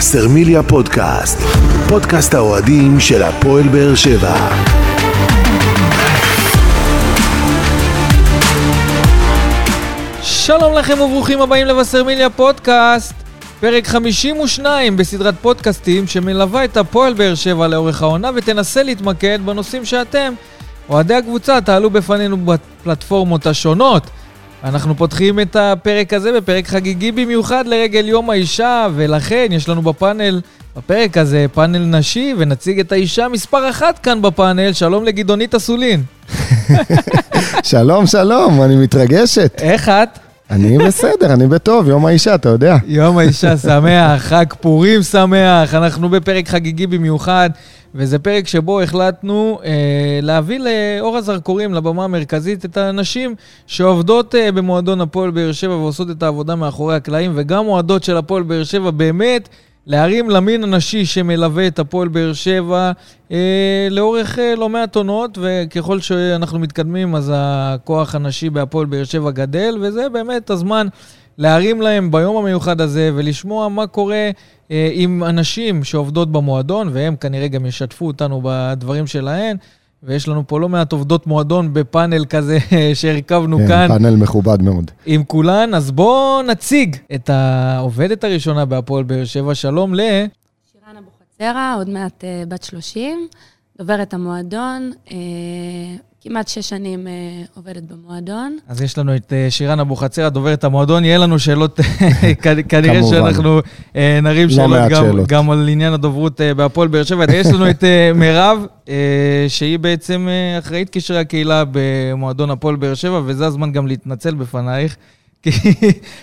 וסרמיליה פודקאסט, פודקאסט האוהדים של הפועל באר שבע. שלום לכם וברוכים הבאים לבשרמיליה פודקאסט, פרק 52 בסדרת פודקאסטים שמלווה את הפועל באר שבע לאורך העונה ותנסה להתמקד בנושאים שאתם, אוהדי הקבוצה, תעלו בפנינו בפלטפורמות השונות. אנחנו פותחים את הפרק הזה בפרק חגיגי במיוחד לרגל יום האישה, ולכן יש לנו בפאנל, בפרק הזה, פאנל נשי, ונציג את האישה מספר אחת כאן בפאנל. שלום לגדעונית אסולין. שלום, שלום, אני מתרגשת. איך את? אני בסדר, אני בטוב, יום האישה, אתה יודע. יום האישה שמח, חג פורים שמח, אנחנו בפרק חגיגי במיוחד, וזה פרק שבו החלטנו אה, להביא לאור הזרקורים, לבמה המרכזית, את הנשים שעובדות אה, במועדון הפועל באר שבע ועושות את העבודה מאחורי הקלעים, וגם אוהדות של הפועל באר שבע באמת. להרים למין הנשי שמלווה את הפועל באר שבע אה, לאורך אה, לא מעט עונות, וככל שאנחנו מתקדמים אז הכוח הנשי בהפועל באר שבע גדל, וזה באמת הזמן להרים להם ביום המיוחד הזה ולשמוע מה קורה אה, עם אנשים שעובדות במועדון, והם כנראה גם ישתפו אותנו בדברים שלהן. ויש לנו פה לא מעט עובדות מועדון בפאנל כזה שהרכבנו כן, כאן. פאנל מכובד מאוד. עם כולן, אז בואו נציג את העובדת הראשונה בהפועל באר שבע. שלום ל... שירן אבוחצירא, עוד מעט uh, בת 30, דוברת המועדון, uh, כמעט שש שנים uh, עובדת במועדון. אז יש לנו את uh, שירן אבוחצירא, דוברת המועדון. יהיה לנו שאלות, כנראה כמובן. שאנחנו uh, נרים לא שאלות גם, שאלות. גם על עניין הדוברות uh, בהפועל באר שבע. יש לנו את uh, מירב, uh, שהיא בעצם uh, אחראית קשרי הקהילה במועדון הפועל באר שבע, וזה הזמן גם להתנצל בפנייך. כי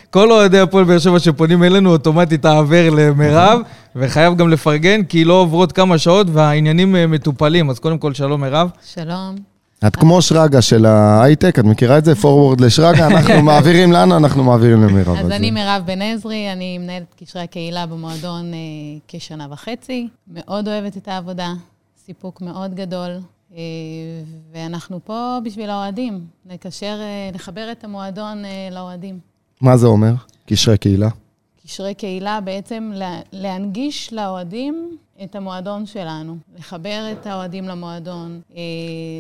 כל אוהדי הפועל באר שבע שפונים אלינו, אוטומטית העבר למירב, וחייב גם לפרגן, כי לא עוברות כמה שעות והעניינים אה, מטופלים. אז קודם כל, שלום מירב. שלום. את כמו שרגא של ההייטק, את מכירה את זה? פורוורד לשרגא, אנחנו מעבירים לנו, אנחנו מעבירים למירב. אז אני מירב בן עזרי, אני מנהלת קשרי הקהילה במועדון אה, כשנה וחצי. מאוד אוהבת את העבודה, סיפוק מאוד גדול, אה, ואנחנו פה בשביל האוהדים, לקשר, אה, לחבר את המועדון אה, לאוהדים. מה זה אומר? קשרי קהילה. קשרי קהילה בעצם לה, להנגיש לאוהדים את המועדון שלנו, לחבר את האוהדים למועדון, אה,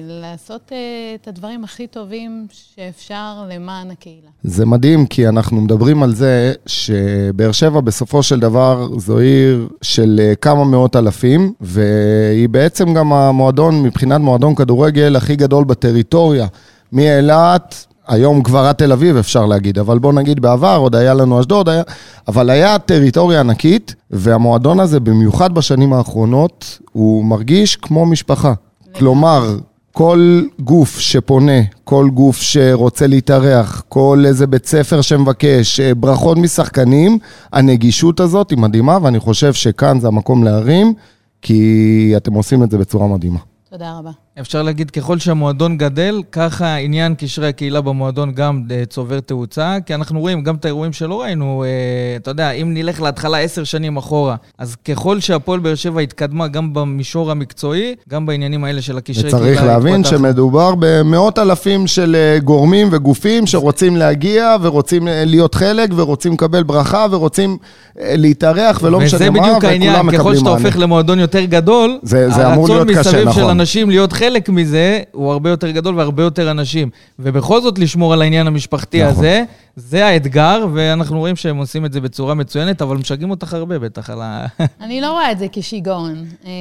לעשות אה, את הדברים הכי טובים שאפשר למען הקהילה. זה מדהים, כי אנחנו מדברים על זה שבאר שבע בסופו של דבר זו עיר של אה, כמה מאות אלפים, והיא בעצם גם המועדון, מבחינת מועדון כדורגל הכי גדול בטריטוריה. מאילת, היום כבר עד תל אביב אפשר להגיד, אבל בוא נגיד בעבר, עוד היה לנו אשדוד, היה... אבל היה טריטוריה ענקית, והמועדון הזה, במיוחד בשנים האחרונות, הוא מרגיש כמו משפחה. כלומר, כל גוף שפונה, כל גוף שרוצה להתארח, כל איזה בית ספר שמבקש, אה, ברכות משחקנים, הנגישות הזאת היא מדהימה, ואני חושב שכאן זה המקום להרים, כי אתם עושים את זה בצורה מדהימה. תודה רבה. אפשר להגיד, ככל שהמועדון גדל, ככה עניין קשרי הקהילה במועדון גם אה, צובר תאוצה, כי אנחנו רואים גם את האירועים שלא ראינו, אה, אתה יודע, אם נלך להתחלה עשר שנים אחורה, אז ככל שהפועל באר שבע התקדמה גם במישור המקצועי, גם בעניינים האלה של הקשרי קהילה. וצריך להבין התפתח- שמדובר במאות אלפים של אה, גורמים וגופים שרוצים להגיע ורוצים להיות חלק ורוצים לקבל ברכה ורוצים להתארח ולא משנה וזה מה, בדיוק וכולם העניין, ככל מקבלים שאתה מענה. הופך למועדון יותר גדול, זה- זה הרצון מסביב של נכון. אנשים להיות חלק מזה, הוא הרבה יותר גדול והרבה יותר אנשים. ובכל זאת לשמור על העניין המשפחתי נכון. הזה, זה האתגר, ואנחנו רואים שהם עושים את זה בצורה מצוינת, אבל משגעים אותך הרבה בטח על ה... אני לא רואה את זה כשיגעון. אה,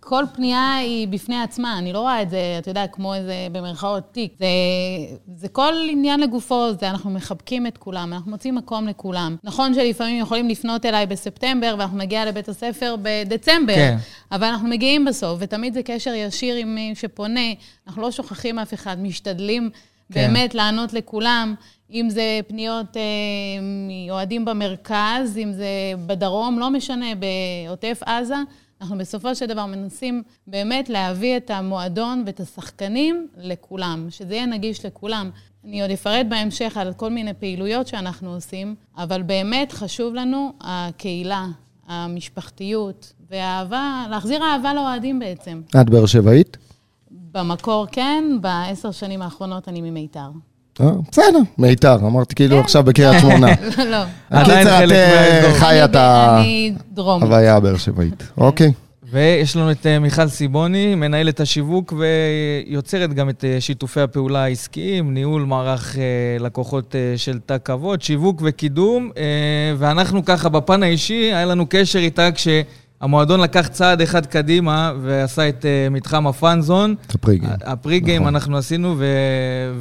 כל פנייה היא בפני עצמה, אני לא רואה את זה, אתה יודע, כמו איזה, במרכאות, תיק. זה, זה כל עניין לגופו, זה אנחנו מחבקים את כולם, אנחנו מוצאים מקום לכולם. נכון שלפעמים יכולים לפנות אליי בספטמבר, ואנחנו נגיע לבית הספר בדצמבר, כן. אבל אנחנו מגיעים בסוף, ותמיד זה קשר ישיר עם מי שפונה, אנחנו לא שוכחים אף אחד, משתדלים כן. באמת לענות לכולם. אם זה פניות אה, מאוהדים במרכז, אם זה בדרום, לא משנה, בעוטף עזה, אנחנו בסופו של דבר מנסים באמת להביא את המועדון ואת השחקנים לכולם, שזה יהיה נגיש לכולם. אני עוד אפרט בהמשך על כל מיני פעילויות שאנחנו עושים, אבל באמת חשוב לנו הקהילה, המשפחתיות והאהבה, להחזיר אהבה לאוהדים בעצם. את באר שבעית? במקור כן, בעשר שנים האחרונות אני ממיתר. אה, בסדר, מיתר, אמרתי כאילו עכשיו בקריית שמונה. לא. עדיין קיצר, את. חיה את ה- אני דרום. הוויה הבאר שבעית. אוקיי. ויש לנו את אה, מיכל סיבוני, מנהלת השיווק ויוצרת גם את אה, שיתופי הפעולה העסקיים, ניהול מערך לקוחות של תא כבוד, שיווק וקידום. ואנחנו ככה, בפן האישי, היה לנו קשר איתה כשהמועדון לקח צעד אחד קדימה ועשה את אה, מתחם ה fan zone. את ה pregame. ה pregame נכון. אנחנו עשינו, ו...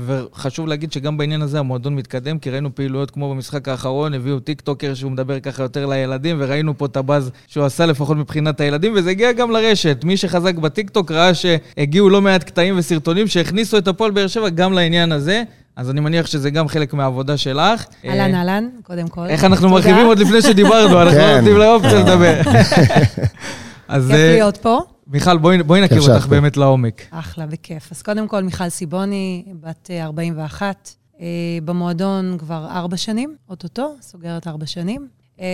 וחשוב להגיד שגם בעניין הזה המועדון מתקדם, כי ראינו פעילויות כמו במשחק האחרון, הביאו טיקטוקר שהוא מדבר ככה יותר לילדים, וראינו פה את הבאז שהוא עשה לפחות מבחינת הילדים, וזה הגיע גם לרשת. מי שחזק בטיקטוק ראה שהגיעו לא מעט קטעים וסרטונים שהכניסו את הפועל באר שבע גם לעניין הזה. אז אני מניח שזה גם חלק מהעבודה שלך. אהלן, אה, אהלן, קודם כל. איך אנחנו תודה. מרחיבים עוד לפני שדיברנו, אנחנו לא כן. נותנים לאופציה לדבר. אז כיף אה, להיות פה. מיכל, בואי בואי נכיר אותך. באמת לעומק. אחלה, בכיף. אז קודם כל, מיכל סיבוני, בת אה, 41, אה, במועדון כבר ארבע שנים, אוטוטו, סוגרת ארבע שנים. אה,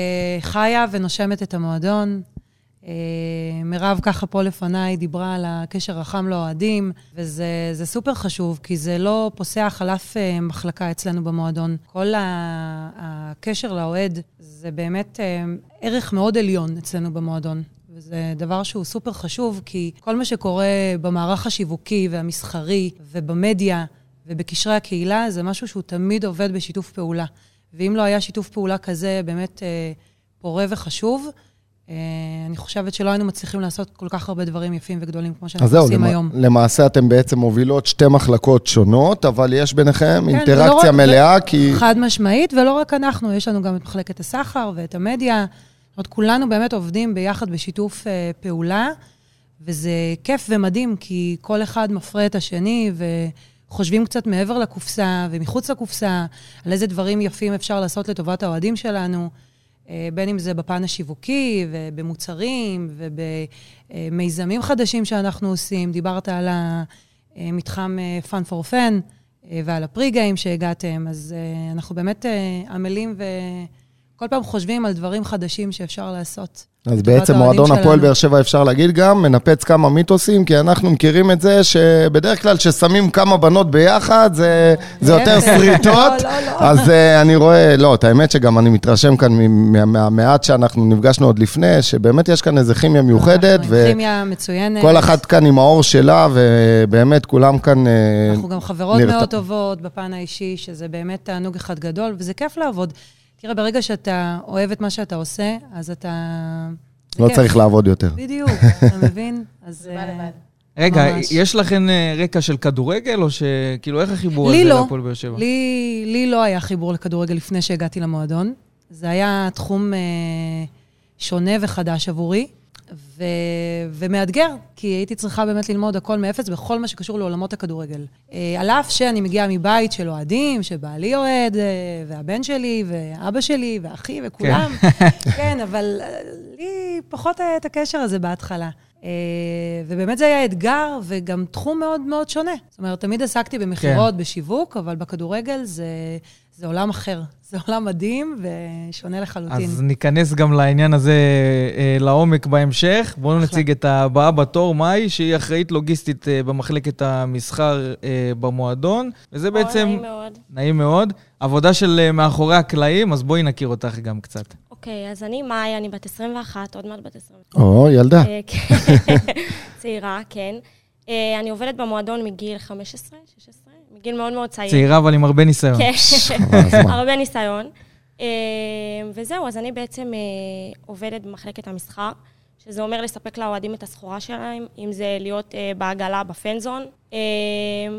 חיה ונושמת את המועדון. אה, מירב ככה פה לפניי דיברה על הקשר החם לאוהדים, וזה זה סופר חשוב, כי זה לא פוסח על אף אה, מחלקה אצלנו במועדון. כל הקשר לאוהד זה באמת אה, ערך מאוד עליון אצלנו במועדון. וזה דבר שהוא סופר חשוב, כי כל מה שקורה במערך השיווקי והמסחרי ובמדיה ובקשרי הקהילה, זה משהו שהוא תמיד עובד בשיתוף פעולה. ואם לא היה שיתוף פעולה כזה באמת אה, פורה וחשוב, אני חושבת שלא היינו מצליחים לעשות כל כך הרבה דברים יפים וגדולים כמו שאנחנו עושים למ- היום. למעשה אתם בעצם מובילות שתי מחלקות שונות, אבל יש ביניכם כן, אינטראקציה רק- מלאה, כי... חד משמעית, ולא רק אנחנו, יש לנו גם את מחלקת הסחר ואת המדיה. זאת אומרת, כולנו באמת עובדים ביחד בשיתוף אה, פעולה, וזה כיף ומדהים, כי כל אחד מפרה את השני, וחושבים קצת מעבר לקופסה ומחוץ לקופסה, על איזה דברים יפים אפשר לעשות לטובת האוהדים שלנו, אה, בין אם זה בפן השיווקי, ובמוצרים, ובמיזמים חדשים שאנחנו עושים. דיברת על המתחם אה, for Fan. אה, ועל הפרי-גיים שהגעתם, אז אה, אנחנו באמת אה, עמלים וכל פעם חושבים על דברים חדשים שאפשר לעשות. אז בעצם מועדון. הפועל באר שבע, אפשר להגיד גם, מנפץ כמה מיתוסים, כי אנחנו מכירים את זה שבדרך כלל כששמים כמה בנות ביחד, זה, זה יותר להפך. שריטות. לא, לא, לא. אז uh, אני רואה, לא, את האמת שגם אני מתרשם כאן מה- מהמעט שאנחנו נפגשנו עוד לפני, שבאמת יש כאן איזה כימיה מיוחדת, אנחנו עם כימיה מצוינת. וכל אחת כאן עם האור שלה, ובאמת כולם כאן... אה, אנחנו גם חברות מאוד טובות בפן האישי, שזה באמת תענוג אחד גדול, וזה כיף לעבוד. תראה, ברגע שאתה אוהב את מה שאתה עושה, אז אתה... לא. צריך לעבוד יותר. בדיוק, אתה מבין? אז... זה בא אה, לבד. רגע, ממש. יש לכם אה, רקע של כדורגל, או שכאילו, איך החיבור הזה לא. להפועל באר שבע? לי, לי לא היה חיבור לכדורגל לפני שהגעתי למועדון. זה היה תחום אה, שונה וחדש עבורי, ו, ומאתגר, כי הייתי צריכה באמת ללמוד הכל מאפס בכל מה שקשור לעולמות הכדורגל. אה, על אף שאני מגיעה מבית של אוהדים, שבעלי אוהד, אה, והבן שלי, ואבא שלי, ואחי, וכולם. כן, כן אבל אה, לי פחות היה את הקשר הזה בהתחלה. ובאמת זה היה אתגר, וגם תחום מאוד מאוד שונה. זאת אומרת, תמיד עסקתי במכירות, כן. בשיווק, אבל בכדורגל זה, זה עולם אחר. זה עולם מדהים ושונה לחלוטין. אז ניכנס גם לעניין הזה אה, לעומק בהמשך. בואו נציג את הבאה בתור, מאי, שהיא אחראית לוגיסטית אה, במחלקת המסחר אה, במועדון, וזה בעצם... נעים מאוד. נעים מאוד. עבודה של אה, מאחורי הקלעים, אז בואי נכיר אותך גם קצת. אוקיי, אז אני מאי, אני בת 21, עוד מעט בת 21. או, ילדה. אה, כן. צעירה, כן. אה, אני עובדת במועדון מגיל 15, 16, מגיל מאוד מאוד צעיר. צעירה, אבל עם הרבה ניסיון. כן. הרבה ניסיון. אה, וזהו, אז אני בעצם אה, עובדת במחלקת המסחר, שזה אומר לספק לאוהדים את הסחורה שלהם, אם זה להיות אה, בעגלה בפנזון, אה,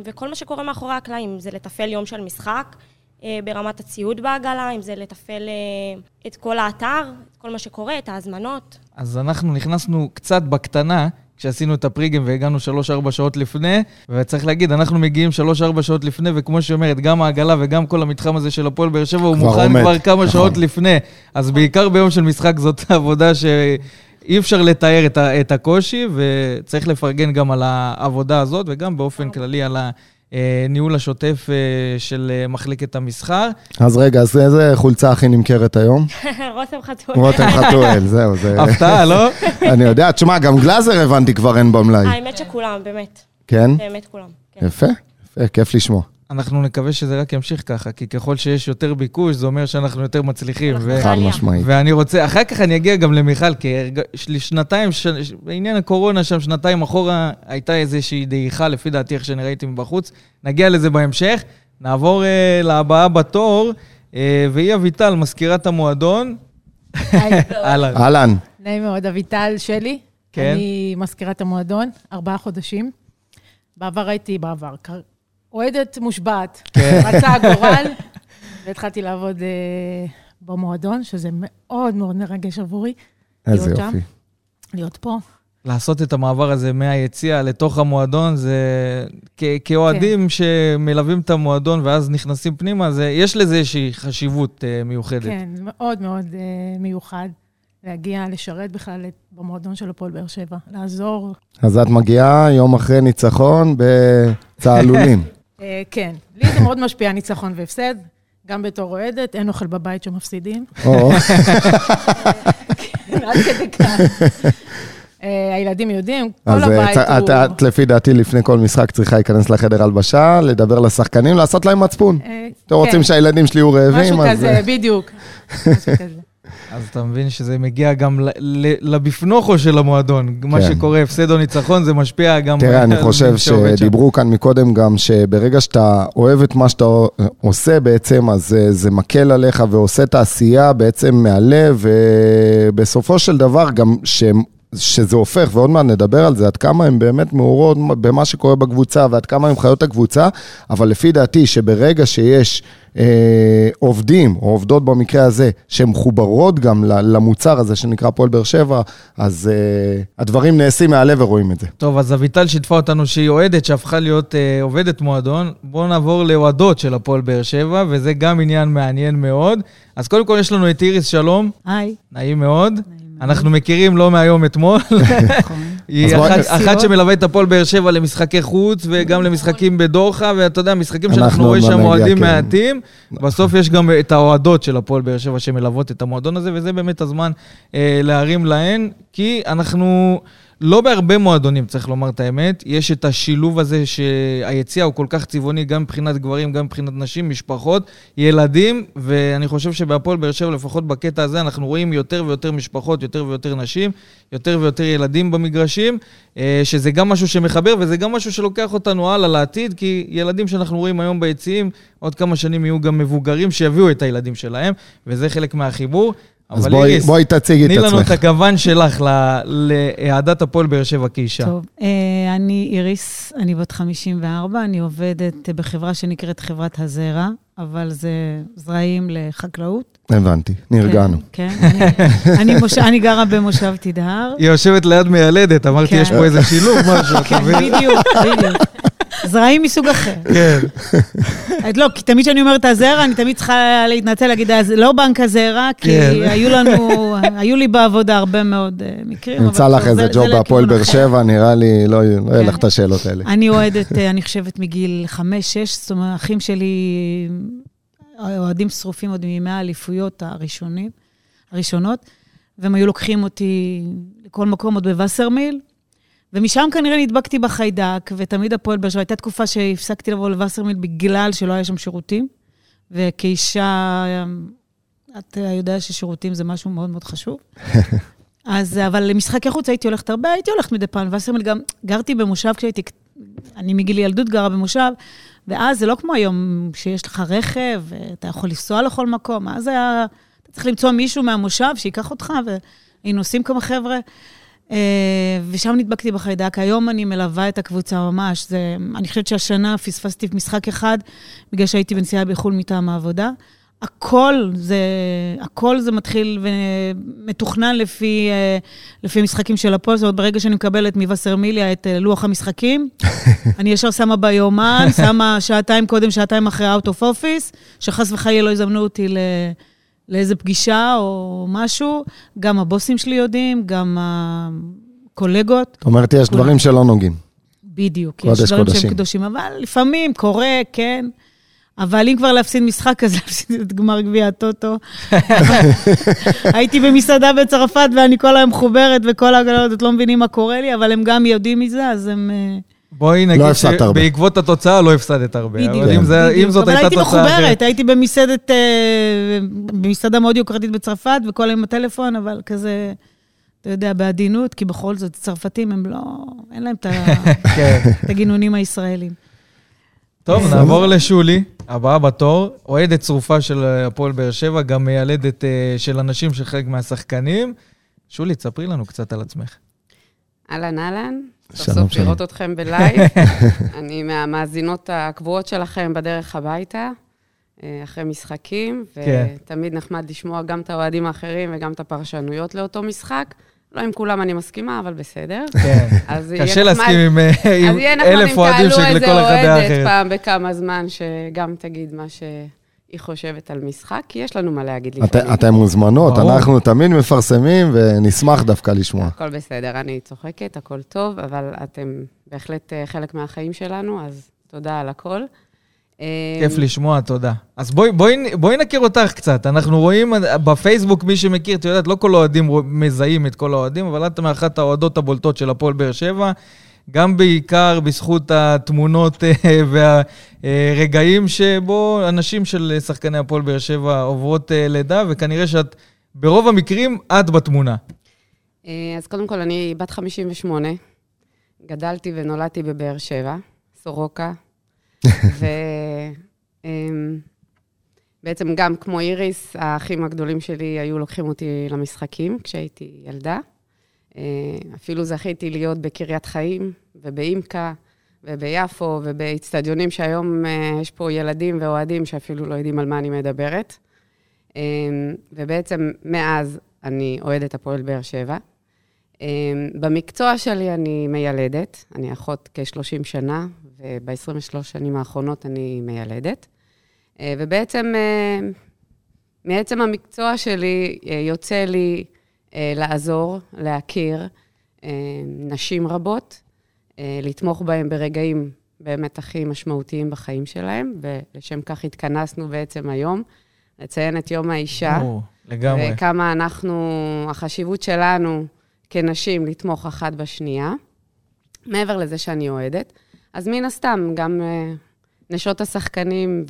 וכל מה שקורה מאחורי הקלעים, זה לתפעל יום של משחק, אה, ברמת הציוד בעגלה, אם זה לתפעל את כל האתר, את כל מה שקורה, את ההזמנות. אז אנחנו נכנסנו קצת בקטנה, כשעשינו את הפריגם והגענו 3-4 שעות לפני, וצריך להגיד, אנחנו מגיעים 3-4 שעות לפני, וכמו שהיא אומרת, גם העגלה וגם כל המתחם הזה של הפועל באר שבע, הוא כבר מוכן עומד. כבר כמה נכון. שעות לפני. אז בעיקר ביום של משחק זאת עבודה שאי אפשר לתאר את, ה- את הקושי, וצריך לפרגן גם על העבודה הזאת, וגם באופן כללי על הניהול השוטף אה, של אה, מחלקת המסחר. אז רגע, אז איזה חולצה הכי נמכרת היום? רותם חתול. רותם חתואל, זהו, זה... הפתעה, לא? אני יודע, תשמע, גם גלאזר הבנתי כבר אין במלאי. האמת שכולם, באמת. כן? באמת כולם. כן. יפה, יפה, כיף לשמוע. אנחנו נקווה שזה רק ימשיך ככה, כי ככל שיש יותר ביקוש, זה אומר שאנחנו יותר מצליחים. ו- חד. משמעית. ואני רוצה, אחר כך אני אגיע גם למיכל, כי יש לי שנתיים, ש- בעניין הקורונה שם, שנתיים אחורה, הייתה איזושהי דעיכה, לפי דעתי, איך שאני ראיתי מבחוץ. נגיע לזה בהמשך. נעבור אה, להבאה בתור, אה, והיא אביטל, מזכירת המועדון. אהלן. אהלן, נעים מאוד, אביטל שלי. כן. אני מזכירת המועדון, ארבעה חודשים. בעבר הייתי, בעבר, אוהדת מושבעת. כן. רצה הגורל, והתחלתי לעבוד אה, במועדון, שזה מאוד מאוד מרגש עבורי, איזה שם. יופי. להיות פה. לעשות את המעבר הזה מהיציע לתוך המועדון, זה... כ- כאוהדים שמלווים את המועדון ואז נכנסים פנימה, זה... יש לזה איזושהי חשיבות אה, מיוחדת. כן, זה מאוד מאוד אה, מיוחד להגיע, לשרת בכלל את- במועדון של הפועל באר שבע, לעזור. אז את מגיעה יום אחרי ניצחון בצהלולים. אה, כן, לי זה מאוד משפיע, ניצחון והפסד. גם בתור אוהדת, אין אוכל בבית שמפסידים. או, עד כדי כך. אה, הילדים יודעים, כל אז אה, הבית הוא... את, לפי דעתי, לפני כל משחק צריכה להיכנס לחדר הלבשה, לדבר לשחקנים, לעשות להם מצפון. אה, אתם רוצים כן, שהילדים שלי יהיו רעבים, משהו אז... כזה, אה, בדיוק. משהו כזה. אז אתה מבין שזה מגיע גם לבפנוכו של המועדון. מה כן. שקורה, הפסד או ניצחון, זה משפיע גם תראה, אני חושב שעובד שם. שדיברו כאן מקודם גם שברגע שאתה אוהב את מה שאתה עושה בעצם, אז זה, זה מקל עליך ועושה את העשייה בעצם מהלב, ובסופו של דבר גם שהם... שזה הופך, ועוד מעט נדבר על זה, עד כמה הם באמת מעורות במה שקורה בקבוצה ועד כמה הם חיות הקבוצה, אבל לפי דעתי שברגע שיש אה, עובדים, או עובדות במקרה הזה, שהן מחוברות גם ל- למוצר הזה שנקרא פועל באר שבע, אז אה, הדברים נעשים מהלב ורואים את זה. טוב, אז אביטל שיתפה אותנו שהיא אוהדת, שהפכה להיות אה, עובדת מועדון. בואו נעבור לאוהדות של הפועל באר שבע, וזה גם עניין מעניין מאוד. אז קודם כל יש לנו את איריס שלום, היי. נעים מאוד. אנחנו מכירים לא מהיום אתמול. היא אז בואי- אחת, שמלווה את הפועל באר שבע למשחקי חוץ וגם למשחקים בדוחה, ואתה יודע, משחקים אנחנו שאנחנו רואים עוד שם אוהדים כן. מעטים. בסוף יש גם את האוהדות של הפועל באר שבע שמלוות את המועדון הזה, וזה באמת הזמן אה, להרים להן, כי אנחנו... לא בהרבה מועדונים, צריך לומר את האמת. יש את השילוב הזה שהיציע הוא כל כך צבעוני, גם מבחינת גברים, גם מבחינת נשים, משפחות, ילדים, ואני חושב שבהפועל באר שבע, לפחות בקטע הזה, אנחנו רואים יותר ויותר משפחות, יותר ויותר נשים, יותר ויותר ילדים במגרשים, אה, שזה גם משהו שמחבר, וזה גם משהו שלוקח אותנו הלאה לעתיד, כי ילדים שאנחנו רואים היום ביציעים, עוד כמה שנים יהיו גם מבוגרים שיביאו את הילדים שלהם, וזה חלק מהחיבור. אז אבל בואי, בואי תציגי את תני לנו את עצמך. הגוון שלך לאהדת הפועל באר שבע כאישה. טוב, אה, אני איריס, אני בת 54, אני עובדת בחברה שנקראת חברת הזרע, אבל זה זרעים לחקלאות. הבנתי, נרגענו. כן, כן. אני- אני מוש- אני גרה במושב תדהר. היא יושבת ליד מיילדת, אמרתי, כן. יש פה איזה שילוב, משהו, אתה כן, מבין? בדיוק, בדיוק. זרעים מסוג אחר. כן. לא, כי תמיד כשאני אומרת הזרע, אני תמיד צריכה להתנצל, להגיד, "אז לא בנק הזרע, כי כן. היו לנו, היו לי בעבודה הרבה מאוד אה, מקרים. נמצא לך איזה זה- ג'וב בהפועל באר. שבע, נראה לי, לא יהיה לא כן. לך את השאלות האלה. אני אוהדת, אה, אני חושבת, מגיל חמש-שש, זאת אומרת, האחים שלי אה, אוהדים שרופים עוד מימי האליפויות הראשונים, הראשונות, והם היו לוקחים אותי לכל מקום עוד בווסרמיל, ומשם כנראה נדבקתי בחיידק, ותמיד הפועל באר שבע, הייתה תקופה שהפסקתי לבוא לווסרמיל בגלל שלא היה שם שירותים, וכאישה, אה, אתה יודע ששירותים זה משהו מאוד מאוד חשוב. אז, אבל למשחקי חוץ הייתי הולכת הרבה, הייתי הולכת מדי פעם. וסרמיל גם, גרתי במושב כשהייתי, אני מגיל ילדות גרה במושב, ואז זה לא כמו היום שיש לך רכב, ואתה יכול לנסוע לכל מקום. אז היה, אתה צריך למצוא מישהו מהמושב שייקח אותך, והיינו עושים כמה חבר'ה. אה, ושם נדבקתי בחיידק. היום אני מלווה את הקבוצה ממש. זה, אני חושבת שהשנה פספסתי משחק אחד, בגלל שהייתי בנסיעה בחו"ל מטעם העבודה. הכל זה, הכל זה מתחיל ומתוכנן לפי, אה, לפי משחקים של הפועל. זאת אומרת, ברגע שאני מקבלת מווסרמיליה את אה, לוח המשחקים, אני ישר שמה ביומן, שמה שעתיים קודם, שעתיים אחרי out of office, שחס וחלילה לא יזמנו אותי ל... לאיזה פגישה או משהו. גם הבוסים שלי יודעים, גם הקולגות. זאת אומרת, יש כולם. דברים שלא נוגעים. בדיוק, יש דברים קודשים. שהם קדושים, אבל לפעמים קורה, כן. אבל אם כבר להפסיד משחק, אז להפסיד את גמר גביע הטוטו. הייתי במסעדה בצרפת ואני כל היום מחוברת וכל ההגנות לא מבינים מה קורה לי, אבל הם גם יודעים מזה, אז הם, אה, בואי לא נגיד הרבה. שבעקבות התוצאה לא הפסדת הרבה. בדיוק. אבל אם זה- אם זאת אבל הייתה הייתי תוצאה אחרת... מחוברת, הייתי במסעדת, אה, במסעדה מאוד יוקרתית בצרפת, וכל היום בטלפון, אבל כזה, אתה יודע, בעדינות, כי בכל זאת, צרפתים הם לא, אין להם את ה- כן. את הגינונים הישראלים. טוב, נעבור לשולי, הבאה בתור, אוהדת צרופה של הפועל באר שבע, גם מיילדת אה, של אנשים של חלק מהשחקנים. שולי, תספרי לנו קצת על עצמך. אהלן, אהלן. סוף שלום, סוף שלום. לראות אתכם בלייב. אני מהמאזינות הקבועות שלכם בדרך הביתה, אה, אחרי משחקים, כן. ותמיד נחמד לשמוע גם את האוהדים האחרים וגם את הפרשנויות לאותו משחק. לא עם כולם אני מסכימה, אבל בסדר. כן. קשה להסכים עם אה, עם אז יהיה נחמד אלף אם אוהדים תעלו שלכל איזה אחד דעה אוהדת אחרת. פעם בכמה זמן, שגם תגיד מה שהיא חושבת על משחק, כי יש לנו מה להגיד את- לפעמים. אתן מוזמנות, ברור. אנחנו תמיד מפרסמים ונשמח דווקא לשמוע. הכל בסדר, אני צוחקת, הכל טוב, אבל אתם בהחלט אה, חלק מהחיים שלנו, אז תודה על הכל. אה, כיף לשמוע, תודה. אז בואי, בואי, בואי נכיר אותך קצת. אנחנו רואים בפייסבוק, מי שמכיר, את יודעת, לא כל האוהדים מזהים את כל האוהדים, אבל את מאחת האוהדות הבולטות של הפועל באר שבע. גם בעיקר בזכות התמונות אה, והרגעים שבו אנשים של שחקני הפועל באר שבע עוברות אה, לידה, וכנראה שאת, ברוב המקרים, את בתמונה. אה, אז קודם כל, אני בת 58, גדלתי ונולדתי בבאר שבע, סורוקה, ובעצם גם כמו איריס, האחים הגדולים שלי היו לוקחים אותי למשחקים כשהייתי ילדה. אה, אפילו זכיתי להיות בקריית חיים ובאימקה וביפו ובאיצטדיונים שהיום אה, יש פה ילדים ואוהדים שאפילו לא יודעים על מה אני מדברת. אה, ובעצם מאז אני אוהדת הפועל באר שבע. במקצוע שלי אני מיילדת, אני אחות כ-30 שנה, וב-23 שנים האחרונות אני מיילדת. ובעצם, מעצם המקצוע שלי יוצא לי לעזור, להכיר אה, נשים רבות, אה, לתמוך בהן ברגעים באמת הכי משמעותיים בחיים שלהם, ולשם כך התכנסנו בעצם היום, לציין את יום האישה. ברור, לגמרי. וכמה אנחנו, החשיבות שלנו כנשים לתמוך אחת בשנייה, מעבר לזה שאני אוהדת. אז מן הסתם, גם אה, נשות השחקנים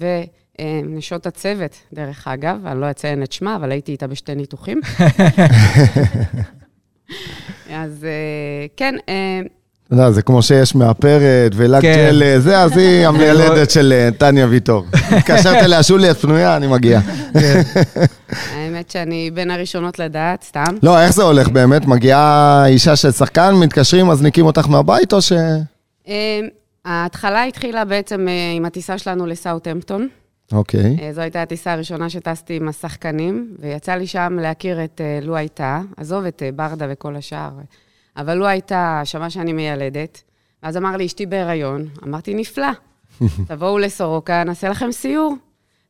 ונשות הצוות, דרך אגב, אני לא אציין את שמה, אבל הייתי איתה בשתי ניתוחים. אז אה, כן, אה, אתה יודע, זה כמו שיש מאפרת ולק כן. ג'ל, אה, זה, אז היא המיילדת של אה, טניה ויטור. התקשרת אליה, שולי, את פנויה, אני מגיע. האמת שאני בין הראשונות לדעת, סתם. לא, איך זה הולך באמת? מגיעה אישה של שחקן, מתקשרים, מזניקים אותך מהבית, או ש... אה, ההתחלה התחילה בעצם אה, עם הטיסה שלנו לסאוטהמפטון. אוקיי. אה, זו הייתה הטיסה הראשונה שטסתי עם השחקנים, ויצא לי שם להכיר את אה, לו הייתה, עזוב את אה, ברדה וכל השאר, אבל לו הייתה, שמע שאני מיילדת, ואז אמר לי, אשתי בהיריון. אמרתי, נפלא, תבואו לסורוקה, נעשה לכם סיור.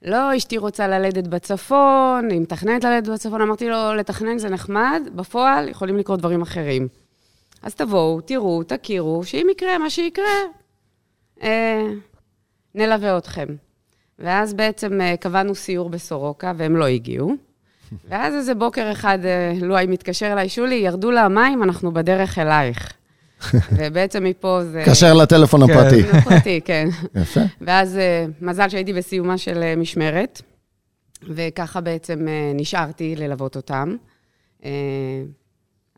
לא, אשתי רוצה ללדת בצפון, היא מתכננת ללדת בצפון. אמרתי לו, לתכנן זה נחמד, בפועל יכולים לקרות דברים אחרים. אז תבואו, תראו, תכירו, שאם יקרה מה שיקרה, אה, נלווה אתכם. ואז בעצם אה, קבענו סיור בסורוקה, והם לא הגיעו. ואז איזה בוקר אחד, אה, לואי מתקשר אליי, שולי, ירדו לה המים, אנחנו בדרך אלייך. ובעצם מפה זה... קשר לטלפון כן. הפרטי. פרטי, כן. יפה. ואז אה, מזל שהייתי בסיומה של משמרת, וככה בעצם נשארתי ללוות אותם.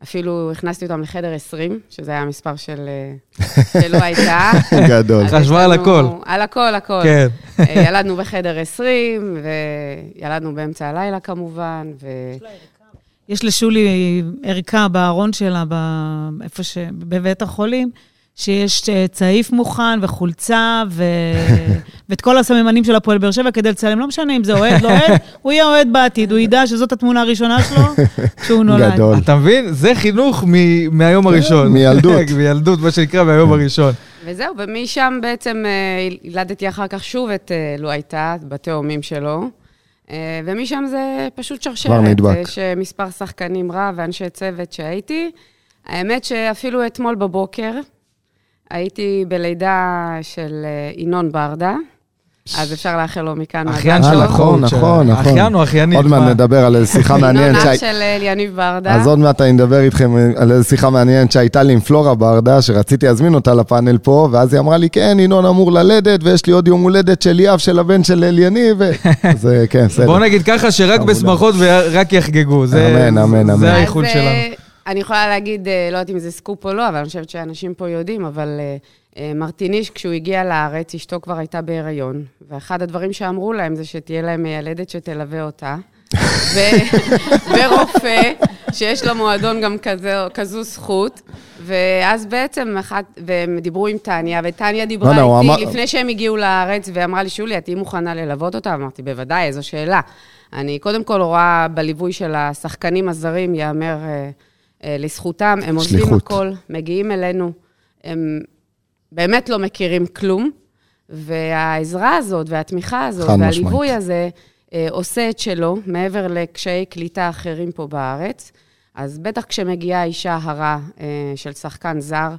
אפילו הכנסתי אותם לחדר 20, שזה היה המספר של... אה, שלא הייתה. גדול. חשבה על הכל. על הכל, הכל. כן. אה, ילדנו בחדר 20, וילדנו באמצע הלילה כמובן, ו... יש לשולי ערכה בארון שלה, ב- איפה ש... בבית החולים, שיש אה, צעיף מוכן וחולצה, ו... ואת כל הסממנים של הפועל באר שבע כדי לצלם. לא משנה אם זה אוהד, לא אוהד, הוא יהיה אוהד בעתיד, הוא ידע שזאת התמונה הראשונה שלו כשהוא נולד. גדול. אתה מבין? זה חינוך מ- מהיום הראשון. כן, מילדות. מילדות, מה שנקרא, מהיום הראשון. וזהו, ומשם בעצם אה, ילדתי אחר כך שוב את אה, לו הייתה, בתאומים שלו. ומשם זה פשוט שרשרת. כבר נדבק. יש מספר שחקנים רב ואנשי צוות שהייתי. האמת שאפילו אתמול בבוקר הייתי בלידה של אה, ינון ברדה, אז אפשר לאחל לו מכאן אחיין אה, של נכון. נכון, נכון. אחיין או אחיינית? עוד מעט מה? נדבר על איזה שיחה מעניינת. ינון אח של אה, אליניב ברדה. אז עוד מעט אני אדבר איתכם על איזו שיחה מעניינת שהייתה לי עם פלורה ברדה, שרציתי להזמין אותה לפאנל פה, ואז היא אמרה לי, כן, ינון אמור ללדת, ויש לי עוד יום הולדת של ליאב, של הבן של אליניב, ו... אז אה, כן, בסדר. בוא נגיד ככה, שרק. בשמחות ורק יחגגו. זה- אמן, אמן, זה אמן. האיחול אז, שלנו. אני יכולה להגיד, אה, לא יודעת אם זה סקופ או לא, אבל אני חושבת שאנשים פה יודעים, אבל אה, אה, מרטיניש, כשהוא הגיע לארץ, אשתו כבר הייתה בהיריון, ואחד הדברים שאמרו להם זה שתהיה להם מיילדת שתלווה אותה. ורופא, שיש לו מועדון גם כזה, כזו זכות. ואז בעצם, אחת, והם דיברו עם טניה, וטניה דיברה לא, לא, איתי אמר- לפני שהם הגיעו לארץ, ואמרה לי, שולי, את תהיי מוכנה ללוות אותה? אמרתי, בוודאי, איזו שאלה. אני קודם כל רואה בליווי של השחקנים הזרים, ייאמר אה, לזכותם, הם עוזבים. הכל, מגיעים אלינו, הם באמת לא מכירים כלום, והעזרה הזאת, והתמיכה הזאת, והליווי משמעית. הזה, אה, עושה את שלו, מעבר לקשיי קליטה אחרים פה בארץ. אז בטח כשמגיעה אישה הרה אה, של שחקן זר,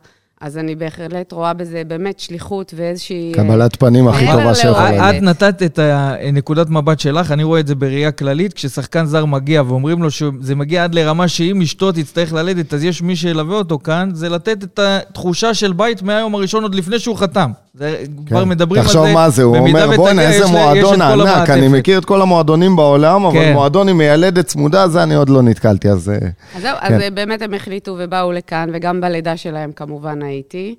אז אני בהחלט רואה בזה באמת שליחות ואיזושהי... קבלת פנים הכי טובה שיכולה. להיות. את נתת את הנקודת מבט שלך, אני רואה את זה בראייה כללית. כששחקן זר מגיע ואומרים לו שזה מגיע עד לרמה שאם אשתו תצטרך ללדת, אז יש מי שילווה אותו כאן, זה לתת את התחושה של בית מהיום הראשון, עוד לפני שהוא חתם. זה, כבר מדברים על זה. כן. תחשוב מה זה, הוא אומר, בוא'נה, איזה מועדון ענק, אני המעטפת." מכיר את כל המועדונים בעולם, אבל כן. מועדון עם מיילדת צמודה, זה אני עוד לא נתקלתי, אז... אה, אז זהו, כן. אז באמת הם החליטו ובאו לכאן, וגם בלידה שלהם כמובן הייתי.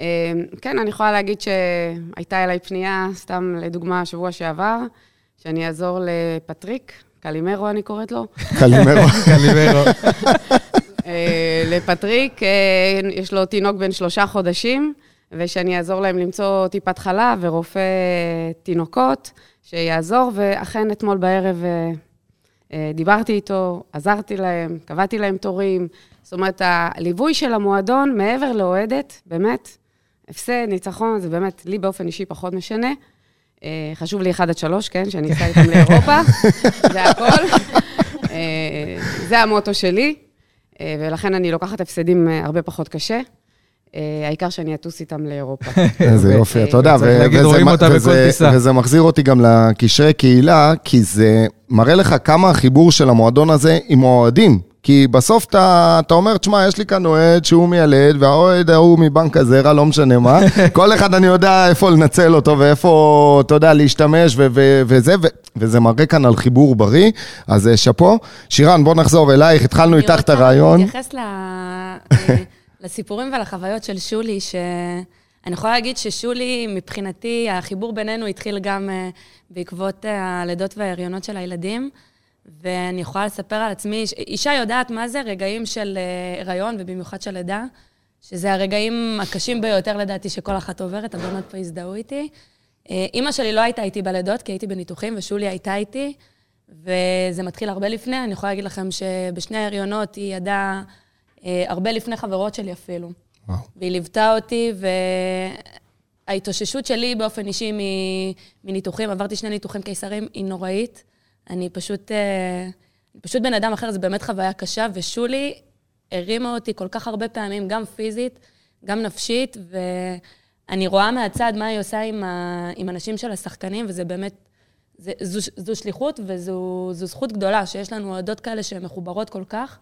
אה, כן, אני יכולה להגיד שהייתה אליי פנייה, סתם לדוגמה, שבוע שעבר, שאני אעזור לפטריק, קלימרו אני קוראת לו. קלימרו. קלימרו. אה, לפטריק, אה, יש לו תינוק בן שלושה חודשים, ושאני אעזור להם למצוא טיפת חלב ורופא תינוקות שיעזור, ואכן אתמול בערב אה, אה, דיברתי איתו, עזרתי להם, קבעתי להם תורים. זאת אומרת, הליווי של המועדון, מעבר לאוהדת, באמת, הפסד, ניצחון, זה באמת, לי באופן אישי פחות משנה. אה, חשוב לי 1 עד 3, כן, שאני אסע איתם לאירופה, זה הכל. זה המוטו שלי, ולכן אני לוקחת הפסדים הרבה פחות קשה. אה, העיקר שאני אטוס איתם לאירופה. איזה יופי, אתה יודע, וזה מחזיר אותי גם לקשרי קהילה, כי זה מראה לך כמה החיבור של המועדון הזה עם האוהדים. כי בסוף אתה, אתה אומר, תשמע, יש לי כאן אוהד שהוא מיילד, והאוהד ההוא מבנק הזרע, לא משנה מה. כל אחד אני יודע איפה לנצל אותו ואיפה, אתה יודע, להשתמש ו- ו- וזה, ו- וזה מראה כאן על חיבור בריא. אז אה, שאפו. שירן, בוא נחזור אלייך, התחלנו איתך את הרעיון. אני רוצה להתייחס ל- אה, לסיפורים ולחוויות של שולי, שאני יכולה להגיד ששולי, מבחינתי, החיבור בינינו התחיל גם אה, בעקבות אה, הלידות וההריונות של הילדים. ואני יכולה לספר על עצמי, אישה יודעת מה זה רגעים של אה, הריון, ובמיוחד של לידה, שזה הרגעים הקשים ביותר לדעתי שכל אחת עוברת, הבנות פה הזדהו איתי. אימא שלי לא הייתה איתי בלידות, כי הייתי בניתוחים, ושולי הייתה איתי, וזה מתחיל הרבה לפני. אני יכולה להגיד לכם שבשני ההריונות היא ידעה הרבה לפני חברות שלי אפילו. וואו. והיא ליוותה אותי, וההתאוששות שלי באופן אישי מניתוחים, עברתי שני ניתוחים קיסריים, היא נוראית. אני פשוט, אה, אני פשוט בן אדם אחר, זו באמת חוויה קשה, ושולי הרימה אותי כל כך הרבה פעמים, גם פיזית, גם נפשית, ואני רואה מהצד מה היא עושה עם, ה, עם אנשים של השחקנים, וזה באמת, זה, זו, זו שליחות וזו זו זכות גדולה, שיש לנו אוהדות כאלה שהן מחוברות כל כך,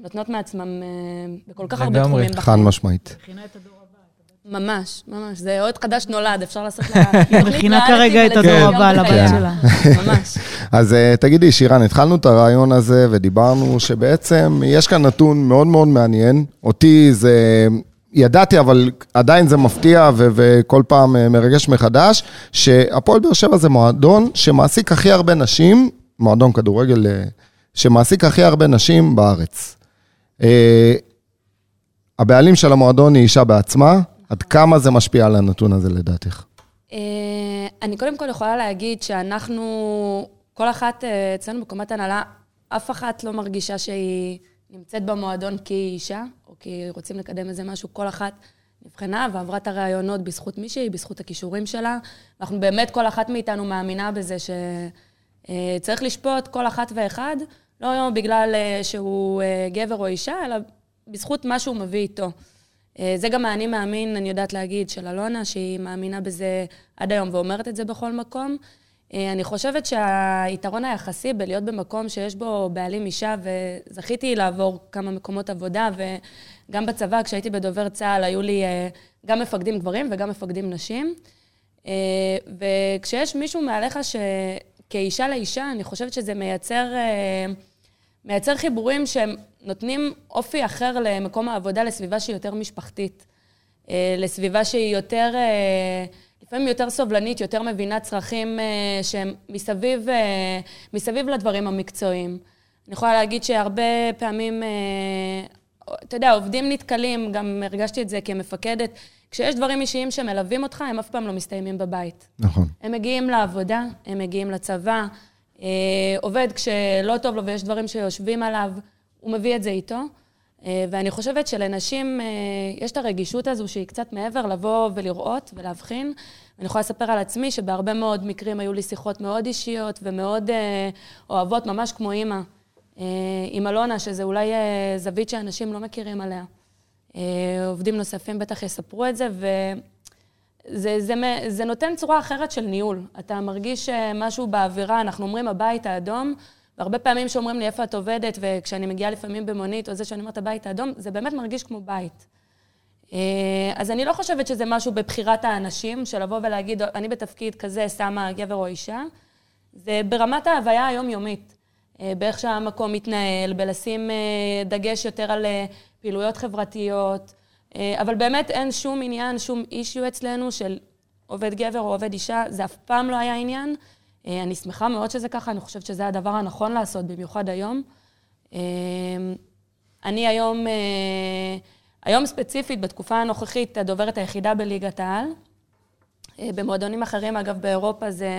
ונותנות מעצמם אה, בכל כך הרבה לגמרי. תחומים חד בחיים. משמעית. ממש, ממש. זה עוד חדש נולד, אפשר לעשות לה... תוכנית מכינה כרגע את הדור הבא לבת בחייה. שלה. ממש. אז uh, תגידי, שירן, התחלנו את הרעיון הזה ודיברנו שבעצם יש כאן נתון מאוד מאוד מעניין. אותי זה... ידעתי, אבל עדיין זה מפתיע ו- וכל פעם אה, מרגש מחדש, שהפועל באר שבע זה מועדון שמעסיק הכי הרבה נשים, מועדון כדורגל אה, שמעסיק הכי הרבה נשים בארץ. אה, הבעלים של המועדון היא אישה בעצמה, עד כמה זה משפיע על הנתון הזה לדעתך? אה, אני קודם כל יכולה להגיד שאנחנו, כל אחת אה, אצלנו בקומת הנהלה, אף אחת לא מרגישה שהיא נמצאת במועדון כי היא אישה, או כי רוצים לקדם איזה משהו, כל אחת נבחנה ועברה את הראיונות בזכות מישהי, בזכות הכישורים שלה. אנחנו באמת, כל אחת מאיתנו מאמינה בזה שצריך לשפוט כל אחת ואחד, לא בגלל אה, שהוא אה, גבר או אישה, אלא בזכות מה שהוא מביא איתו. אה, זה גם האני מאמין, אני יודעת להגיד, של אלונה, שהיא מאמינה בזה עד היום ואומרת את זה בכל מקום. אני חושבת שהיתרון היחסי בלהיות במקום שיש בו בעלים אישה, וזכיתי לעבור כמה מקומות עבודה, וגם בצבא, כשהייתי בדובר צה"ל, היו לי גם מפקדים גברים וגם מפקדים נשים. וכשיש מישהו מעליך שכאישה לאישה, אני חושבת שזה מייצר, מייצר חיבורים שהם נותנים אופי אחר למקום העבודה, לסביבה שהיא יותר משפחתית, אה, לסביבה שהיא יותר, אה, לפעמים יותר סובלנית, יותר מבינה צרכים אה, שהם מסביב, מסביב לדברים המקצועיים. אני יכולה להגיד שהרבה פעמים, אתה יודע, עובדים נתקלים, גם הרגשתי את זה כמפקדת, כשיש דברים אישיים שמלווים אותך, הם אף פעם לא מסתיימים בבית. נכון. הם מגיעים לעבודה, הם מגיעים לצבא, עובד כשלא טוב לו ויש דברים שיושבים עליו. הוא מביא את זה איתו. אה, ואני חושבת שלנשים אה, יש את הרגישות הזו שהיא קצת מעבר לבוא ולראות ולהבחין. אני יכולה לספר על עצמי שבהרבה מאוד מקרים היו לי שיחות מאוד אישיות ומאוד אה, אוהבות, ממש כמו אימא, עם אלונה, שזה אולי זווית שאנשים לא מכירים עליה. עובדים נוספים בטח יספרו את זה, וזה זה, זה נותן צורה אחרת של ניהול. אתה מרגיש משהו באווירה, אנחנו אומרים הבית האדום, והרבה פעמים שאומרים לי איפה את עובדת, וכשאני מגיעה לפעמים במונית, או זה שאני אומרת הבית האדום, זה באמת מרגיש כמו בית. אה, אז אני לא חושבת שזה משהו בבחירת האנשים, של לבוא ולהגיד, אני בתפקיד כזה שמה גבר או אישה. זה ברמת ההוויה היומיומית, אה, באיך שהמקום מתנהל, בלשים אה, דגש יותר על פעילויות חברתיות, אבל באמת אין שום עניין, שום אישיו אצלנו של עובד גבר או עובד אישה, זה אף פעם לא היה עניין. אה, אני שמחה מאוד שזה ככה, אני חושבת שזה הדבר הנכון לעשות, במיוחד היום. אה, אני היום, אה, היום ספציפית, בתקופה הנוכחית, הדוברת היחידה בליגת העל. במועדונים אחרים, אגב, באירופה זה,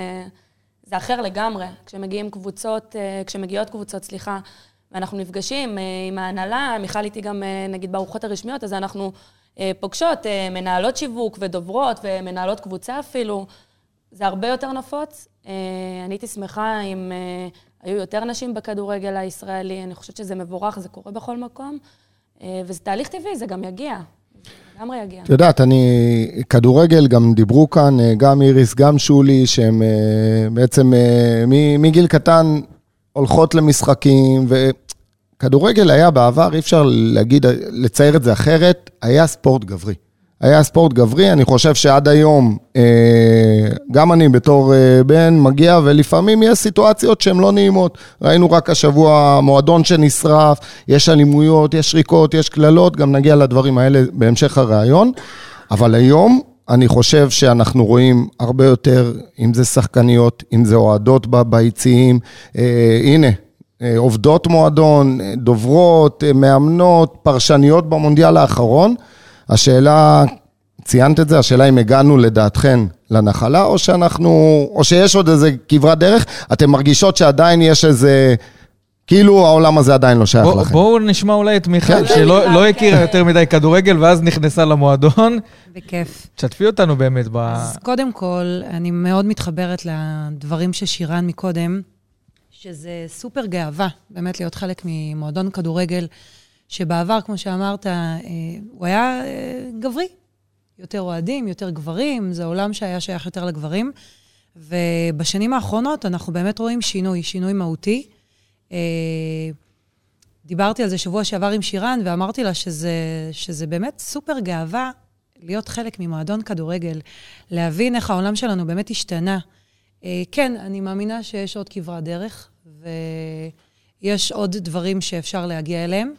זה אחר לגמרי. כשמגיעים קבוצות, כשמגיעות קבוצות, סליחה, ואנחנו נפגשים עם ההנהלה, מיכל איתי גם, נגיד, בארוחות הרשמיות, אז אנחנו פוגשות מנהלות שיווק ודוברות ומנהלות קבוצה אפילו. זה הרבה יותר נפוץ. אה, אני הייתי שמחה אם אה, היו יותר נשים בכדורגל הישראלי, אני חושבת שזה מבורך, זה קורה בכל מקום, אה, וזה תהליך טבעי, זה גם יגיע. לגמרי יגיע. את יודעת, אני, כדורגל, גם דיברו כאן, גם איריס, גם שולי, שהם בעצם מגיל קטן הולכות למשחקים, וכדורגל היה בעבר, אי אפשר להגיד, לצייר את זה אחרת, היה ספורט גברי. היה ספורט גברי, אני חושב שעד היום, אה, גם אני בתור אה, בן מגיע, ולפעמים יש סיטואציות שהן לא נעימות. ראינו רק השבוע מועדון שנשרף, יש אלימויות, יש שריקות, יש קללות, גם נגיע לדברים האלה בהמשך הראיון. אבל היום, אני חושב שאנחנו רואים הרבה יותר, אם זה שחקניות, אם זה אוהדות ביציעים. אה, הנה, עובדות מועדון, דוברות, מאמנות, פרשניות במונדיאל האחרון. השאלה, ציינת את זה, השאלה אם הגענו לדעתכן לנחלה, או שאנחנו, או שיש עוד איזה כברת דרך, אתן מרגישות שעדיין יש איזה... כאילו העולם הזה עדיין לא שייך בוא, לכם. בואו נשמע אולי את מיכל, כן. שלא לא הכירה יותר מדי כדורגל, ואז נכנסה למועדון. בכיף. תשתפי אותנו באמת ב... אז קודם כל, אני מאוד מתחברת לדברים ששירן מקודם, שזה סופר גאווה, באמת להיות חלק ממועדון כדורגל. שבעבר, כמו שאמרת, אה, הוא היה אה, גברי. יותר אוהדים, יותר גברים, זה עולם שהיה שייך יותר לגברים. ובשנים האחרונות אנחנו באמת רואים שינוי, שינוי מהותי. אה, דיברתי על זה שבוע שעבר עם שירן, ואמרתי לה שזה, שזה באמת סופר גאווה להיות חלק ממועדון כדורגל, להבין איך העולם שלנו באמת השתנה. כן, אני מאמינה שיש עוד כברת דרך, ויש עוד דברים שאפשר להגיע אליהם.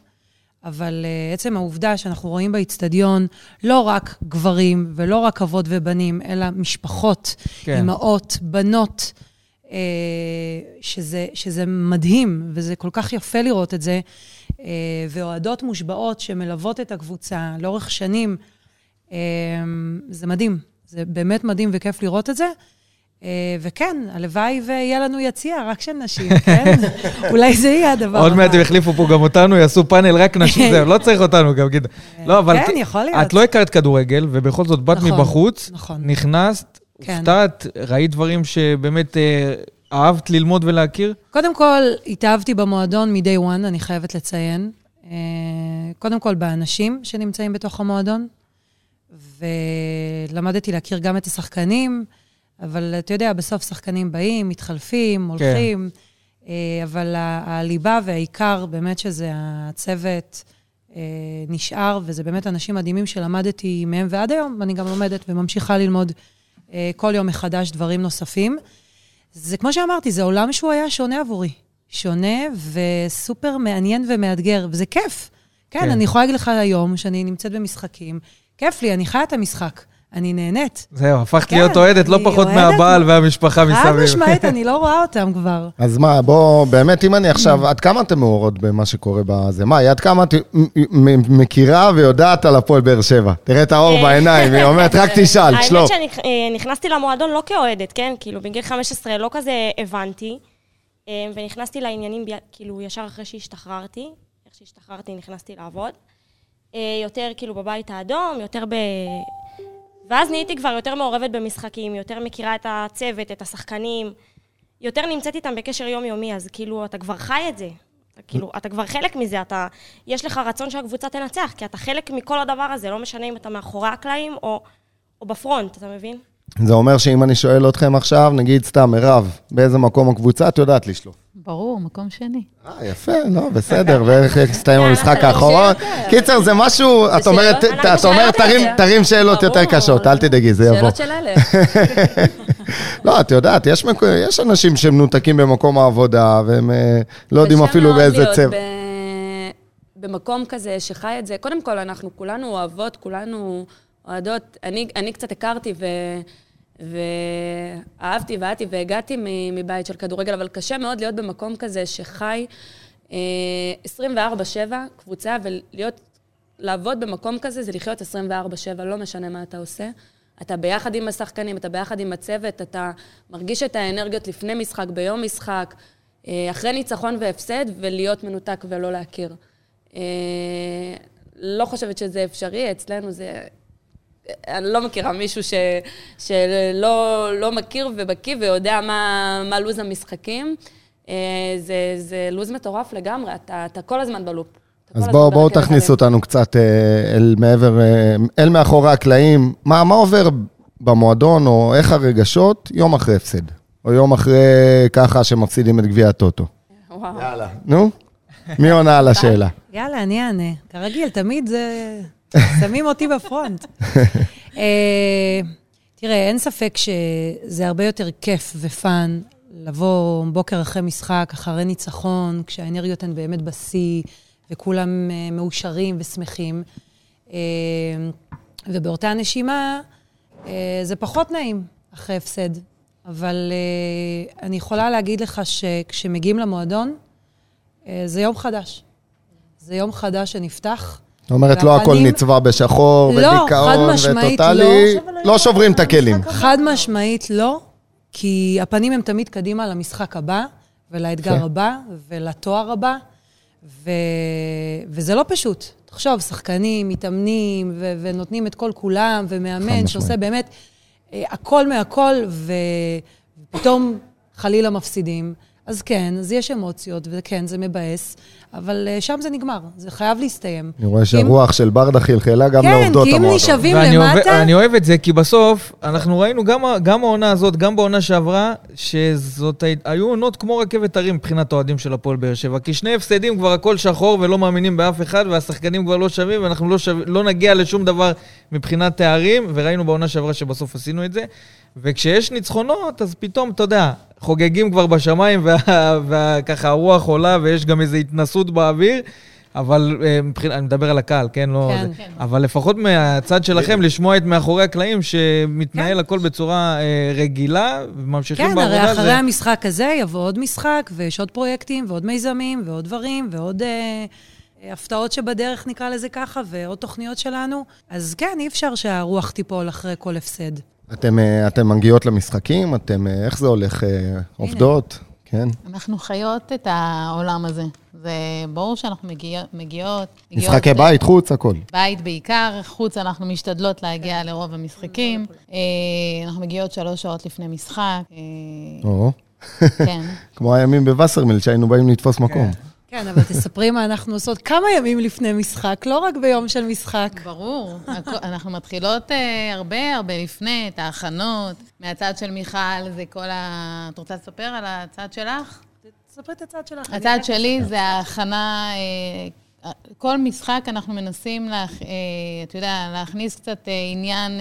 אבל uh, עצם העובדה שאנחנו רואים באיצטדיון לא רק גברים ולא רק אבות ובנים, אלא משפחות, כן. אמהות, בנות, uh, שזה, שזה מדהים, וזה כל כך יפה לראות את זה, uh, ואוהדות מושבעות שמלוות את הקבוצה לאורך שנים, uh, זה מדהים. זה באמת מדהים וכיף לראות את זה. אה, וכן, הלוואי ויהיה לנו יציע רק של נשים, כן? אולי זה יהיה הדבר הבא. עוד מעט הם יחליפו פה גם אותנו, יעשו פאנל רק נשים, זהו, לא צריך אותנו גם, כאילו. לא, אבל... כן, יכול להיות. את לא הכרת כדורגל, ובכל זאת באת נכון, מבחוץ, נכון. נכנסת, כן. הופתעת, ראית דברים שבאמת אה, אהבת ללמוד ולהכיר? קודם כל, התאהבתי במועדון מ-day one, אני חייבת לציין. אה, קודם כל באנשים שנמצאים בתוך המועדון, ולמדתי להכיר גם את השחקנים, אבל אתה יודע, בסוף שחקנים באים, מתחלפים, הולכים, כן. אבל הליבה והעיקר, באמת שזה הצוות נשאר, וזה באמת אנשים מדהימים שלמדתי מהם, ועד היום אני גם לומדת וממשיכה ללמוד כל יום מחדש דברים נוספים. זה כמו שאמרתי, זה עולם שהוא היה שונה עבורי. שונה וסופר מעניין ומאתגר, וזה כיף. כן, כן, אני יכולה להגיד לך היום שאני נמצאת במשחקים, כיף לי, אני חיה את המשחק. אני נהנית. זהו, הפכת כן, להיות אוהדת לא פחות מהבעל והמשפחה מסביב. חד משמעית, אני לא רואה אותם כבר. אז מה, בוא, באמת, אם אני עכשיו, עד כמה אתם מעורות במה שקורה בזה? מה, עד כמה את מכירה ויודעת על הפועל באר שבע? תראה את האור בעיניים, היא אומרת, רק תשאל, שלום. האמת שנכנסתי למועדון לא כאוהדת, כן? כאילו, בגיל 15 לא כזה הבנתי, ונכנסתי לעניינים, כאילו, ישר אחרי שהשתחררתי. איך שהשתחררתי נכנסתי לעבוד. יותר כאילו בבית האדום, יותר ב... ואז נהייתי כבר יותר מעורבת במשחקים, יותר מכירה את הצוות, את השחקנים, יותר נמצאת איתם בקשר יומיומי, אז כאילו, אתה כבר חי את זה. אתה, כאילו, אתה כבר חלק מזה, אתה... יש לך רצון שהקבוצה תנצח, כי אתה חלק מכל הדבר הזה, לא משנה אם אתה מאחורי הקלעים או, או בפרונט, אתה מבין? זה אומר שאם אני שואל אתכם עכשיו, נגיד סתם, מירב, באיזה מקום הקבוצה, את יודעת לשלוף. ברור, מקום שני. אה, יפה, לא, בסדר, ואיך הסתיים המשחק האחרון. קיצר, זה משהו, את אומרת, את אומרת, תרים שאלות יותר קשות, אל תדאגי, זה יבוא. שאלות של אלה. לא, את יודעת, יש אנשים שמנותקים במקום העבודה, והם לא יודעים אפילו באיזה צבע. במקום כזה שחי את זה, קודם כל, אנחנו כולנו אוהבות, כולנו אוהדות. אני קצת הכרתי ו... ואהבתי ואהבתי והגעתי מבית של כדורגל, אבל קשה מאוד להיות במקום כזה שחי 24-7, אה, קבוצה, ולהיות, לעבוד במקום כזה זה לחיות 24-7, לא משנה מה אתה עושה. אתה ביחד עם השחקנים, אתה ביחד עם הצוות, אתה מרגיש את האנרגיות לפני משחק, ביום משחק, אה, אחרי ניצחון והפסד, ולהיות מנותק ולא להכיר. אה, לא חושבת שזה אפשרי, אצלנו זה אני לא מכירה מישהו ש, שלא לא מכיר ובקיא ויודע מה, מה לו"ז המשחקים. אה, זה, זה לו"ז מטורף לגמרי, אתה, אתה כל הזמן בלופ. אז בואו בוא תכניסו אותנו קצת אה, אל מעבר, אה, אל מאחורי הקלעים. מה, מה עובר במועדון, או איך הרגשות יום אחרי הפסד? או יום אחרי ככה שמפסידים את גביע הטוטו? וואו. יאללה. נו, מי עונה על השאלה? יאללה, אני אענה. כרגיל, תמיד זה... שמים אותי בפרונט. אה, תראה, אין ספק שזה הרבה יותר כיף ופאן לבוא בוקר אחרי משחק, אחרי ניצחון, כשהאנרגיות הן באמת בשיא, וכולם אה, מאושרים ושמחים. אה, ובאותה נשימה, זה פחות נעים אחרי הפסד. אבל אני יכולה להגיד לך שכשמגיעים למועדון, זה יום חדש. זה יום חדש שנפתח. זאת אומרת, לא הכל נצבע בשחור, ודיכאון, וטוטאלי, לא שוברים את הכלים. חד משמעית לא, כי הפנים הם תמיד קדימה למשחק הבא, ולאתגר הבא, ולתואר הבא, וזה לא פשוט. תחשוב, שחקנים, מתאמנים, ונותנים את כל כולם, ומאמן שעושה באמת אה, הכל מהכל, ופתאום חלילה מפסידים. אז כן, אז יש אמוציות, וכן, זה מבאס, אבל uh, שם זה נגמר, זה חייב להסתיים. אני רואה שהרוח של ברדה חלחלה גם כן, לעובדות המועדון. כן, כי אם נשאבים למטה... אני אוהב את זה, כי בסוף, אנחנו ראינו גם, גם העונה הזאת, גם בעונה שעברה, שזאת היו עונות כמו רכבת הרים מבחינת אוהדים של הפועל באר שבע, כי שני הפסדים כבר הכל שחור ולא מאמינים באף אחד, והשחקנים כבר לא שווים, ואנחנו לא, שו... לא נגיע לשום דבר מבחינת תארים, וראינו בעונה שעברה שבסוף עשינו את זה. וכשיש ניצחונות, אז פתאום, אתה יודע, חוגגים כבר בשמיים, וככה הרוח עולה, ויש גם איזו התנסות באוויר. אבל אה, מבחינת, אני מדבר על הקהל, כן? לא כן, כן. אבל לפחות מהצד שלכם, לשמוע את מאחורי הקלעים, שמתנהל כן. הכל בצורה אה, רגילה, וממשיכים כן, בעבודה. כן, הרי אחרי זה... המשחק הזה יבוא עוד משחק, ויש עוד פרויקטים, ועוד מיזמים, ועוד דברים, ועוד אה, הפתעות שבדרך, נקרא לזה ככה, ועוד תוכניות שלנו. אז כן, אי אפשר שהרוח תיפול אחרי כל הפסד. אתם, אה, אתם מגיעות למשחקים? אתם, אה, איך זה הולך? אה, עובדות? כן. אנחנו חיות את העולם הזה. זה ברור שאנחנו מגיע, מגיעות... משחקי מגיעות, בית, חוץ, הכל. בית בעיקר, חוץ אנחנו משתדלות להגיע לרוב המשחקים. אנחנו מגיעות שלוש שעות לפני משחק. או. כן. כמו הימים בווסרמיל, שהיינו באים לתפוס מקום. כן, אבל תספרי מה אנחנו עושות כמה ימים לפני משחק, לא רק ביום של משחק. ברור. אנחנו מתחילות אה, הרבה הרבה לפני, את ההכנות. מהצד של מיכל זה כל ה... את רוצה לספר על הצד שלך? תספרי את הצד שלך. הצד שלי זה ההכנה, אה, כל משחק אנחנו מנסים, לה, אה, אתה יודע, להכניס קצת אה, עניין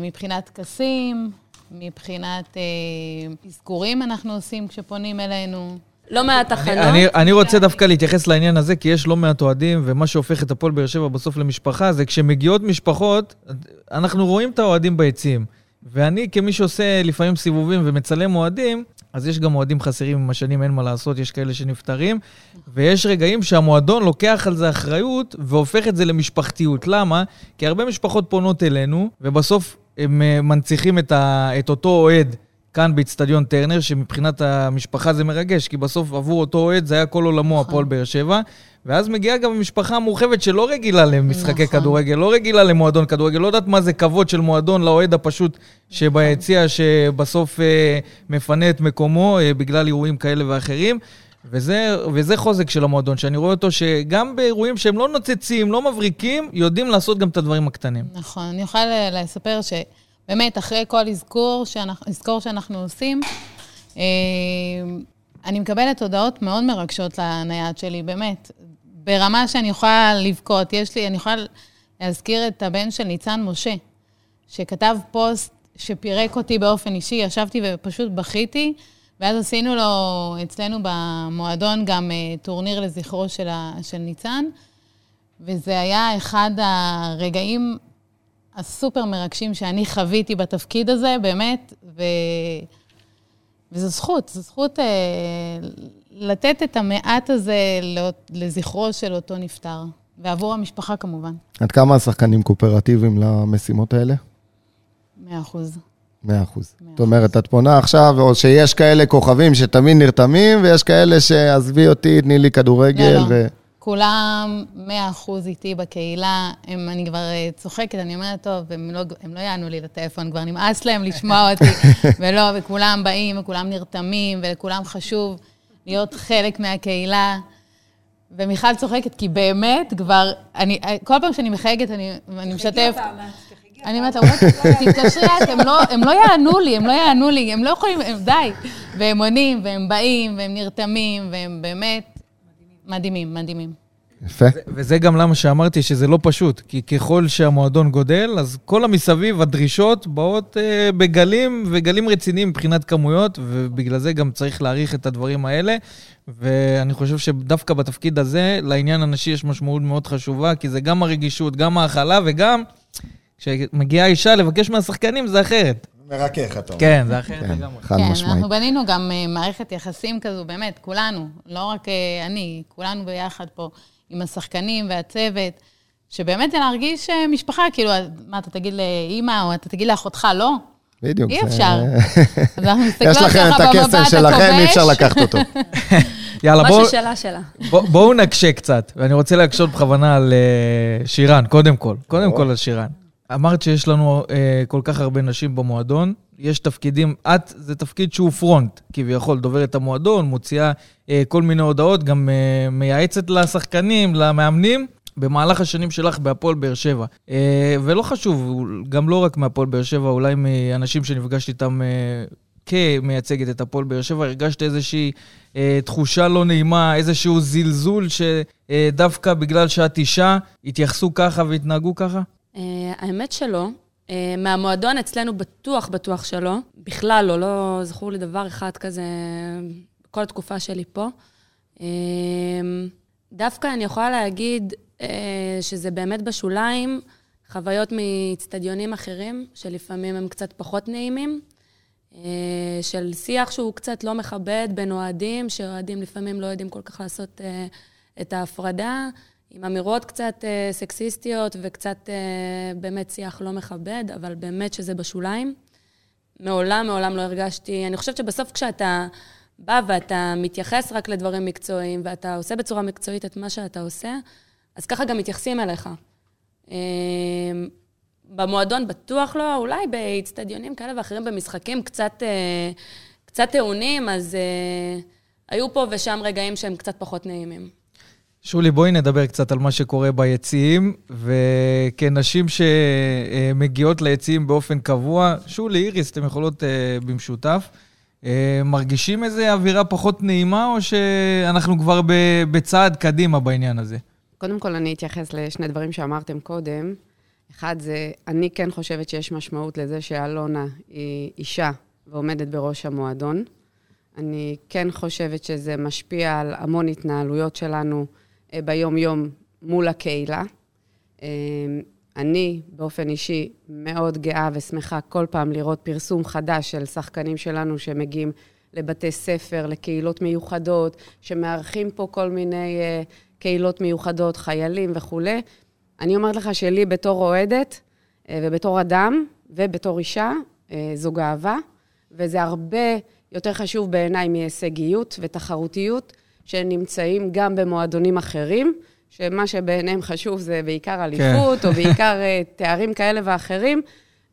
מבחינת טקסים, מבחינת אזכורים אנחנו עושים כשפונים אלינו. לא מעט הכנות. אני, אני רוצה דווקא להתייחס לעניין הזה, כי יש לא מעט אוהדים, ומה שהופך את הפועל באר שבע בסוף למשפחה, זה כשמגיעות משפחות, אנחנו רואים את האוהדים ביציעים. ואני, כמי שעושה לפעמים סיבובים ומצלם אוהדים, אז יש גם אוהדים חסרים עם השנים, אין מה לעשות, יש כאלה שנפטרים, ויש רגעים שהמועדון לוקח על זה אחריות והופך את זה למשפחתיות. למה? כי הרבה משפחות פונות אלינו, ובסוף הם אה, מנציחים את, ה, את אותו אוהד כאן באיצטדיון טרנר, שמבחינת המשפחה זה מרגש, כי בסוף עבור אותו אוהד זה היה כל עולמו הפועל באר שבע, ואז מגיעה גם המשפחה המורחבת שלא רגילה למשחקי נכון. כדורגל, לא רגילה למועדון כדורגל, לא יודעת מה זה כבוד של מועדון לאוהד הפשוט שביציע, שבסוף אה, מפנה את מקומו אה, בגלל אירועים כאלה ואחרים. וזה, וזה חוזק של המועדון, שאני רואה אותו שגם באירועים שהם לא נוצצים, לא מבריקים, יודעים לעשות גם את הדברים הקטנים. נכון, אני יכולה לספר שבאמת, אחרי כל אזכור שאנחנו, אזכור שאנחנו עושים, אה, אני מקבלת הודעות מאוד מרגשות לנייד שלי, באמת. ברמה שאני יכולה לבכות. יש לי, אני יכולה להזכיר את הבן של ניצן משה, שכתב פוסט שפירק אותי באופן אישי, ישבתי ופשוט בכיתי, ואז עשינו לו אצלנו במועדון גם אה, טורניר לזכרו של, ה, של ניצן, וזה היה אחד הרגעים הסופר מרגשים שאני חוויתי בתפקיד הזה, באמת, ו... וזו זכות, זו זכות אה, לתת את המעט הזה לזכרו של אותו נפטר, ועבור המשפחה כמובן, עד כמה השחקנים קואופרטיביים למשימות האלה? מאה אחוז. מאה אחוז. זאת אומרת, את פונה עכשיו, או שיש כאלה כוכבים שתמיד נרתמים, ויש כאלה שעזבי אותי, תני לי כדורגל, לא, לא. ו... כולם מאה אחוז איתי בקהילה, הם, אני כבר אה, צוחקת, אני אומרת, טוב, הם לא, הם לא יענו לי לטלפון, כבר נמאס להם לשמוע אותי, ולא, וכולם באים, וכולם נרתמים, ולכולם חשוב להיות חלק מהקהילה. ומיכל צוחקת, כי באמת, כבר, אני, כל פעם שאני מחייגת, אני, אני משתפת. אני אומרת, תתקשרי את, הם לא, הם לא יענו לי, הם לא יענו לי, הם לא יכולים, הם די. והם עונים, והם באים, והם נרתמים, והם באמת מדהימים, מדהימים. יפה. וזה גם למה שאמרתי שזה לא פשוט, כי ככל שהמועדון גודל, אז כל המסביב, הדרישות באות אה, בגלים, וגלים רציניים מבחינת כמויות, ובגלל זה גם צריך להעריך את הדברים האלה. ואני חושב שדווקא בתפקיד הזה, לעניין הנשי יש משמעות מאוד חשובה, כי זה גם הרגישות, גם ההכלה, וגם כשמגיעה אישה לבקש מהשחקנים, זה אחרת. מרכך, אתה אומר. כן, זה אחרת כן, לגמרי. חד כן, משמעית. אנחנו בנינו גם אה, מערכת יחסים כזו, באמת, כולנו, לא רק אה, אני, כולנו ביחד פה, עם השחקנים והצוות, שבאמת זה להרגיש אה, משפחה, כאילו, מה, אתה תגיד לאימא, או אתה תגיד לאחותך, לא? בדיוק. אי אפשר. אז אנחנו מסתכלות יש לכם את הקסם שלכם, אי אפשר. לקחת אותו. יאללה, בואו... משהו שלה שלה. בוא, בואו נקשה קצת, ואני רוצה להקשות בכוונה על שירן, קודם כל. קודם כל על שירן. אמרת שיש לנו אה, כל כך הרבה נשים במועדון, יש תפקידים, את, זה תפקיד שהוא פרונט, כביכול, דוברת המועדון, מוציאה אה, כל מיני הודעות, גם אה, מייעצת לשחקנים, למאמנים. במהלך השנים שלך בהפועל באר שבע. אה, ולא חשוב, גם לא רק מהפועל באר שבע, אולי מאנשים שנפגשתי איתם אה, כמייצגת את הפועל באר שבע, הרגשת איזושהי אה, תחושה לא נעימה, איזשהו זלזול שדווקא בגלל שאת אישה, התייחסו ככה והתנהגו ככה? אה, האמת שלא. אה, מהמועדון אצלנו בטוח, בטוח שלא. בכלל לא, לא זכור לי דבר אחד כזה בכל התקופה שלי פה. אה, דווקא אני יכולה להגיד אה, שזה באמת בשוליים, חוויות מאיצטדיונים אחרים, שלפעמים הם קצת פחות נעימים. של שיח שהוא קצת לא מכבד בין אוהדים, שאוהדים לפעמים לא יודעים כל כך לעשות את ההפרדה, עם אמירות קצת אה, סקסיסטיות וקצת אה, באמת שיח לא מכבד, אבל באמת שזה בשוליים. מעולם, מעולם לא הרגשתי, אני חושבת שבסוף כשאתה בא ואתה מתייחס רק לדברים מקצועיים, ואתה עושה בצורה מקצועית את מה שאתה עושה, אז ככה גם מתייחסים אליך. אה, במועדון בטוח לא, אולי באיצטדיונים כאלה ואחרים, במשחקים קצת, קצת טעונים, אז, היו פה ושם רגעים שהם קצת פחות נעימים. שולי, בואי נדבר קצת על מה שקורה ביציעים, וכנשים שמגיעות ליציעים באופן קבוע, שולי, איריס, אתן יכולות uh, במשותף. Uh, מרגישים איזו אווירה פחות נעימה, או שאנחנו כבר בצעד קדימה בעניין הזה? קודם כל, אני אתייחס לשני דברים שאמרתם קודם. אחד זה, אני כן חושבת שיש משמעות לזה שאלונה היא אישה ועומדת בראש המועדון. אני כן חושבת שזה משפיע על המון התנהלויות שלנו ביום-יום מול הקהילה. אה, אני באופן אישי מאוד גאה ושמחה כל פעם לראות פרסום חדש של שחקנים שלנו שמגיעים לבתי ספר, לקהילות מיוחדות, שמארחים פה כל מיני uh, קהילות מיוחדות, חיילים וכולי. אני אומרת לך שלי בתור אוהדת ובתור אדם ובתור אישה, זו גאווה, וזה הרבה יותר חשוב בעיניי מהישגיות ותחרותיות, שנמצאים גם במועדונים אחרים, שמה שבעיניהם חשוב זה בעיקר כן. אליפות, כן. או בעיקר אה, תארים כאלה ואחרים,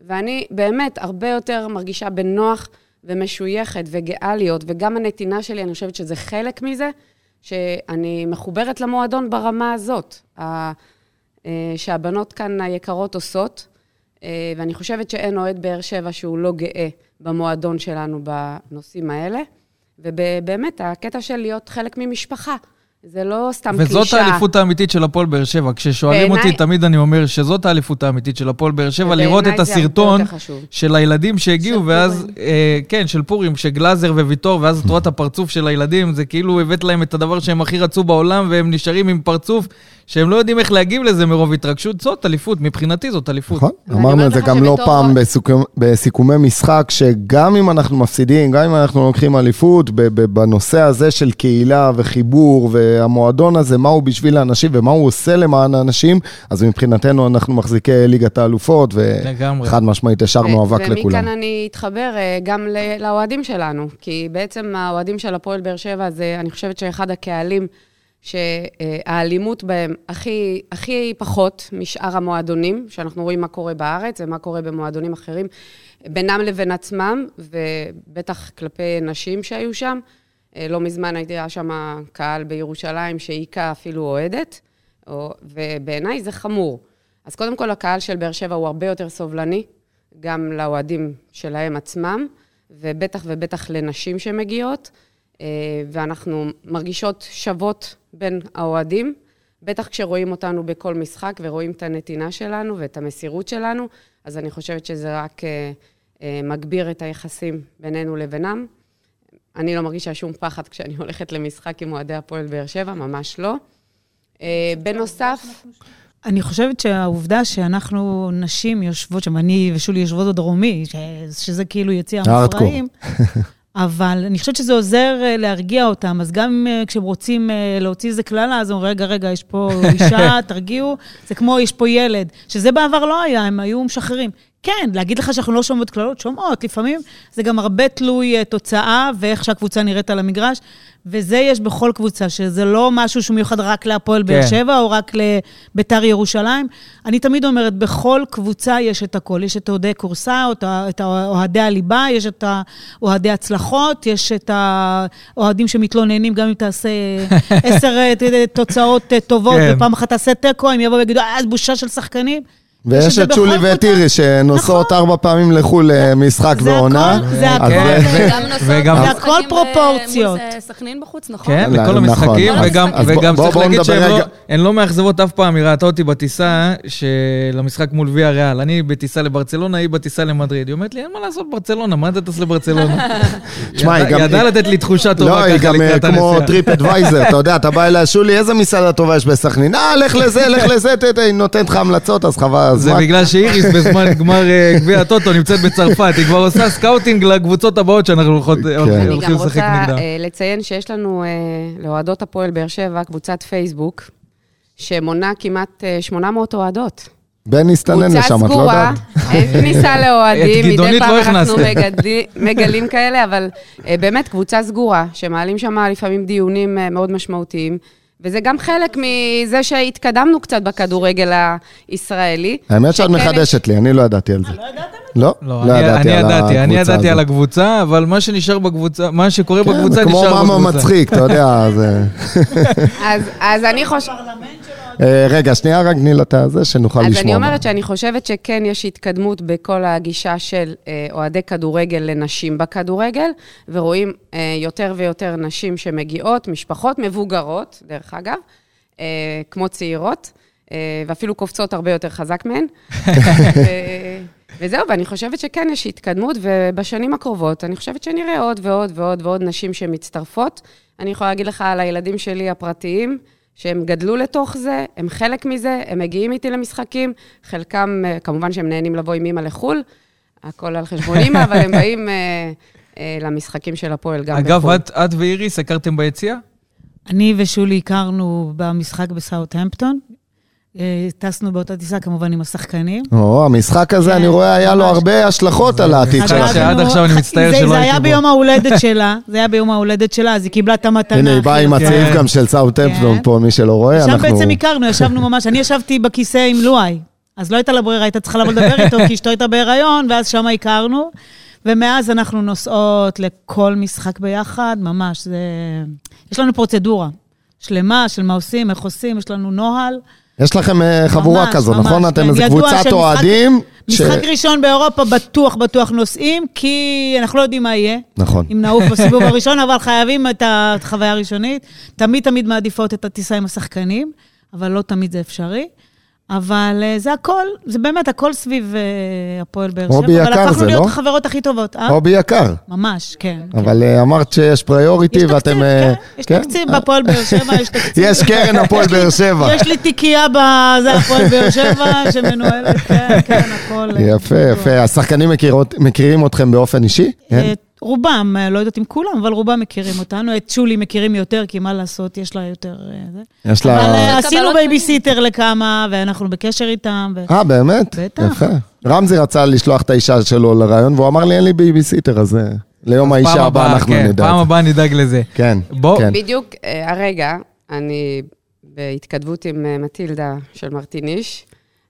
ואני באמת הרבה יותר מרגישה בנוח ומשויכת וגאה להיות, וגם הנתינה שלי, אני חושבת שזה חלק מזה, שאני מחוברת למועדון ברמה הזאת, אה, שהבנות כאן היקרות עושות, אה, ואני חושבת שאין אוהד באר שבע שהוא לא גאה במועדון שלנו בנושאים האלה. ובאמת, הקטע של להיות חלק ממשפחה. זה לא סתם קלישה. וזאת האליפות האמיתית של הפועל באר שבע. כששואלים בעיני... אותי, תמיד אני אומר שזאת האליפות האמיתית של הפועל באר שבע, לראות את הסרטון של הילדים שהגיעו, ואז, אה, כן, של פורים, שגלאזר וויטור, ואז את רואה את הפרצוף של הילדים, זה כאילו הבאת להם את הדבר שהם הכי רצו בעולם, והם נשארים עם פרצוף שהם לא יודעים איך להגיב לזה מרוב התרגשות. זאת אליפות, מבחינתי זאת אליפות. נכון, אמרנו את זה גם לא פעם בסיכומ... בסיכומי משחק, שגם אם אנחנו מפסידים, גם אם אנחנו לוקחים אליפות, בנושא הזה של קהילה וחיבור, ו... המועדון הזה, מה הוא בשביל האנשים ומה הוא עושה למען האנשים, אז מבחינתנו אנחנו מחזיקי ליגת האלופות, וחד משמעית השארנו אבק לכולם. ומכאן אני אתחבר אה, גם לאוהדים שלנו, כי בעצם האוהדים של הפועל באר שבע זה, אני חושבת שאחד הקהלים שהאלימות בהם הכי, הכי פחות משאר המועדונים, שאנחנו רואים מה קורה בארץ ומה קורה במועדונים אחרים, בינם לבין עצמם, ובטח כלפי נשים שהיו שם. אה, לא מזמן היה שם קהל בירושלים שהיכה אפילו אוהדת, ובעיניי זה חמור. אז קודם כל, הקהל של באר שבע הוא הרבה יותר סובלני, גם לאוהדים שלהם עצמם, ובטח ובטח לנשים שמגיעות, אה, ואנחנו מרגישות שוות בין האוהדים, בטח כשרואים אותנו בכל משחק ורואים את הנתינה שלנו ואת המסירות שלנו, אז אני חושבת שזה רק אה, מגביר את היחסים בינינו לבינם. אני לא מרגישה שום פחד כשאני הולכת למשחק עם אוהדי הפועל באר שבע, ממש לא. אה, בנוסף... אני חושבת שהעובדה שאנחנו נשים יושבות שם, אני ושולי יושבות בדרומי, שזה כאילו יציע המפרעים, אבל אני חושבת שזה עוזר אה, להרגיע אותם. אז גם אה, כשהם רוצים להוציא איזה קללה, אז אומרים, רגע, רגע, יש פה אישה, תרגיעו. זה כמו, יש פה ילד, שזה בעבר לא היה, הם היו משחררים. כן, להגיד לך שאנחנו לא שומעות קללות, שומעות. לפעמים זה גם הרבה תלוי תוצאה ואיך שהקבוצה נראית על המגרש, וזה יש בכל קבוצה, שזה לא משהו שהוא מיוחד רק להפועל באר כן. שבע או רק לביתר ירושלים. אני תמיד אומרת, בכל קבוצה יש את הכל. יש את אוהדי כורסה, את אוהדי הליבה, יש את אוהדי הצלחות, יש את האוהדים שמתלוננים, גם אם תעשה עשר אה, תוצאות אה, טובות, כן. ופעם אחת תעשה תיקו, הם יבואו ויגידו, אה, בושה של שחקנים. ויש את שולי ואת איריס שנוסעות נכון. ארבע פעמים לחו"ל למשחק אה, ועונה. זה הכל, זה הכל פרופורציות. סכנין בחוץ, נכון? כן, לכל נכון. המשחקים, וגם צריך להגיד שהן לא-, לא מאכזבות אף פעם, היא ראתה אותי בטיסה של המשחק מול ויה ריאל. אני בטיסה לברצלונה, היא בטיסה למדריד. היא אומרת לי, אין מה לעשות ברצלונה, מה אתה טס לברצלונה? תשמע, היא גם... ידעה לתת לי תחושה טובה ככה לקראת הנסיעה. לא, היא גם כמו TripAdvisor, אתה יודע, אתה בא אליה, שולי, איזה מסעדה טובה יש בסכנין? אה, לך לזה, לך לזה, היא נותנת לך המלצות, אז חבל זה בגלל שאיריס בזמן גמר אה, גביע הטוטו נמצאת בצרפת, היא כבר עושה scouting לקבוצות הבאות שאנחנו הולכים לשחק נגדם. אני גם רוצה אה, לציין שיש לנו, אה, לאוהדות הפועל באר שבע, קבוצת פייסבוק, שמונה כמעט 800 אוהדות. בן הסתנן לשם, את לא יודעת. קבוצה סגורה, אין כניסה לאוהדים, מדי פעם לא אנחנו מגלים כאלה, אבל באמת קבוצה סגורה, שמעלים שם לפעמים דיונים מאוד משמעותיים. וזה גם חלק מזה שהתקדמנו קצת בכדורגל הישראלי. האמת שאת מחדשת לי, אני לא ידעתי על זה. לא? לא, אני, אני ידעתי, אני ידעתי על הקבוצה, אבל מה שנשאר בקבוצה, מה שקורה כן, בקבוצה נשאר בקבוצה. כמו מאמה מצחיק, אתה יודע, זה... אז, אז אני חושבת... אה, רגע, שנייה, רק תני לה את הזה, שנוכל לשמוע. אז אני אומרת שאני חושבת שכן יש התקדמות בכל הגישה של אה, אוהדי כדורגל לנשים בכדורגל, ורואים אה, יותר ויותר נשים שמגיעות, משפחות מבוגרות, דרך אגב, כמו צעירות, ואפילו קופצות הרבה יותר חזק מהן. וזהו, ואני חושבת שכן יש התקדמות, ובשנים הקרובות אני חושבת שנראה עוד ועוד ועוד ועוד נשים שמצטרפות. אני יכולה להגיד לך על הילדים שלי הפרטיים, שהם גדלו לתוך זה, הם חלק מזה, הם מגיעים איתי למשחקים, חלקם, אה, כמובן שהם נהנים לבוא עם אימא לחו"ל, הכל על חשבון אימא, אבל הם באים אה, אה, למשחקים של הפועל גם אגב, בחו"ל. את, את ואיריס הכרתם ביציאה? אני ושולי הכרנו במשחק בסאוטהמפטון. אה, טסנו באותה טיסה, כמובן, עם השחקנים. או, המשחק הזה, אני רואה, היה לו. הרבה השלכות על העתיד שלכם. שעד עכשיו אני מצטער זה- שלא זה הייתי היה בו. ביום ההולדת שלה, זה היה ביום ההולדת שלה, אז היא קיבלה את המתנה. הנה, היא באה עם הצעיף כן. גם של סאוטהמפטון כן. פה, מי שלא רואה, שם אנחנו... בעצם הכרנו, ישבנו ממש, אני ישבתי בכיסא עם לואי, אז לא הייתה לה ברירה, הייתה צריכה לבוא לדבר איתו, כי אשתו הייתה בהיריון, ואז שם הכרנו, ומאז אנחנו נוסעות לכל משחק ביחד, ממש, זה... יש לנו פרוצדורה שלמה של מה עושים, איך עושים, יש לנו נוהל. יש לכם אה, חבורה ממש, כזו, ממש, נכון? אתם כן. איזה ידוע קבוצת אוהדים. ש- משחק ראשון באירופה בטוח, בטוח נוסעים, כי אנחנו לא יודעים מה יהיה. נכון. אם נעוף בסיבוב הראשון, אבל חייבים את החוויה הראשונית. תמיד תמיד מעדיפות את הטיסה עם השחקנים, אבל לא תמיד זה אפשרי. אבל אה, זה הכל, זה באמת הכל סביב אה, הפועל באר שבע. הובי יקר אבל הפכנו זה, להיות לא? החברות הכי טובות, אה? הובי יקר. ממש, כן. אבל אה, אמרת שיש priority יש ואתם... תקציב, כן, יש כן? תקציב בהפועל באר שבע, יש תקציב. יש קרן הפועל באר שבע. יש לי תיקייה בזה, הפועל באר שבע, שמנוהלת, כן, כן, הכל. יפה, יפה. השחקנים מכירים אתכם באופן אישי? רובם, אה, לא יודעת אם כולם, אבל רובם מכירים אותנו. את שולי מכירים יותר, כי מה לעשות, יש לה יותר... אה. יש אבל לה... אה, עשינו בייביסיטר לכמה, ואנחנו בקשר איתם. ו- אה, באמת? בטח. יפה. רמזי רצה לשלוח את האישה שלו לריאיון, והוא אמר לי, אין לי בייביסיטר, אז ליום האישה הבא הבאה, אנחנו כן, נדע. פעם. הבאה נדאג לזה. כן, בוא, כן. בדיוק הרגע, אני בהתכתבות עם מטילדה של מרטיניש,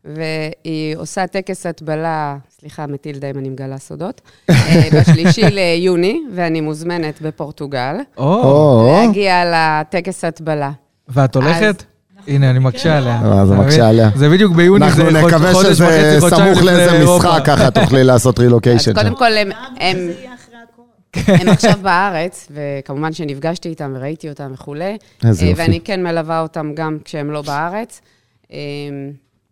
והיא עושה טקס הטבלה, סליחה, מטילדה, אם אני מגלה סודות, אה, בשלישי ליוני, ואני מוזמנת בפורטוגל, או, להגיע לטקס הטבלה. ואת הולכת? הנה, אני מקשה עליה. אה, זה מקשה? עליה. זה בדיוק ביוני, זה אנחנו חוד- נקווה חודש שזה וחצי, חודשיים סמוך לפני לאיזה אירופה. משחק, ככה תוכלי לעשות אז רילוקיישן. קודם כל, הם, הם, הם עכשיו בארץ, וכמובן שנפגשתי איתם וראיתי אותם וכולי. איזה אה, יופי. ואני כן מלווה אותם גם כשהם לא בארץ.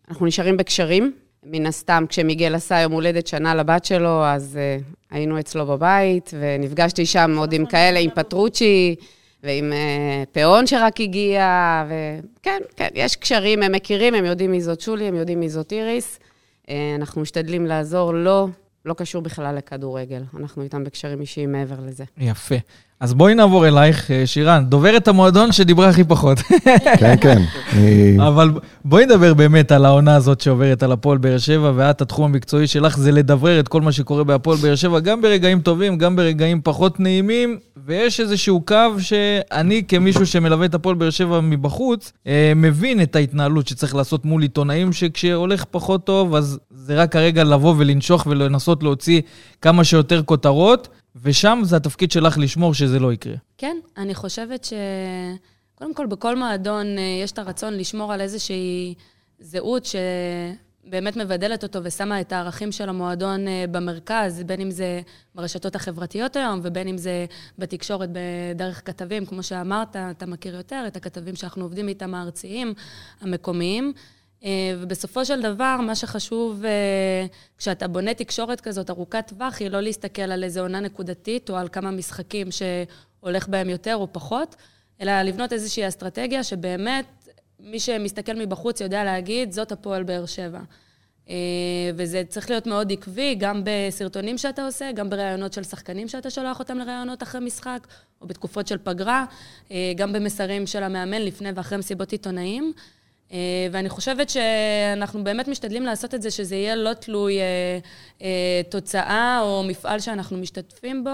אנחנו נשארים בקשרים. מן הסתם, כשמיגל עשה יום הולדת שנה לבת שלו, אז אה, היינו אצלו בבית, ונפגשתי שם עוד עם כאלה, עם פטרוצ'י, ועם אה, פאון שרק הגיע, וכן, כן, יש קשרים, הם מכירים, הם יודעים מי זאת שולי, הם יודעים מי זאת איריס. אה, אנחנו משתדלים לעזור, לא, לא קשור בכלל לכדורגל. אנחנו איתם בקשרים אישיים מעבר לזה. יפה. אז בואי נעבור אלייך, אה, שירן, דוברת המועדון שדיברה הכי פחות. כן, כן. היא- אבל בואי נדבר באמת על העונה הזאת שעוברת על הפועל באר שבע, ואת, התחום המקצועי שלך זה לדברר את כל מה שקורה בהפועל באר שבע, גם ברגעים טובים, גם ברגעים פחות נעימים, ויש איזשהו קו שאני, כמישהו שמלווה את הפועל באר שבע מבחוץ, אה, מבין את ההתנהלות שצריך לעשות מול עיתונאים, שכשהולך פחות טוב, אז זה רק הרגע לבוא ולנשוך ולנסות להוציא כמה שיותר כותרות, ושם זה התפקיד שלך לשמור שזה לא יקרה. כן, אני חושבת ש... קודם כל, בכל מועדון אה, יש את הרצון לשמור על איזושהי זהות שבאמת מבדלת אותו ושמה את הערכים של המועדון אה, במרכז, בין אם זה ברשתות החברתיות היום ובין אם זה בתקשורת בדרך כתבים, כמו שאמרת, אתה מכיר יותר את הכתבים שאנחנו עובדים איתם, הארציים, המקומיים. אה, ובסופו של דבר, מה שחשוב אה, כשאתה בונה תקשורת כזאת ארוכת טווח, היא לא להסתכל על איזו עונה נקודתית או על כמה משחקים שהולך בהם יותר או פחות, אלא לבנות איזושהי אסטרטגיה שבאמת מי שמסתכל מבחוץ יודע להגיד, זאת הפועל באר שבע. אה, וזה צריך להיות מאוד עקבי, גם בסרטונים שאתה עושה, גם בראיונות של שחקנים שאתה שולח אותם לראיונות אחרי משחק, או בתקופות של פגרה, גם במסרים של המאמן לפני ואחרי מסיבות עיתונאים. אה, ואני חושבת שאנחנו באמת משתדלים לעשות את זה, שזה יהיה לא תלוי אה, אה, תוצאה או מפעל שאנחנו משתתפים בו,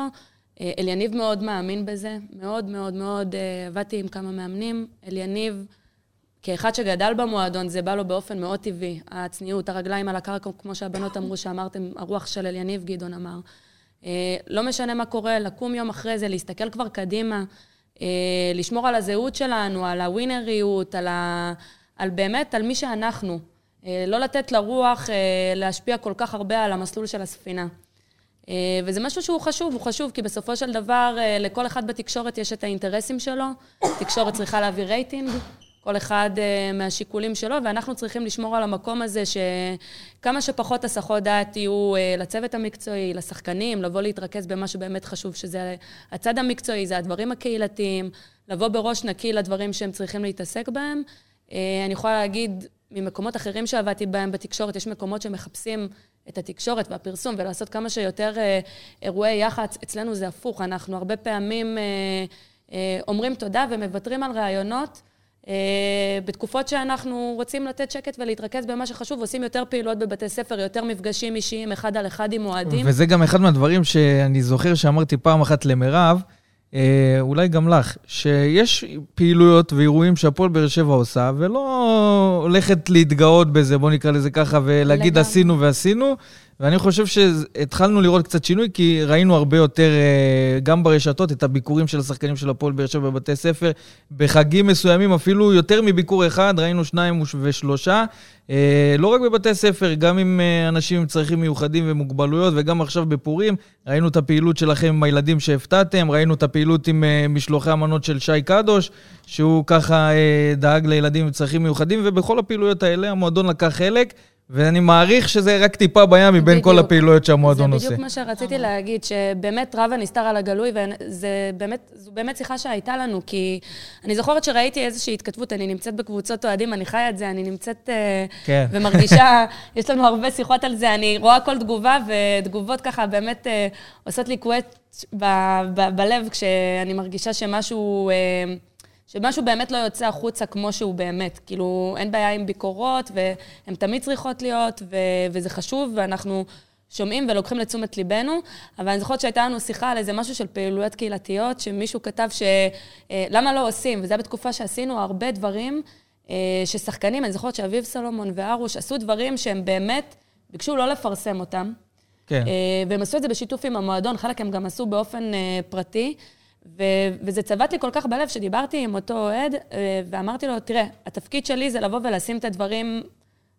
אליניב מאוד מאמין בזה, מאוד מאוד מאוד, עבדתי עם כמה מאמנים. אליניב, כאחד שגדל במועדון, זה בא לו באופן מאוד טבעי. הצניעות, הרגליים על הקרקע, כמו שהבנות אמרו, שאמרתם, הרוח של אליניב, גדעון אמר. לא משנה מה קורה, לקום יום אחרי זה, להסתכל כבר קדימה, לשמור על הזהות שלנו, על הווינריות, על, ה... על באמת, על מי שאנחנו. לא לתת לרוח להשפיע כל כך הרבה על המסלול של הספינה. אה, וזה משהו שהוא חשוב, הוא חשוב, כי בסופו של דבר אה, לכל אחד בתקשורת יש את האינטרסים שלו. תקשורת צריכה להביא רייטינג, כל אחד אה, מהשיקולים שלו, ואנחנו צריכים לשמור על המקום הזה שכמה שפחות הסחות דעת יהיו לצוות המקצועי, לשחקנים, לבוא להתרכז במה שבאמת חשוב, שזה הצד המקצועי, זה הדברים הקהילתיים, לבוא בראש נקי לדברים שהם צריכים להתעסק בהם. אני יכולה להגיד, ממקומות אחרים שעבדתי בהם בתקשורת, יש מקומות שמחפשים את התקשורת והפרסום ולעשות כמה שיותר אה, אירועי יח"צ. אצלנו זה הפוך, אנחנו הרבה פעמים אה, אה, אומרים תודה ומוותרים על ראיונות. בתקופות שאנחנו רוצים לתת שקט ולהתרכז במה שחשוב, עושים יותר פעילויות בבתי ספר, יותר מפגשים אישיים אחד על אחד עם אוהדים. וזה גם אחד מהדברים שאני זוכר שאמרתי פעם אחת למירב, אה, אולי גם לך, שיש פעילויות ואירועים שהפועל באר שבע עושה, ולא הולכת להתגאות בזה, בוא נקרא לזה ככה, ולהגיד לגמרי. עשינו ועשינו, ואני חושב שהתחלנו לראות קצת שינוי, כי ראינו הרבה יותר, אה, גם ברשתות, את הביקורים של השחקנים של הפועל באר שבע בבתי ספר. בחגים מסוימים, אפילו יותר מביקור אחד, ראינו שניים ושלושה. אה, לא רק בבתי ספר, גם עם אה, אנשים עם צרכים מיוחדים ומוגבלויות, וגם עכשיו בפורים. ראינו את הפעילות שלכם עם הילדים שהפתעתם, ראינו את הפעילות עם משלוחי המנות של שי קדוש, שהוא ככה דאג לילדים עם צרכים מיוחדים, ובכל הפעילויות האלה המועדון לקח חלק. ואני מעריך שזה רק טיפה בים מבין כל הפעילויות שהמועדון עושה. זה בדיוק מה שרציתי להגיד, שבאמת רבה נסתר על הגלוי, וזו באמת שיחה שהייתה לנו, כי אני זוכרת שראיתי איזושהי התכתבות, אני נמצאת בקבוצות אוהדים, אני חיה את זה, אני נמצאת אה, כן. ומרגישה, יש לנו הרבה שיחות על זה, אני רואה כל תגובה, ותגובות ככה באמת אה, עושות לי קווט בלב, כשאני מרגישה שמשהו... שמשהו באמת לא יוצא החוצה כמו שהוא באמת. כאילו, אין בעיה עם ביקורות, והן תמיד צריכות להיות, ו- וזה חשוב, ואנחנו שומעים ולוקחים לתשומת ליבנו. אבל אני זוכרת שהייתה לנו שיחה על איזה משהו של פעילויות קהילתיות, שמישהו כתב ש... אה, למה לא עושים? וזה היה בתקופה שעשינו הרבה דברים אה, ששחקנים, אני זוכרת שאביב סלומון וארוש עשו דברים שהם באמת ביקשו לא לפרסם אותם. כן. אה, והם עשו את זה בשיתוף עם המועדון, חלק הם גם עשו באופן פרטי. ו- וזה צבט לי כל כך בלב שדיברתי עם אותו אוהד, אה, ואמרתי לו, תראה, התפקיד שלי זה לבוא ולשים את הדברים,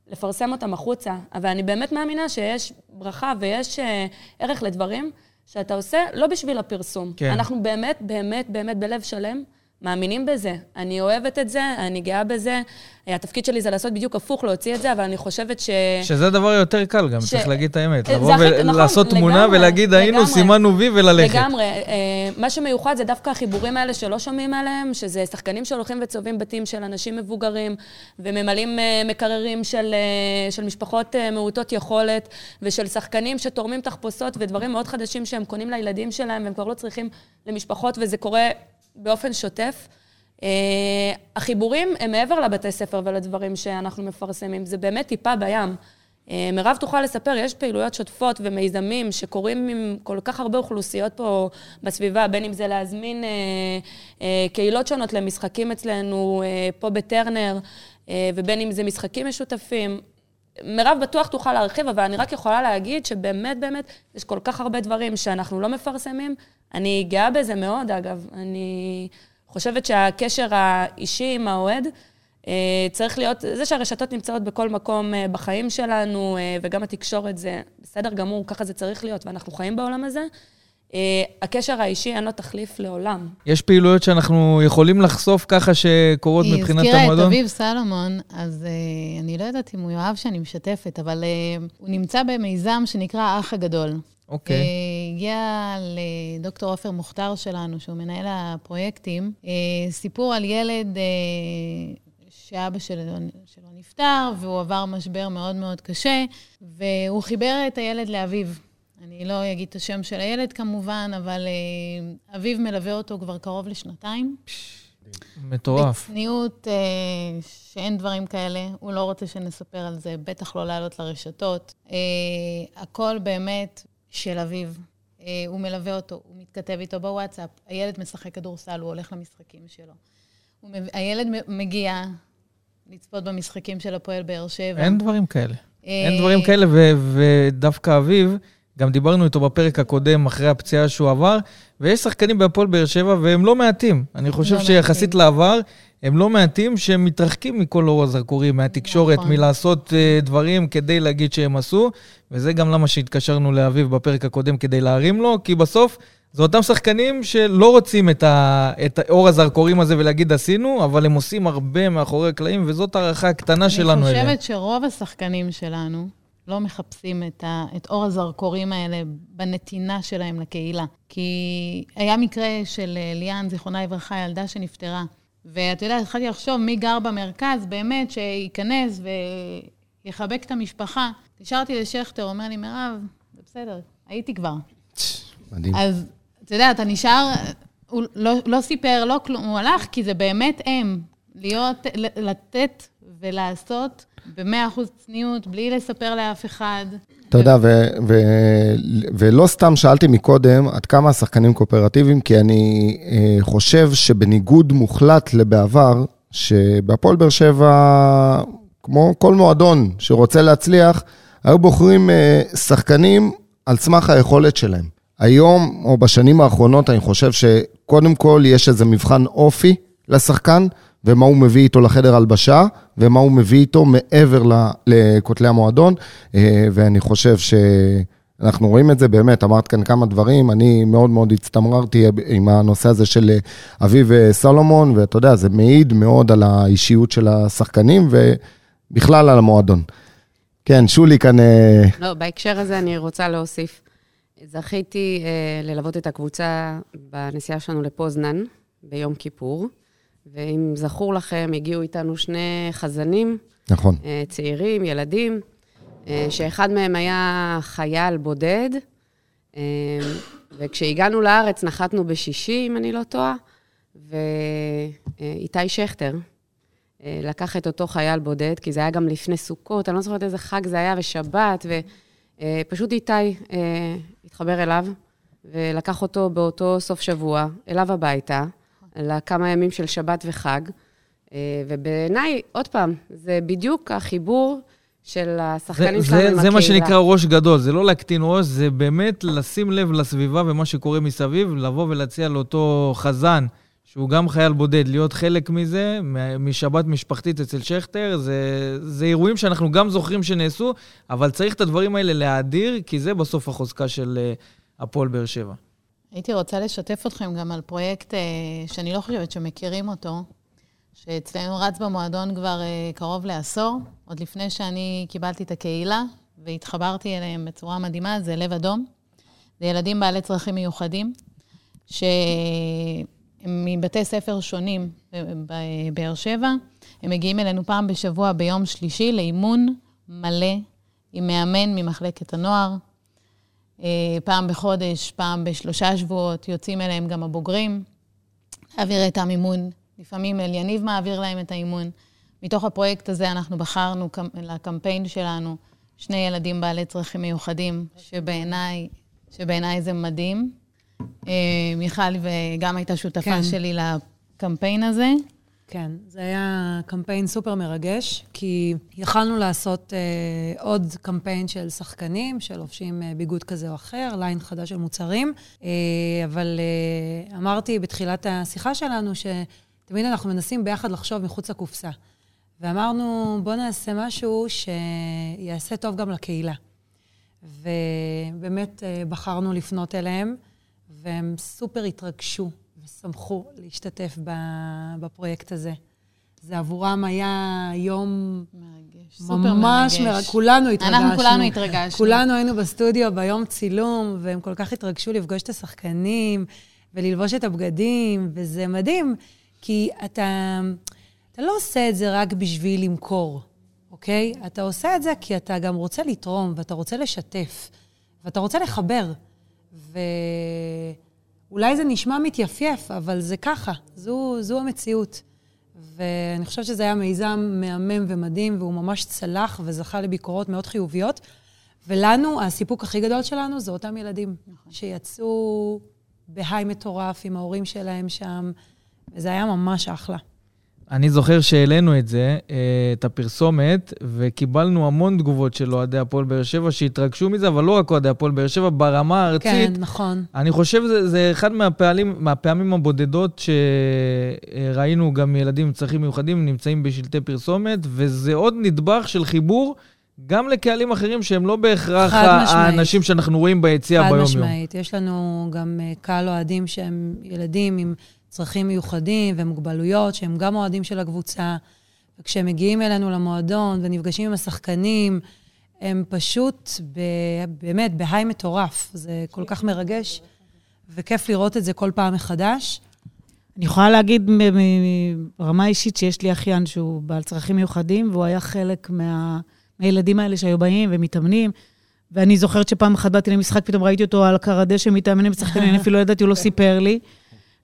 לפרסם אותם החוצה, אבל אני באמת מאמינה שיש ברכה ויש אה, ערך לדברים שאתה עושה לא בשביל הפרסום. כן. אנחנו באמת, באמת, באמת בלב שלם מאמינים בזה. אני אוהבת את זה, אני גאה בזה. התפקיד שלי זה לעשות בדיוק הפוך, להוציא את זה, אבל אני חושבת ש... שזה דבר יותר קל גם, ש... צריך להגיד את האמת. לבוא ולעשות נכון, תמונה לגמרי, ולהגיד, היינו, לגמרי, סימנו וי וללכת. לגמרי. אה, מה שמיוחד זה דווקא החיבורים האלה שלא שומעים עליהם, שזה שחקנים שהולכים וצובעים בתים של אנשים מבוגרים, וממלאים אה, מקררים של, אה, של משפחות מעוטות יכולת, ושל שחקנים שתורמים תחפושות ודברים מאוד חדשים שהם קונים לילדים שלהם, והם כבר לא צריכים למשפחות, וזה קורה באופן שוטף. Uh, החיבורים הם מעבר לבתי ספר ולדברים שאנחנו מפרסמים, זה באמת טיפה בים. Uh, מירב תוכל לספר, יש פעילויות שוטפות ומיזמים שקורים עם כל כך הרבה אוכלוסיות פה בסביבה, בין אם זה להזמין uh, uh, קהילות שונות למשחקים אצלנו, uh, פה בטרנר, uh, ובין אם זה משחקים משותפים. מירב בטוח תוכל להרחיב, אבל אני רק יכולה להגיד שבאמת, באמת, יש כל כך הרבה דברים שאנחנו לא מפרסמים. אני גאה בזה מאוד, אגב. אני חושבת שהקשר האישי עם האוהד אה, צריך להיות, זה שהרשתות נמצאות בכל מקום אה, בחיים שלנו, אה, וגם התקשורת זה בסדר גמור, ככה זה צריך להיות, ואנחנו חיים בעולם הזה. הקשר האישי אין לו תחליף לעולם. יש פעילויות שאנחנו יכולים לחשוף ככה שקורות מבחינת המועדון? היא הזכירה את אביב סלומון, אז uh, אני לא יודעת אם הוא יאהב שאני משתפת, אבל uh, הוא נמצא במיזם שנקרא האח הגדול. אוקיי. Okay. הגיע לדוקטור עופר מוכתר שלנו, שהוא מנהל הפרויקטים, uh, סיפור על ילד uh, שאבא שלו, שלו נפטר, והוא עבר משבר מאוד מאוד קשה, והוא חיבר את הילד לאביו. אני לא אגיד את השם של הילד כמובן, אבל אביו מלווה אותו כבר קרוב לשנתיים. מטורף. בצניעות, uh, שאין דברים כאלה, הוא לא רוצה שנספר על זה, בטח לא לעלות לרשתות. Uh, הכל באמת של אביו. אה, הוא מלווה אותו, הוא מתכתב איתו בוואטסאפ, הילד משחק כדורסל, הוא הולך למשחקים שלו. הוא הילד מגיע לצפות במשחקים של הפועל באר שבע. אין דברים כאלה. אין אה, דברים כאלה, ו- ודווקא אביב, גם דיברנו איתו בפרק הקודם, אחרי הפציעה שהוא עבר, ויש שחקנים בהפועל באר שבע, והם לא מעטים. אני חושב לא שיחסית מעטים. לעבר, הם לא מעטים שהם מתרחקים מכל אור הזרקורים, מהתקשורת, נכון. מלעשות uh, דברים כדי להגיד שהם עשו, וזה גם למה שהתקשרנו לאביב בפרק הקודם כדי להרים לו, כי בסוף זה אותם שחקנים שלא רוצים את, ה, את אור הזרקורים הזה ולהגיד עשינו, אבל הם עושים הרבה מאחורי הקלעים, וזאת הערכה הקטנה שלנו אני אליהם. חושבת שרוב השחקנים שלנו לא מחפשים את, ה, את אור הזרקורים האלה בנתינה שלהם לקהילה. כי היה מקרה של אה, ליאן, זיכרונה לברכה, ילדה שנפטרה. ואתה יודע, התחלתי לחשוב מי גר במרכז, באמת, שייכנס ויחבק את המשפחה. התקשרתי לשכטר, אומר לי, מירב, זה בסדר, הייתי כבר. מדהים. אז אתה יודע, אתה נשאר, הוא לא, לא סיפר, לא כלום, הוא הלך כי זה באמת הם. להיות, לתת ולעשות במאה אחוז צניעות, בלי לספר לאף אחד. אתה יודע, ו- ו- ולא סתם שאלתי מקודם עד כמה השחקנים קואופרטיביים, כי אני אה, חושב שבניגוד מוחלט לבעבר, שבהפועל באר שבע, כמו כל מועדון שרוצה להצליח, היו בוחרים אה, שחקנים על סמך היכולת שלהם. היום, או בשנים האחרונות, אני חושב שקודם כל יש איזה מבחן אופי לשחקן, ומה הוא מביא איתו לחדר הלבשה, ומה הוא מביא איתו מעבר לכותלי המועדון, אה, ואני חושב שאנחנו רואים את זה באמת, אמרת כאן כמה דברים, אני מאוד מאוד הצטמררתי עם הנושא הזה של אביב אה, סלומון, ואתה יודע, זה מעיד מאוד על האישיות של השחקנים, ובכלל על המועדון. כן, שולי כאן... אה, לא, בהקשר הזה אני רוצה להוסיף. זכיתי אה, ללוות את הקבוצה בנסיעה שלנו לפוזנן ביום כיפור, ואם זכור לכם, הגיעו איתנו שני חזנים, נכון. אה, צעירים, ילדים, אה, שאחד מהם היה חייל בודד, אה, וכשהגענו לארץ נחתנו בשישי, אם אני לא טועה, ואיתי שכטר לקח את אותו חייל בודד, כי זה היה גם לפני סוכות, אני לא זוכרת איזה חג זה היה, ושבת, ופשוט איתי התחבר אליו, ולקח אותו באותו סוף שבוע אליו הביתה, לכמה ימים של שבת וחג. אה, ובעיניי, עוד פעם, זה בדיוק החיבור של זה, השחקנים זה, שלנו עם זה הקהילה. מה שנקרא ראש גדול, זה לא להקטין ראש, זה באמת לשים לב לסביבה ומה שקורה מסביב, לבוא ולהציע לאותו חזן, שהוא גם חייל בודד, להיות חלק מזה, משבת משפחתית אצל שכטר, זה, זה אירועים שאנחנו גם זוכרים שנעשו, אבל צריך את הדברים האלה להאדיר, כי זה בסוף החוזקה של אה, הפועל באר שבע. הייתי רוצה לשתף אתכם גם על פרויקט אה, שאני לא חושבת שמכירים אותו, שאצלנו רץ במועדון כבר אה, קרוב לעשור, עוד לפני שאני קיבלתי את הקהילה והתחברתי אליהם בצורה מדהימה, זה לב אדום. זה ילדים בעלי צרכים מיוחדים, שהם מבתי ספר שונים בבאר שבע. הם מגיעים אלינו פעם בשבוע ביום שלישי לאימון מלא עם מאמן ממחלקת הנוער. אה, פעם בחודש, פעם בשלושה שבועות, יוצאים אליהם גם הבוגרים, להעביר את המימון. לפעמים אליניב מעביר להם את האימון. מתוך הפרויקט הזה אנחנו בחרנו קמ- לקמפיין שלנו שני ילדים בעלי צרכים מיוחדים, שבעיניי, שבעיניי זה מדהים. אה, מיכל וגם הייתה שותפה כן. שלי לקמפיין הזה. כן, זה היה קמפיין סופר מרגש, כי יכלנו לעשות אה, עוד קמפיין של שחקנים שלובשים אה, ביגוד כזה או אחר, ליין חדש של מוצרים, אה, אבל אה, אמרתי בתחילת השיחה שלנו שתמיד אנחנו מנסים ביחד לחשוב מחוץ לקופסה. ואמרנו, בואו נעשה משהו שיעשה טוב גם לקהילה. ובאמת אה, בחרנו לפנות אליהם, והם סופר התרגשו ושמחו להשתתף בפרויקט הזה. זה עבורם היה יום מרגש, סופר ממש מרגש. מרגש. כולנו התרגשנו. אנחנו כולנו התרגשנו. כולנו היינו בסטודיו ביום צילום, והם כל כך התרגשו לפגוש את השחקנים וללבוש את הבגדים, וזה מדהים, כי אתה, אתה לא עושה את זה רק בשביל למכור, אוקיי? אתה עושה את זה כי אתה גם רוצה לתרום, ואתה רוצה לשתף, ואתה רוצה לחבר. ואולי זה נשמע מתייפייף, אבל זה ככה, זו, זו המציאות. ואני חושבת שזה היה מיזם מהמם ומדהים, והוא ממש צלח וזכה לביקורות מאוד חיוביות. ולנו, הסיפוק הכי גדול שלנו זה אותם ילדים שיצאו בהיי מטורף עם ההורים שלהם שם, וזה היה ממש אחלה. אני זוכר שהעלינו את זה, אה, את הפרסומת, וקיבלנו המון תגובות של אוהדי הפועל באר שבע שהתרגשו מזה, אבל לא רק אוהדי הפועל באר שבע, ברמה הארצית. כן, נכון. אני חושב שזה אחד מהפעלים, מהפעמים הבודדות שראינו גם ילדים עם צרכים מיוחדים נמצאים בשלטי פרסומת, וזה עוד נדבך של חיבור גם לקהלים אחרים שהם לא בהכרח. האנשים שאנחנו רואים ביציע ביום-יום. חד משמעית. יש לנו גם אה, קהל אוהדים שהם ילדים עם צרכים מיוחדים ומוגבלויות, שהם גם אוהדים של הקבוצה. וכשהם מגיעים אלינו למועדון ונפגשים עם השחקנים, הם פשוט ב, באמת בהיי מטורף. זה כל כך מרגש, וכיף לראות את זה כל פעם מחדש. אני יכולה להגיד מ- מ- ברמה אישית שיש לי אחיין שהוא בעל צרכים מיוחדים, והוא היה חלק מה, מהילדים האלה שהיו באים ומתאמנים. ואני זוכרת שפעם אחת באתי למשחק, פתאום ראיתי אותו על קר הדשא מתאמן עם שחקנים, אפילו לא ידעתי, הוא לא סיפר לי.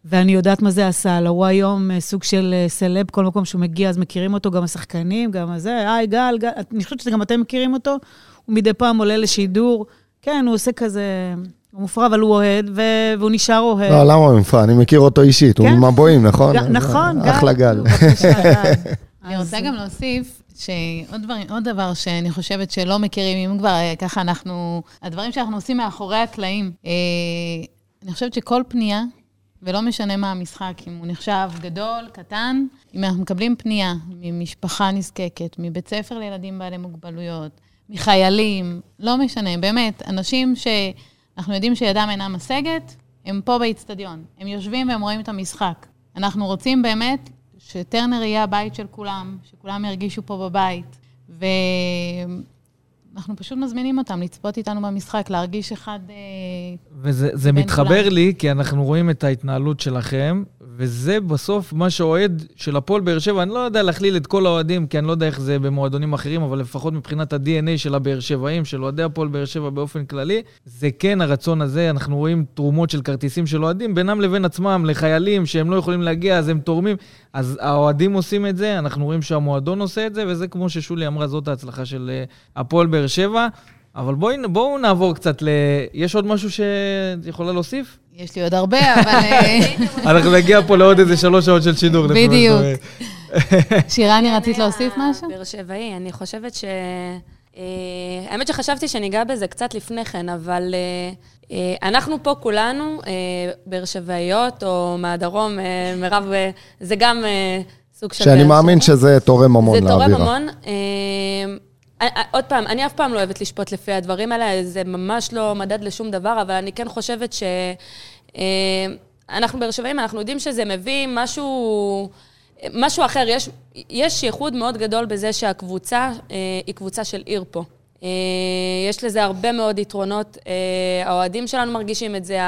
ואני יודעת מה זה עשה לו. הוא היום אה, סוג של אה, סלב, כל מקום שהוא מגיע, אז מכירים אותו גם השחקנים, גם הזה, היי, גל, גל. אני חושבת שגם אתם מכירים אותו. הוא מדי פעם עולה לשידור. כן, הוא עושה כזה... הוא מופרע, אבל הוא אוהד, ו- והוא נשאר אוהד. לא, למה הוא מפרע? אני מכיר אותו אישית, הוא כן. ממבואים, נכון? ג- נכון, גל. אחלה גל. אני רוצה גם להוסיף שעוד דבר שאני חושבת שלא מכירים, אם כבר אה, ככה אנחנו, הדברים שאנחנו עושים מאחורי הקלעים. אה, אני חושבת שכל פנייה, ולא משנה מה המשחק, אם הוא נחשב גדול, קטן, אם אנחנו מקבלים פנייה ממשפחה נזקקת, מבית ספר לילדים בעלי מוגבלויות, מחיילים, לא משנה, באמת, אנשים שאנחנו יודעים שידם אינה משגת, הם פה באיצטדיון. הם יושבים והם רואים את המשחק. אנחנו רוצים באמת שטרנר יהיה הבית של כולם, שכולם ירגישו פה בבית. ואנחנו פשוט מזמינים אותם לצפות איתנו במשחק, להרגיש אחד... אה, וזה מתחבר כולם. לי, כי אנחנו רואים את ההתנהלות שלכם, וזה בסוף מה שאוהד של הפועל באר שבע, אני לא יודע להכליל את כל האוהדים, כי אני לא יודע איך זה במועדונים אחרים, אבל לפחות מבחינת ה-DNA של הבאר שבעים, של אוהדי הפועל באר שבע באופן כללי, זה כן הרצון הזה, אנחנו רואים תרומות של כרטיסים של אוהדים בינם לבין עצמם, לחיילים שהם לא יכולים להגיע, אז הם תורמים. אז האוהדים עושים את זה, אנחנו רואים שהמועדון עושה את זה, וזה כמו ששולי אמרה, זאת ההצלחה של אה, הפועל באר שבע. אבל בואו נעבור קצת ל... יש עוד משהו שאת יכולה להוסיף? יש לי עוד הרבה, אבל... אה, אנחנו נגיע פה לעוד איזה שלוש שעות של שידור. בדיוק. שאומרת. שירני, רצית להוסיף משהו? באר שבעי, אני חושבת ש... אה, האמת שחשבתי שניגע בזה קצת לפני כן, אבל אה, אה, אנחנו פה כולנו, אה, באר שבעיות או מהדרום, אה, מירב, אה, זה גם אה, סוג של... שאני מאמין. שזה תורם המון זה תורם לאווירה. המון. אה, אה, אה, עוד פעם, אני אף פעם לא אוהבת לשפוט לפי הדברים האלה, זה ממש לא מדד לשום דבר, אבל אני כן חושבת ש... אה, אנחנו באר שבעים, אנחנו יודעים שזה מביא משהו... משהו אחר, יש, יש ייחוד מאוד גדול בזה שהקבוצה אה, היא קבוצה של עיר פה. אה, יש לזה הרבה מאוד יתרונות. אה, האוהדים שלנו מרגישים את זה,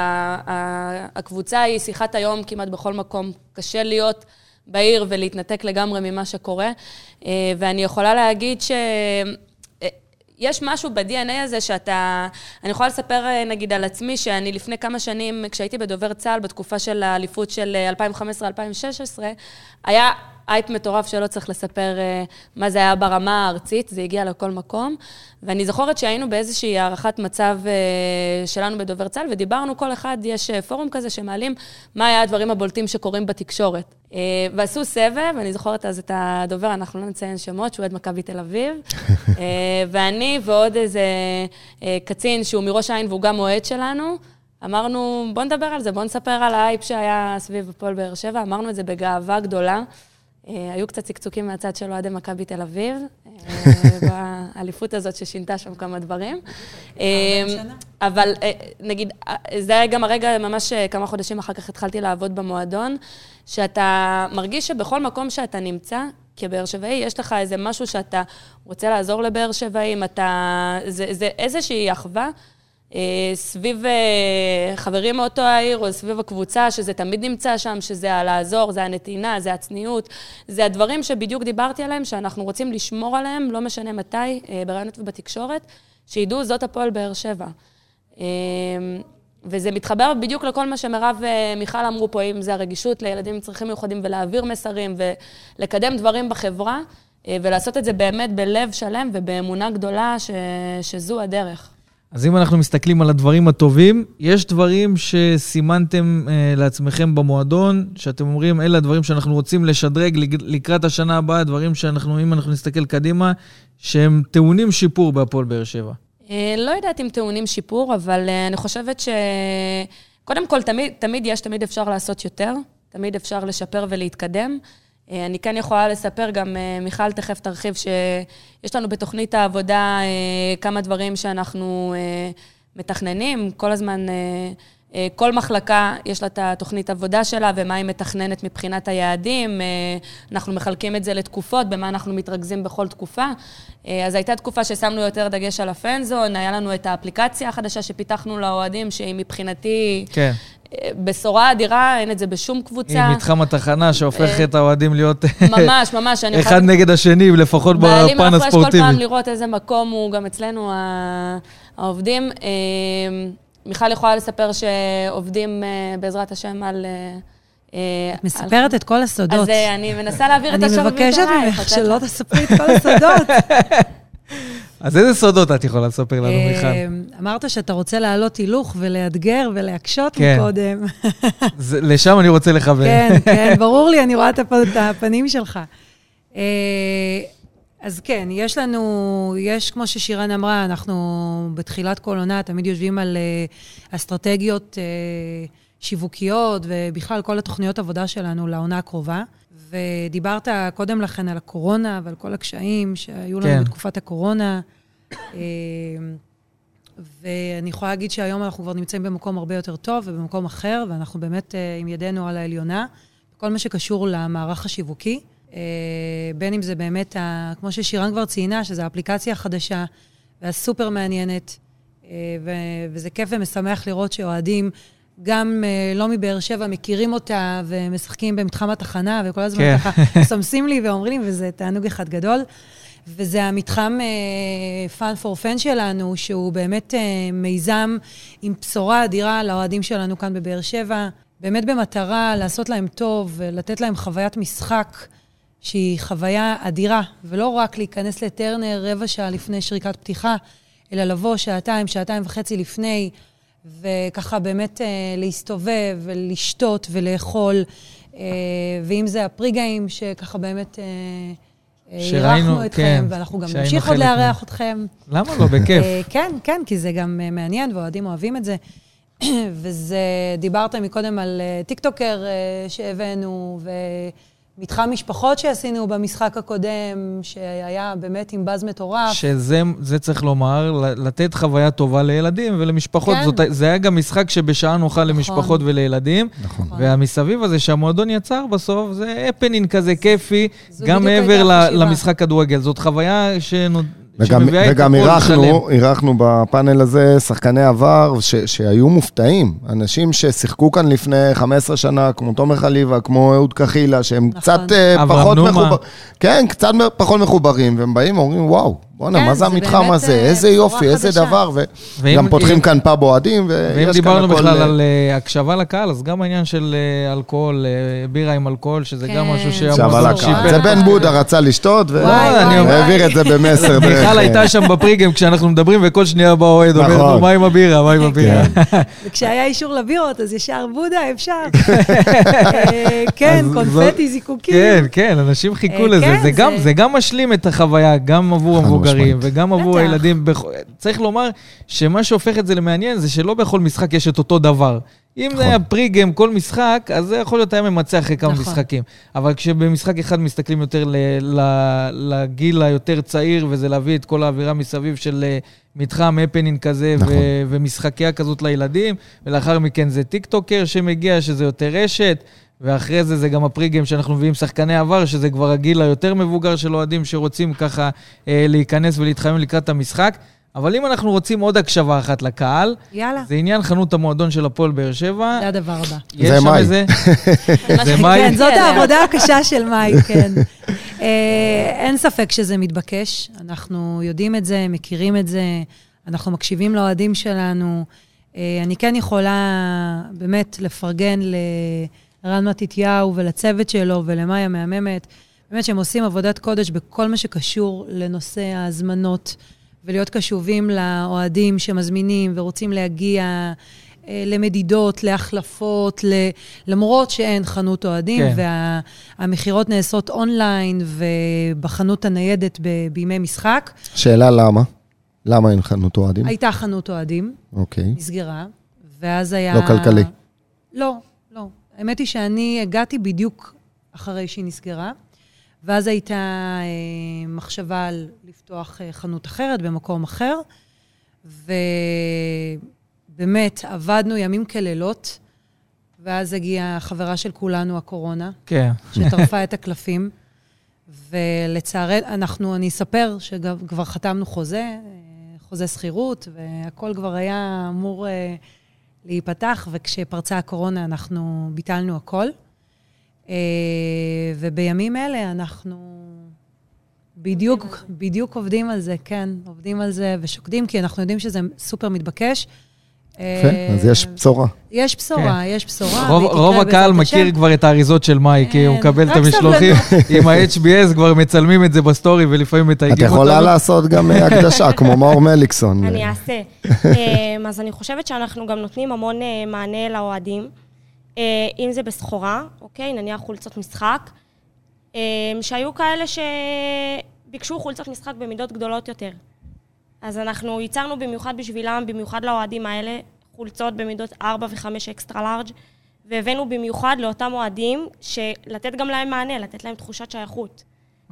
הקבוצה היא שיחת היום כמעט בכל מקום. קשה להיות בעיר ולהתנתק לגמרי ממה שקורה. אה, ואני יכולה להגיד ש... אה, יש משהו ב-DNA הזה שאתה... אני יכולה לספר, אה, נגיד, על עצמי, שאני לפני כמה שנים, כשהייתי בדובר צה"ל, בתקופה של האליפות של אה, 2015-2016, היה אייפ מטורף שלא צריך לספר אה, מה זה היה ברמה הארצית, זה הגיע לכל מקום. ואני זוכרת שהיינו באיזושהי הערכת מצב אה, שלנו בדובר צה"ל, ודיברנו, כל אחד, יש אה, פורום כזה שמעלים מה היה הדברים הבולטים שקורים בתקשורת. אה, ועשו סבב, אני זוכרת אז את הדובר, אנחנו לא נציין שמות, שהוא אוהד מכבי תל אביב. אה, ואני ועוד איזה אה, קצין שהוא מראש העין והוא גם אוהד שלנו, אמרנו, בוא נדבר על זה, בוא נספר על האייפ שהיה סביב הפועל באר שבע. אמרנו את זה בגאווה גדולה. אה, היו קצת צקצוקים מהצד של אוהדי מכבי תל אביב, אה, באליפות הזאת ששינתה שם כמה דברים. אה, אבל נגיד, זה היה גם הרגע, ממש כמה חודשים אחר כך התחלתי לעבוד במועדון, שאתה מרגיש שבכל מקום שאתה נמצא, כבאר שבעי, יש לך איזה משהו שאתה רוצה לעזור לבאר שבעים, אתה... זה, זה איזושהי אחווה. אה, סביב אה, חברים מאותו העיר או סביב הקבוצה, שזה תמיד נמצא שם, שזה הלעזור, זה הנתינה, זה הצניעות, זה הדברים שבדיוק דיברתי עליהם, שאנחנו רוצים לשמור עליהם, לא משנה מתי, אה, ברעיונות ובתקשורת, שידעו זאת הפועל באר שבע. וזה מתחבר בדיוק לכל מה שמירב ומיכל אמרו פה, אם זה הרגישות לילדים עם צרכים מיוחדים ולהעביר מסרים ולקדם דברים בחברה. ולעשות את זה באמת בלב שלם ובאמונה גדולה ש, שזו הדרך. אז אם אנחנו מסתכלים על הדברים הטובים, יש דברים שסימנתם אה, לעצמכם במועדון, שאתם אומרים, אלה הדברים שאנחנו רוצים לשדרג לקראת השנה הבאה, דברים שאנחנו, אם אנחנו נסתכל קדימה, שהם טעונים שיפור בהפועל באר שבע. אה, לא יודעת אם טעונים שיפור, אבל אה, אני חושבת ש... קודם כל, תמיד, תמיד יש, תמיד אפשר לעשות יותר, תמיד אפשר לשפר ולהתקדם. אה, אני כן יכולה לספר, גם מיכל תכף תרחיב, שיש לנו בתוכנית העבודה כמה דברים שאנחנו מתכננים. כל הזמן אה, כל מחלקה יש לה את התוכנית עבודה שלה ומה היא מתכננת מבחינת היעדים. אה, אנחנו מחלקים את זה לתקופות, במה אנחנו מתרכזים בכל תקופה. אה, אז הייתה תקופה ששמנו יותר דגש על הפנזון, היה לנו את האפליקציה החדשה שפיתחנו לאוהדים, שהיא מבחינתי... כן. בשורה אדירה, אין את זה בשום קבוצה. עם מתחם התחנה שהופך את האוהדים להיות... ממש, ממש. אחד נגד השני, לפחות בפן הספורטיבי. בעלים יש כל פעם לראות איזה מקום הוא גם אצלנו, העובדים. מיכל יכולה לספר שעובדים אה, בעזרת השם על... אה, אה, את מספרת את כל הסודות. אז אני מנסה להעביר את השם אני מבקשת ממך שלא תספרי את כל הסודות. אז איזה סודות את יכולה לספר לנו, מיכל? אמרת שאתה רוצה להעלות הילוך ולאתגר ולהקשות כן. מקודם. לשם אני רוצה לכוון. כן, כן, ברור לי, אני רואה את הפנים שלך. אז כן, יש לנו, יש, כמו ששירן אמרה, אנחנו בתחילת כל עונה תמיד יושבים על uh, אסטרטגיות שיווקיות, ובכלל כל התוכניות עבודה שלנו לעונה הקרובה. ודיברת קודם לכן על הקורונה ועל כל הקשיים שהיו לנו כן. בתקופת הקורונה. Uh, ואני יכולה להגיד שהיום אנחנו כבר נמצאים במקום הרבה יותר טוב ובמקום אחר, ואנחנו באמת uh, עם ידינו על העליונה, כל מה שקשור למערך השיווקי. אה, בין אם זה באמת, ה, כמו ששירן כבר ציינה, שזו האפליקציה החדשה והסופר מעניינת, אה, ו, וזה כיף ומשמח לראות שאוהדים, גם אה, לא מבאר שבע, מכירים אותה ומשחקים במתחם התחנה, וכל הזמן כן. ככה מסמסים לי ואומרים לי, וזה תענוג אחד גדול. וזה המתחם uh, Fun for Fan שלנו, שהוא באמת uh, מיזם עם בשורה אדירה לאוהדים שלנו כאן בבאר שבע, באמת במטרה לעשות להם טוב, לתת להם חוויית משחק שהיא חוויה אדירה, ולא רק להיכנס לטרנר רבע שעה לפני שריקת פתיחה, אלא לבוא שעתיים, שעתיים וחצי לפני, וככה באמת אה, להסתובב ולשתות ולאכול. אה, ואם זה ה pregame, שככה באמת אה, אה אירחנו אתכם, כן, ואנחנו גם נמשיך עוד לארח. אתכם. למה לא? בכיף. אה, כן, כן, כי זה גם אה, מעניין, ואוהדים אוהבים את זה. וזה, דיברת מקודם על טיקטוקר שהבאנו, ו... מתחם משפחות שעשינו במשחק הקודם, שהיה באמת עם באז מטורף. שזה צריך לומר, לתת חוויה טובה לילדים ולמשפחות. כן. זאת, זה היה גם משחק שבשעה נוחה נכון. למשפחות ולילדים. נכון. והמסביב הזה שהמועדון יצר בסוף, זה הפנינג כזה כיפי, גם מעבר למשחק כדורגל. זאת חוויה שנוד... וגם, וגם אירחנו, אירחנו בפאנל הזה שחקני עבר ש, שהיו מופתעים. אנשים ששיחקו כאן לפני 15 שנה, כמו תומר חליבה, כמו אהוד קחילה, שהם נכון. קצת uh, פחות מחוברים. כן, קצת פחות מחוברים, והם באים ואומרים, וואו, בואנה, כן, מה זה המתחם הזה? אה, איזה יופי, איזה דבר. וגם פותחים כאן פאב אוהדים, ויש כאן הכל... ואם דיברנו בכלל על אה, הקשבה לקהל, אז גם העניין של אה, אלכוהול, בירה עם אלכוהול, שזה גם משהו כן. שהמוזור שיפר. זה בן בודה רצה לשתות, והעביר את זה במסר. מיכל הייתה שם בפריגם כשאנחנו מדברים, וכל שנייה בא אוהד, אומר, נכון. מה עם הבירה? מה עם הבירה? כן. וכשהיה אישור לבירות, אז ישר בודה, אפשר. כן, קונפטי, זיקוקים. כן, כן, אנשים חיכו לזה. זה גם משלים את החוויה, גם עבור המבוגרים. וגם עבור הילדים. צריך לומר שמה שהופך את זה למעניין זה שלא בכל משחק יש את אותו דבר. אם זה היה פריגם כל משחק, אז זה יכול להיות היה ממצה אחרי כמה נכון. משחקים. אבל כשבמשחק אחד מסתכלים יותר לגיל היותר צעיר, וזה להביא את כל האווירה מסביב של אה, מתחם הפנינג כזה, נכון. ומשחקיה כזאת לילדים, ולאחר מכן זה טיקטוקר שמגיע, שזה יותר רשת. ואחרי זה זה גם ה pre-game שאנחנו מביאים שחקני עבר, שזה כבר הגיל היותר מבוגר של אוהדים שרוצים ככה אה, להיכנס ולהתחמם לקראת המשחק. אבל אם אנחנו רוצים עוד הקשבה אחת לקהל, יאללה. זה עניין חנות המועדון של הפועל באר שבע. זה הדבר הבא. זה מאי. איזה... זה מאי. כן, זאת העבודה הקשה של מאי, כן. אה, אין ספק שזה מתבקש, אנחנו יודעים את זה, מכירים את זה, אנחנו מקשיבים לאוהדים שלנו. אה, אני כן יכולה באמת לפרגן ל... רן מתתיהו ולצוות שלו ולמאי המהממת. באמת שהם עושים עבודת קודש בכל מה שקשור לנושא ההזמנות, ולהיות קשובים לאוהדים שמזמינים ורוצים להגיע אה, למדידות, להחלפות, ל... למרות שאין חנות אוהדים, כן. והמכירות נעשות אונליין ובחנות הניידת ב... בימי משחק. שאלה למה? למה אין חנות אוהדים? הייתה חנות אוהדים, אוקיי. נסגרה, ואז היה... לא כלכלי. לא. האמת היא שאני הגעתי בדיוק אחרי שהיא נסגרה, ואז הייתה אה, מחשבה על לפתוח אה, חנות אחרת במקום אחר, ובאמת עבדנו ימים כלילות, ואז הגיעה חברה של כולנו, הקורונה, כן. שטרפה את הקלפים. ולצערנו, אנחנו, אני אספר שכבר חתמנו חוזה, אה, חוזה שכירות, והכל כבר היה אמור אה, להיפתח, וכשפרצה הקורונה אנחנו ביטלנו הכל. אה, ובימים אלה אנחנו בדיוק, בדיוק עובדים על זה, כן, עובדים על זה ושוקדים, כי אנחנו יודעים שזה סופר מתבקש. יפה, אז יש בשורה. יש בשורה, יש בשורה. רוב, הקהל מכיר. כבר את האריזות של מאי, כי הוא כן, מקבל את המשלוחים עם ה-HBS, כבר מצלמים את זה בסטורי ולפעמים את מתייגים אותנו. יכולה לעשות גם אה, הקדשה, כמו מאור מליקסון. אני אעשה. אמ, אז אני חושבת שאנחנו גם נותנים המון אה, מענה לאוהדים, אה, אם זה בסחורה, אוקיי? נניח חולצות משחק, אמ, שהיו כאלה שביקשו חולצות משחק במידות גדולות יותר. אז אנחנו ייצרנו במיוחד בשבילם, במיוחד לאוהדים האלה, חולצות במידות 4 ו-5 extra large, והבאנו במיוחד לאותם אוהדים, לתת גם להם מענה, לתת להם תחושת שייכות.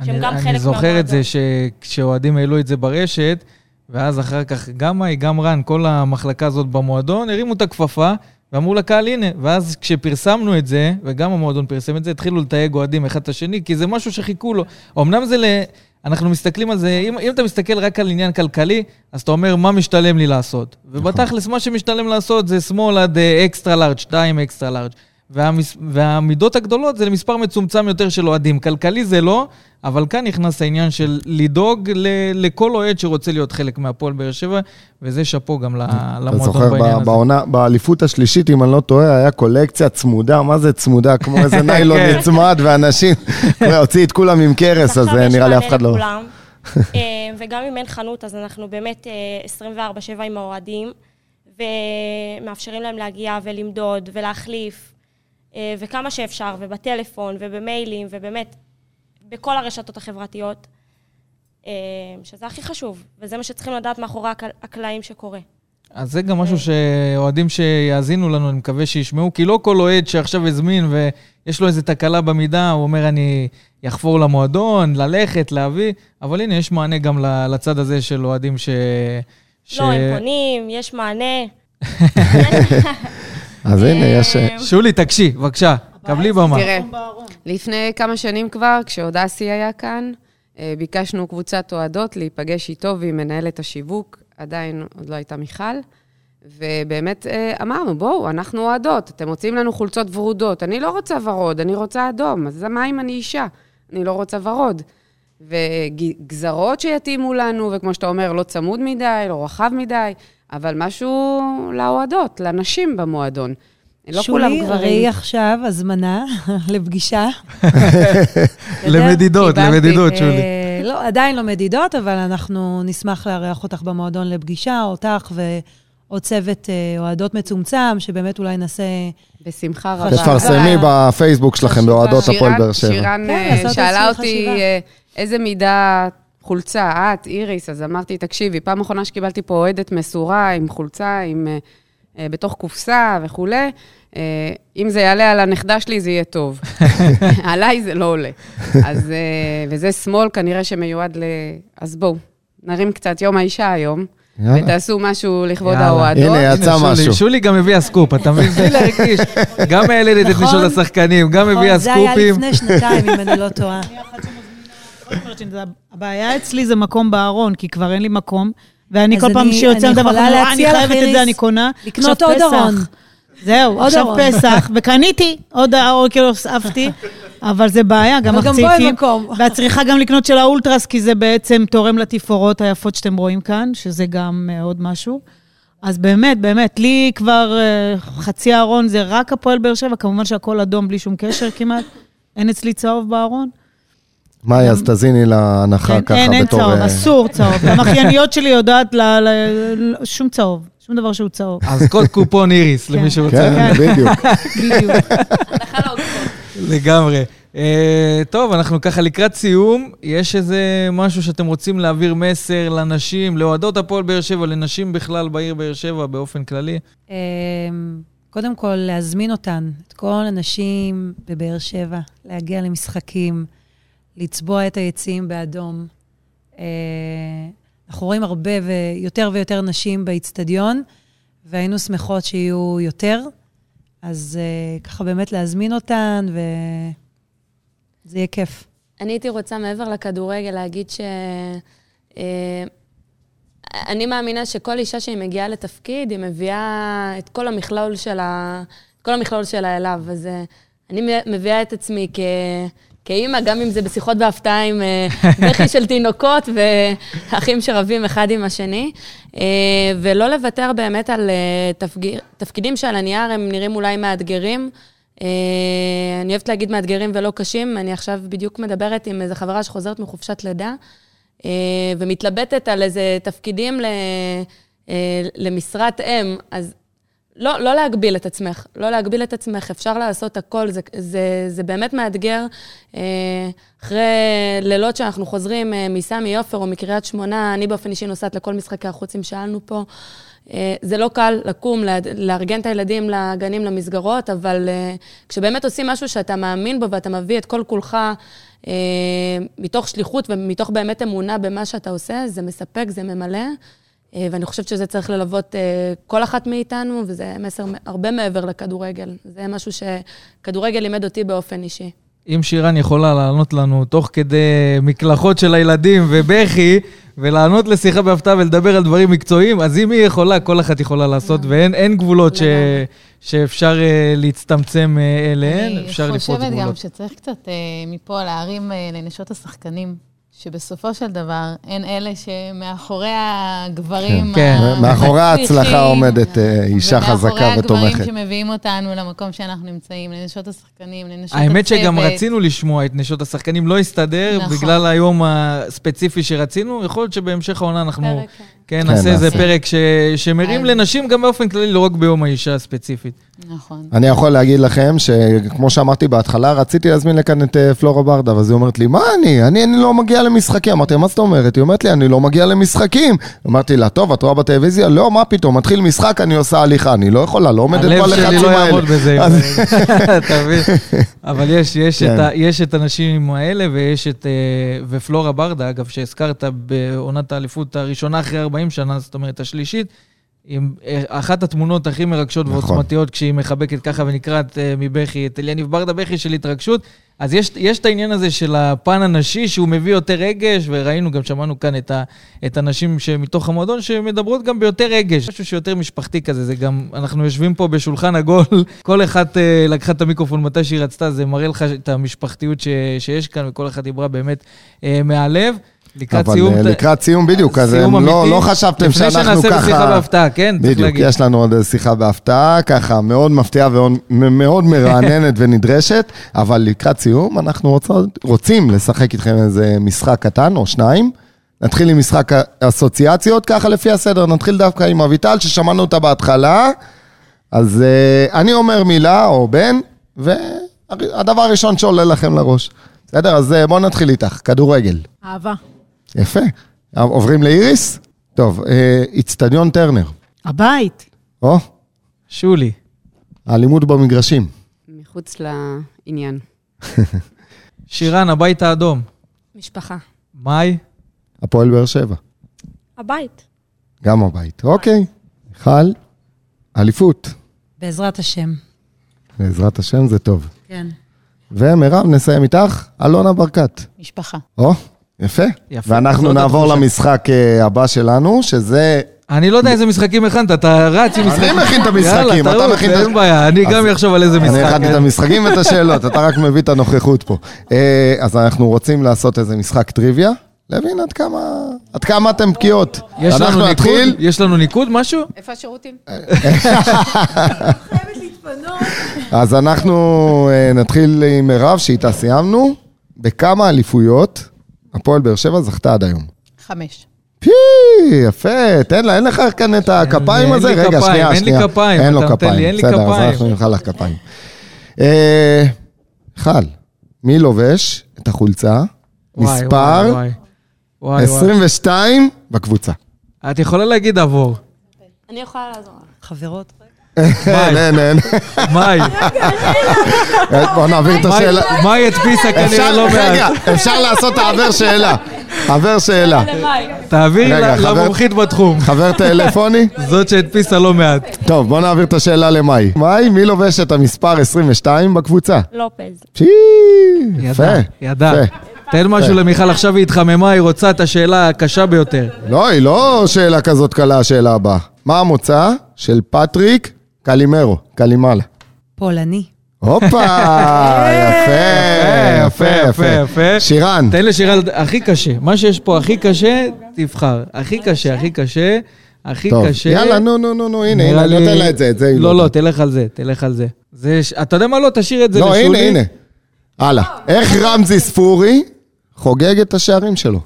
שהם אני, גם אני חלק זוכר את זה. שכשאוהדים העלו את זה ברשת, ואז אחר כך גם מאי, גם רן, כל המחלקה הזאת במועדון, הרימו את הכפפה ואמרו לקהל, הנה. ואז כשפרסמנו את זה, וגם המועדון פרסם את זה, התחילו לתייג אוהדים אחד את השני, כי זה משהו שחיכו לו. אמנם זה ל... אנחנו מסתכלים על זה, אם, אם אתה מסתכל רק על עניין כלכלי, אז אתה אומר, מה משתלם לי לעשות? ובתכלס, מה שמשתלם לעשות זה שמאל עד אקסטרה לארג', 2 אקסטרה לארג'. והמס... והמידות הגדולות זה למספר מצומצם יותר של אוהדים. כלכלי זה לא, אבל כאן נכנס העניין של לדאוג ל... לכל אוהד שרוצה להיות חלק מהפועל באר שבע, וזה שאפו גם אתה למועדון זוכר, בעניין ב- הזה. בעונה, באליפות השלישית, אם אני לא טועה, היה קולקציה צמודה, מה זה צמודה? כמו איזה ניילון כן. נצמד, ואנשים, הוציא את כולם עם קרס, אז אה, נראה לי אף אחד לא... אה, וגם אם אין חנות, אז אנחנו באמת אה, 24/7 עם האוהדים, ומאפשרים להם להגיע ולמדוד ולהחליף, אה, וכמה שאפשר, ובטלפון, ובמיילים, ובאמת, בכל הרשתות החברתיות, אה, שזה הכי חשוב, וזה מה שצריכים לדעת מאחורי הקל- הקלעים שקורה. אז זה גם משהו שאוהדים שיאזינו לנו, אני מקווה שישמעו, כי לא כל אוהד שעכשיו הזמין ויש לו איזו תקלה במידה, הוא אומר, אני יחפור למועדון, ללכת, להביא, אבל הנה, יש מענה גם לצד הזה של אוהדים ש... ש... לא, הם פונים, יש מענה. אז הנה, יש... אה, שולי, תקשי, בבקשה, קבלי במה. תראה, לפני כמה שנים כבר, כשעוד אסי היה כאן, אה, ביקשנו קבוצת אוהדות להיפגש איתו ועם מנהלת השיווק, עדיין עוד לא הייתה מיכל, ובאמת אה, אמרנו, בואו, אנחנו אוהדות, אתם מוציאים לנו חולצות ורודות, אני לא רוצה ורוד, אני רוצה אדום, אז מה אם אני אישה? אני לא רוצה ורוד. וגזרות שיתאימו לנו, וכמו שאתה אומר, לא צמוד מדי, לא רחב מדי, אבל משהו לאוהדות, לנשים במועדון. לא כולם שולי, גברים. ראי עכשיו הזמנה לפגישה. למדידות, למדידות, שולי. אה, לא, עדיין לא מדידות, אבל אנחנו נשמח לארח אותך במועדון לפגישה, אותך ועוד צוות אה, אוהדות מצומצם, שבאמת אולי נעשה... בשמחה רבה. תפרסמי בפייסבוק שלכם, באוהדות הפועל באר שבע. שירן כן, אה, שאלה אותי איזה מידה חולצה, את, איריס, אז אמרתי, תקשיבי, פעם אחרונה שקיבלתי פה אוהדת מסורה עם חולצה, עם, אה, בתוך קופסה וכולי, אה, אם זה יעלה על הנכדה שלי, זה יהיה טוב. עליי זה לא עולה. אז, אה, וזה שמאל כנראה שמיועד ל... אז בואו, נרים קצת יום האישה היום, יאללה. ותעשו משהו לכבוד. האוהדות. הנה, יצא משהו. שולי גם הביאה סקופ, אתה מבין? בלי להרגיש. גם מיילדת את נכון. נשות השחקנים, גם הביאה זה היה סקופים. לפני שנתיים, אם אני לא טועה. הבעיה אצלי זה מקום בארון, כי כבר אין לי מקום. ואני כל פעם שיוצא אני דבר, יכולה אני חייבת את זה, אני קונה. לקנות עוד. ארון. זהו, עכשיו. פסח, וקניתי עוד ארון, כאילו הוספתי, אבל זה בעיה, גם אבל גם בו אין. מקום. ואת צריכה גם לקנות של האולטרס, כי זה בעצם תורם לתפאורות היפות שאתם רואים כאן, שזה גם אה, עוד משהו. אז באמת, באמת, לי כבר אה, חצי ארון זה רק הפועל באר שבע, כמובן שהכל אדום בלי שום קשר כמעט. אין אצלי צהוב בארון. מאי, אז תזיני לה הנחה אין, ככה אין, אין בתור... צהוב, אה, אסור צהוב. המחייניות שלי יודעת שום צהוב, שום דבר שהוא צהוב. אז קוד קופון איריס, כן. למי שרוצה. כן, בדיוק. בדיוק. לגמרי. Uh, טוב, אנחנו ככה לקראת סיום. יש איזה משהו שאתם רוצים להעביר מסר לנשים, לאוהדות הפועל באר שבע, לנשים בכלל בעיר באר שבע באופן כללי? אמ, קודם כל, להזמין אותן, את כל הנשים בבאר שבע, להגיע למשחקים, לצבוע את היציעים באדום. אה, אנחנו רואים הרבה ויותר ויותר נשים באיצטדיון, והיינו שמחות שיהיו יותר. אז אה, ככה באמת להזמין אותן, וזה יהיה כיף. אני הייתי רוצה מעבר לכדורגל להגיד ש... אה, אני מאמינה שכל אישה שהיא מגיעה לתפקיד, היא מביאה את כל המכלול שלה, כל המכלול שלה אליו. אז אני מביאה את עצמי כ... כאימא, גם אם זה בשיחות בהפתעה עם אה, בכי של תינוקות ואחים שרבים אחד עם השני, אה, ולא לוותר באמת על אה. תפקידים שעל הנייר הם נראים אולי מאתגרים. אני אוהבת להגיד מאתגרים ולא קשים, אני עכשיו בדיוק מדברת עם איזו חברה שחוזרת מחופשת לידה, ומתלבטת על איזה תפקידים ל... למשרת אם, אז לא, לא להגביל את עצמך, לא להגביל את עצמך, אפשר לעשות הכל, זה, זה, זה באמת מאתגר. אה, אחרי לילות שאנחנו חוזרים אה, מסמי עופר או מקריית שמונה, אני באופן אישי נוסעת לכל משחקי החוץ, אם שאלנו פה. אה, זה לא קל לקום, לארגן את הילדים לגנים, למסגרות, אבל כשבאמת עושים משהו שאתה מאמין בו ואתה מביא את כל כולך מתוך שליחות ומתוך באמת אמונה במה שאתה עושה, זה מספק, זה ממלא. אה, ואני חושבת שזה צריך ללוות אה, כל אחת מאיתנו, וזה מסר הרבה מעבר לכדורגל. זה משהו שכדורגל לימד אותי באופן אישי. אם שירן יכולה לענות לנו תוך כדי מקלחות של הילדים ובכי, ולענות לשיחה בהפתעה ולדבר על דברים מקצועיים, אז אם היא יכולה, כל אחת יכולה לעשות, ואין אין גבולות ש. שאפשר אה, להצטמצם אה, אליהן, אפשר אני לפרוץ חושבת גם גבולות. שצריך קצת אה, מפה להרים אה, לנשות השחקנים, שבסופו של דבר הן אלה שמאחורי הגברים... כן. ה- מאחורי ההצלחה עומדת אה, אישה חזקה ומאחורי הגברים ותומכת. שמביאים אותנו למקום שאנחנו נמצאים, לנשות השחקנים, לנשות הצוות. האמת שגם רצינו לשמוע את נשות השחקנים, לא הסתדר, נכון. בגלל היום הספציפי שרצינו, יכול להיות שבהמשך העונה אנחנו פרק, כן. כן, כן, נעשה איזה. פרק ש- שמרים אז- לנשים גם באופן כללי, לא רק ביום האישה הספציפית. נכון. אני יכול להגיד לכם שכמו שאמרתי בהתחלה, רציתי להזמין לכאן את אה, פלורה ברדה, ואז היא אומרת לי, מה אני? אני, אני לא מגיע למשחקים. אמרתי, מה זאת אומרת? היא אומרת לי, אני לא מגיע למשחקים. אמרתי לה, טוב, את רואה בטלוויזיה? לא, מה פתאום, מתחיל משחק, אני עושה הליכה. אני לא יכולה, לא עומדת הלב בלחצים שלי לא האלה. יעמוד בזה. אתה מבין? אבל יש, יש, כן. את ה, יש את הנשים האלה, ויש את... אה, ופלורה ברדה, אגב, שהזכרת בעונת האליפות הראשונה אחרי 40 שנה, זאת אומרת, השלישית, עם אה, אחת התמונות הכי מרגשות נכון. ועוצמתיות, כשהיא מחבקת ככה ונקראת אה, מבכי, את אליניב ברדה בכי של התרגשות. אז יש, יש את העניין הזה של הפן הנשי, שהוא מביא יותר רגש, וראינו, גם שמענו כאן את, ה, את הנשים שמתוך המועדון, שמדברות גם ביותר רגש. משהו שיותר משפחתי כזה, זה גם, אנחנו יושבים פה בשולחן עגול, כל אחת אה, לקחה את המיקרופון מתי שהיא רצתה, זה מראה לך את המשפחתיות ש, שיש כאן, וכל אחת דיברה באמת אה, מהלב. לקראת אבל סיום... אה, ת- לקראת סיום בדיוק, אז סיום הם לא אמיתי. לא חשבתם לפני שאנחנו שנעשה בשיחה ככה... בהפתעה, כן? בדיוק. יש לנו עוד איזו שיחה בהפתעה, ככה מאוד מפתיעה ומאוד מרעננת ונדרשת, אבל לקראת סיום אנחנו רוצות, רוצים לשחק איתכם איזה משחק קטן או שניים. נתחיל עם משחק אסוציאציות, ככה לפי הסדר, נתחיל דווקא עם אביטל, ששמענו אותה בהתחלה. אז uh, אני אומר מילה או בן, והדבר הראשון שעולה לכם לראש. בסדר? אז uh, בואו נתחיל איתך, כדורגל. אהבה. יפה. עוברים לאיריס? טוב, אה, איצטדיון טרנר. הבית. או, שולי. האלימות במגרשים. מחוץ לעניין. שירן, הבית האדום. משפחה. מאי? הפועל באר שבע. הבית. גם הבית. אוקיי. מיכל, אליפות. בעזרת השם. בעזרת השם זה טוב. כן. ומירב, נסיים איתך, אלונה ברקת. משפחה. או, יפה. יפה. ואנחנו נעבור. למשחק אה, הבא שלנו, שזה... אני לא יודע איזה משחקים הכנת, אתה רץ עם משחקים. מכין את המשחקים, יאללה, אתה מכין את- אין בעיה, אני גם אחשוב על איזה משחק. אני הכנתי את כן. המשחקים ואת השאלות, אתה רק מביא את הנוכחות פה. אה, אז אנחנו רוצים לעשות איזה משחק טריוויה, להבין עד כמה, עד כמה אתם בקיאות. יש לנו ניקוד? נתחיל, יש לנו ניקוד משהו? איפה השירותים? אז אנחנו אה, נתחיל עם מירב, שאיתה סיימנו. בכמה אליפויות הפועל באר שבע זכתה עד היום? חמש. פי, יפה, תן לה, אין לך כאן את הכפיים אין הזה? רגע, כפיים, שנייה, אין לי שנייה. כפיים, אין לו כפיים, לי, אין לי בסדר, אז. אנחנו נמחא לך כפיים. אה, מיכל, מי לובש את החולצה? מספר וואי, וואי. וואי, וואי. 22 בקבוצה. את יכולה להגיד עבור. אני יכולה לעזור לך. חברות. אין, אין, אין. מאי, בוא נעביר את השאלה. מאי- הדפיסה כנראה אפשר, לא רגע, מעט. אפשר לעשות העבר שאלה. עבר שאלה. חבר- למומחית בתחום. חבר טלפוני? זאת שהדפיסה לא מעט. טוב, בוא נעביר את השאלה למאי. מאי, מי לובש את המספר 22 בקבוצה? לופז. פי, יפה. ידע. תן משהו למיכל, עכשיו היא התחממה, היא רוצה את השאלה הקשה ביותר. לא, היא לא שאלה כזאת קלה, השאלה הבאה. מה המוצא של פטריק קלימרו, קלימלה? פולני. הופה, יפה, יפה, יפה. יפה. שירן, תן לשירן הכי קשה. מה שיש פה הכי קשה, תבחר. הכי קשה, הכי קשה, הכי טוב, קשה. יאללה, נו, נו, נו, נו, הנה, הנה, נותן לה את זה, את זה לא, לא, יודעת. תלך על זה, תלך על זה. אתה יודע מה? לא, תשאיר את זה לא, לשולי. הנה, הנה. הלאה. איך רמזי ספורי חוגג את השערים שלו?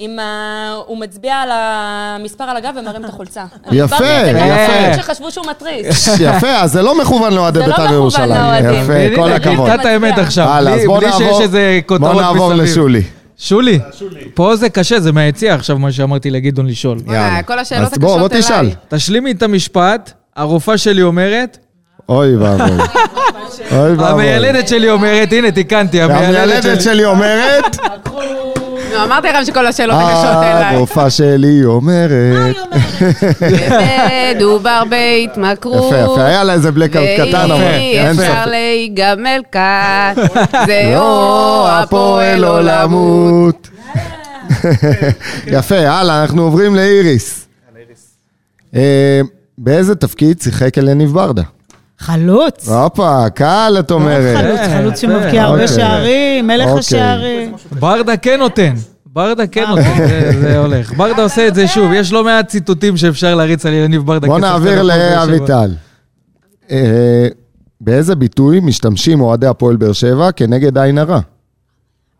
אם ה- הוא מצביע על המספר על הגב ומרים את החולצה. יפה, יפה. שחשבו שהוא מתריס. יפה, אז זה לא מכוון לאוהדי זה לא בית"ר מכוון ירושלים. לאוהדים. יפה, כל הכבוד. גילתה את האמת עכשיו, הלאה, אז בלי שיש נעבור- איזה כותרות בוא נעבור מסביב. לשולי. שולי, פה זה קשה, זה מהיציע עכשיו מה שאמרתי לגדעון לשאול. יאללה. כל השאלות אז בוא, בוא הקשות תשאל. אליי. תשלימי את המשפט, הרופאה שלי אומרת, אוי ואבוי. אוי ואבוי. המיילדת שלי אומרת, הנה, תיקנתי, המיילדת שלי. אומרת, אמרתי לכם שכל השאלות הקשות אה, אליי. הרופאה שלי אומרת. מדובר בהתמכרות. יפה, יפה, היה לה איזה בלקאוט קטן, אבל ואי אין אפשר ספק. להיגמל כאן. זה לא, או הפועל או למות. יפה, הלאה, אנחנו עוברים לאיריס. אה, באיזה תפקיד שיחק אלניב ברדה? חלוץ. הופה, קל, את אומרת. חלוץ, אה, חלוץ שמבקיע הרבה אוקיי. שערים, מלך אוקיי. השערים. ברדה כן נותן. ברדה כן נותן, זה- זה הולך. ברדה עושה את זה שוב, יש לא מעט ציטוטים שאפשר להריץ על יניב ברדה. בוא נעביר. לאביטל. אה, באיזה ביטוי משתמשים אוהדי הפועל באר שבע כנגד עין הרע?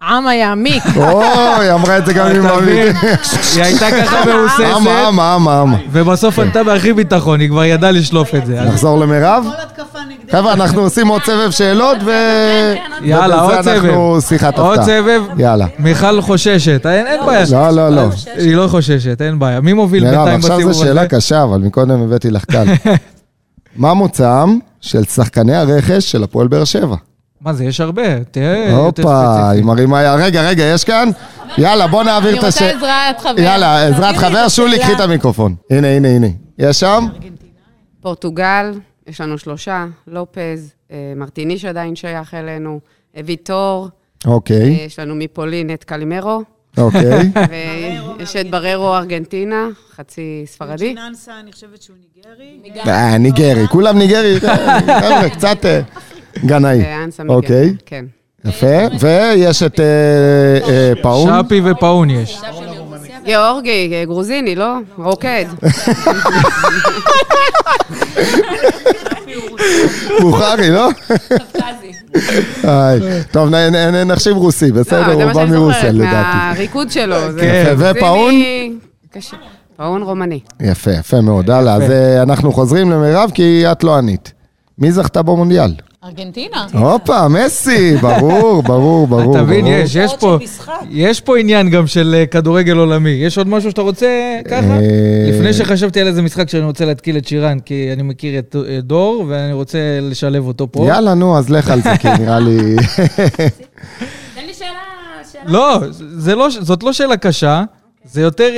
עמה יעמיק. אוי, אמרה את זה גם עם אתה מבין? אביטל. היא הייתה ככה מהוססת, אמה, אמה, אמה. ובסוף ענתה בהכי ביטחון, היא כבר ידעה לשלוף את זה. נחזור למירב? חבר'ה, אנחנו עושים עוד סבב שאלות ו... יאללה, עוד ובזה אנחנו סבב. שיחת עוד הפתעה. סבב. יאללה. מיכל חוששת, אין אין בעיה. לא, לא, לא. היא לא חוששת, אין בעיה. מי מוביל מירב, בינתיים עכשיו בסיבוב זו הזה? שאלה קשה, אבל מקודם הבאתי לך קל. מה מוצאם של שחקני הרכש של הפועל באר שבע? מה זה, יש הרבה. תהיה יותר הופה, ספציפי. היא מרימה יד. רגע, רגע, יש כאן? יאללה, בוא נעביר אני את רוצה השאלה. עזרת חבר. יאללה, עזרת חבר, שולי, קחי את המיקרופון. הנה, הנה, הנה. יש שם? פורטוגל, יש לנו שלושה, לופז, אה, מרטיניש עדיין שייך אלינו, אה, ויטור, אה, אוקיי, יש לנו מפולין את קלימרו, אוקיי. ויש את בררו ארגנטינה, חצי ספרדי. ננסה, אני חושבת שהוא ניגרי. אה, ניגרי, כולם ניגרי. חבר'ה, קצת אה, גנאי. מיגל. אוקיי, כן. יפה. ויש את אה, אה, פאון. שפי ופאון יש. גיאורגי, אה, גרוזיני, לא? רוקד. בוכרי, לא? טוב, נחשיב רוסי, בסדר? לא, זה הוא בא מרוסיה לדעתי. מהריקוד שלו. כן, ופאון? פאון רומני. יפה, יפה מאוד. הלאה, אז אה, אנחנו חוזרים למירב, כי את לא ענית. מי זכתה במונדיאל? ארגנטינה. הופה, מסי, ברור, ברור, ברור. אתה מבין. יש, יש פה, יש פה עניין גם של אה, כדורגל עולמי. יש עוד משהו שאתה רוצה ככה? אה, לפני שחשבתי על איזה משחק שאני רוצה להתקיל את שירן, כי אני מכיר את אה, דור, ואני רוצה לשלב אותו פה. יאללה, נו, אז לך על זה, כי נראה לי... תן לי שאלה, שאלה. לא, זה לא, זאת לא שאלה קשה, זה יותר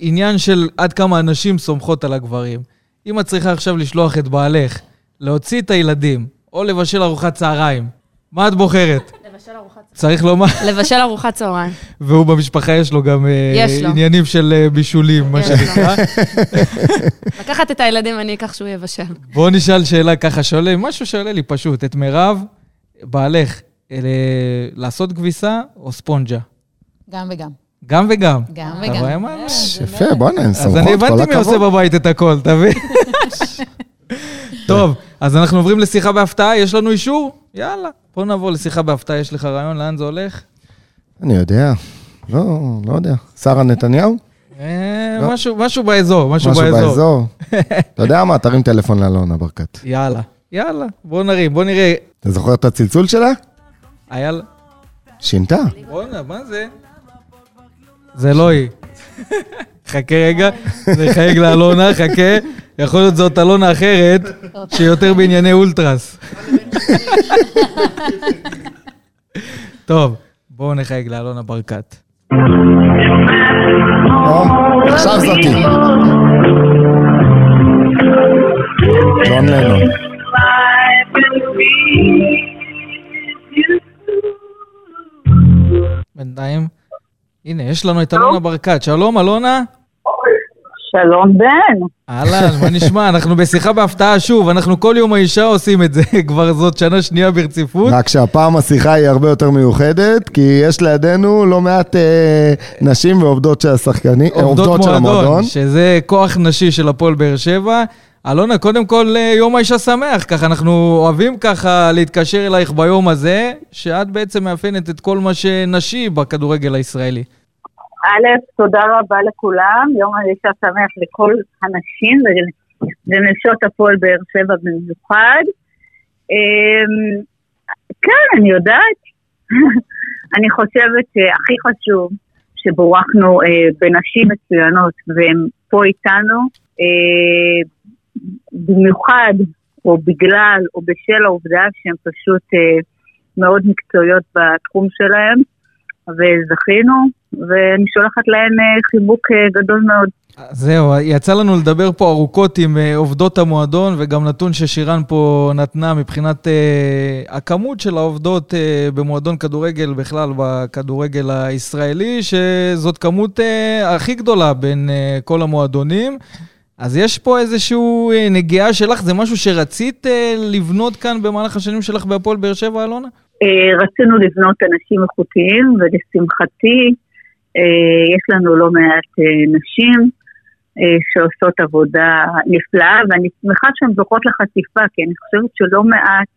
עניין של עד כמה הנשים סומכות על הגברים. אם את צריכה עכשיו לשלוח את בעלך, להוציא את הילדים, או לבשל ארוחת צהריים, מה את בוחרת? לבשל ארוחת צריך לומר, לבשל ארוחת צהריים. והוא במשפחה יש לו גם אה, יש לו. עניינים של אה, בישולים, מה. שנקרא. לקחת את הילדים, אני אקח שהוא יבשל. בואו נשאל שאלה ככה שעולה, משהו שעולה לי פשוט, את מירב, בעלך, אה, לעשות כביסה או ספונג'ה? גם וגם. גם וגם. גם אתה רואה וגם. מה? יפה, בוא'נה, הם אז סמכות, אני כל הבנתי מי עושה הכבוד. בבית את הכל, אתה מבין? טוב, אז אנחנו עוברים לשיחה בהפתעה, יש לנו אישור? יאללה, בוא נעבור לשיחה בהפתעה, יש לך רעיון לאן זה הולך? אני יודע. לא, לא יודע. שרה נתניהו? אה, לא. משהו- משהו באזור, משהו באזור. באזור? אתה יודע מה? תרים טלפון לאלונה ברקת. יאללה, יאללה, בוא נרים, בוא נראה. אתה זוכר את הצלצול שלה? אה, יאללה. שינתה. בואנה, מה זה? זה לא היא. חכה רגע, נחייג לאלונה, חכה. יכול להיות זאת אלונה אחרת, שהיא יותר בענייני אולטרס. טוב, בואו נחייג לאלונה ברקת. עכשיו זאתי. ג'ון לנון. בינתיים, הנה, יש לנו את אלונה ברקת. שלום, אלונה. שלום בן. אהלן, מה נשמע? אנחנו בשיחה בהפתעה שוב, אנחנו כל יום האישה עושים את זה, כבר זאת שנה שנייה ברציפות. רק שהפעם השיחה היא הרבה יותר מיוחדת, כי יש לידינו לא מעט אה, נשים ועובדות של השחקנים, אה, עובדות של המועדון. שזה כוח נשי של הפועל באר שבע. אלונה, קודם כל, אה, יום האישה שמח, ככה אנחנו אוהבים ככה להתקשר אלייך ביום הזה, שאת בעצם מאפיינת את כל מה שנשי בכדורגל הישראלי. א', תודה רבה לכולם, יום האישה שמח לכל הנשים ונשות הפועל באר שבע במיוחד. אמ, כן, אני יודעת. אני חושבת שהכי חשוב שבורכנו אה, בנשים מצוינות והן פה איתנו, אה, במיוחד או בגלל או בשל העובדה שהן פשוט אה, מאוד מקצועיות בתחום שלהן. וזכינו, ואני שולחת להן אה, חיבוק אה, גדול מאוד. זהו, יצא לנו לדבר פה ארוכות עם אה, עובדות המועדון, וגם נתון ששירן פה נתנה מבחינת אה, הכמות של העובדות אה, במועדון כדורגל, בכלל בכדורגל הישראלי, שזאת כמות אה, הכי גדולה בין אה, כל המועדונים. אז יש פה איזושהי אה, נגיעה שלך, זה משהו שרצית אה, לבנות כאן במהלך השנים שלך בהפועל באר שבע, אלונה? אה, רצינו לבנות אנשים איכותיים, ולשמחתי אה, יש לנו לא מעט אה, נשים אה, שעושות עבודה נפלאה, ואני שמחה שהן זוכות לחשיפה, כי אני חושבת שלא מעט,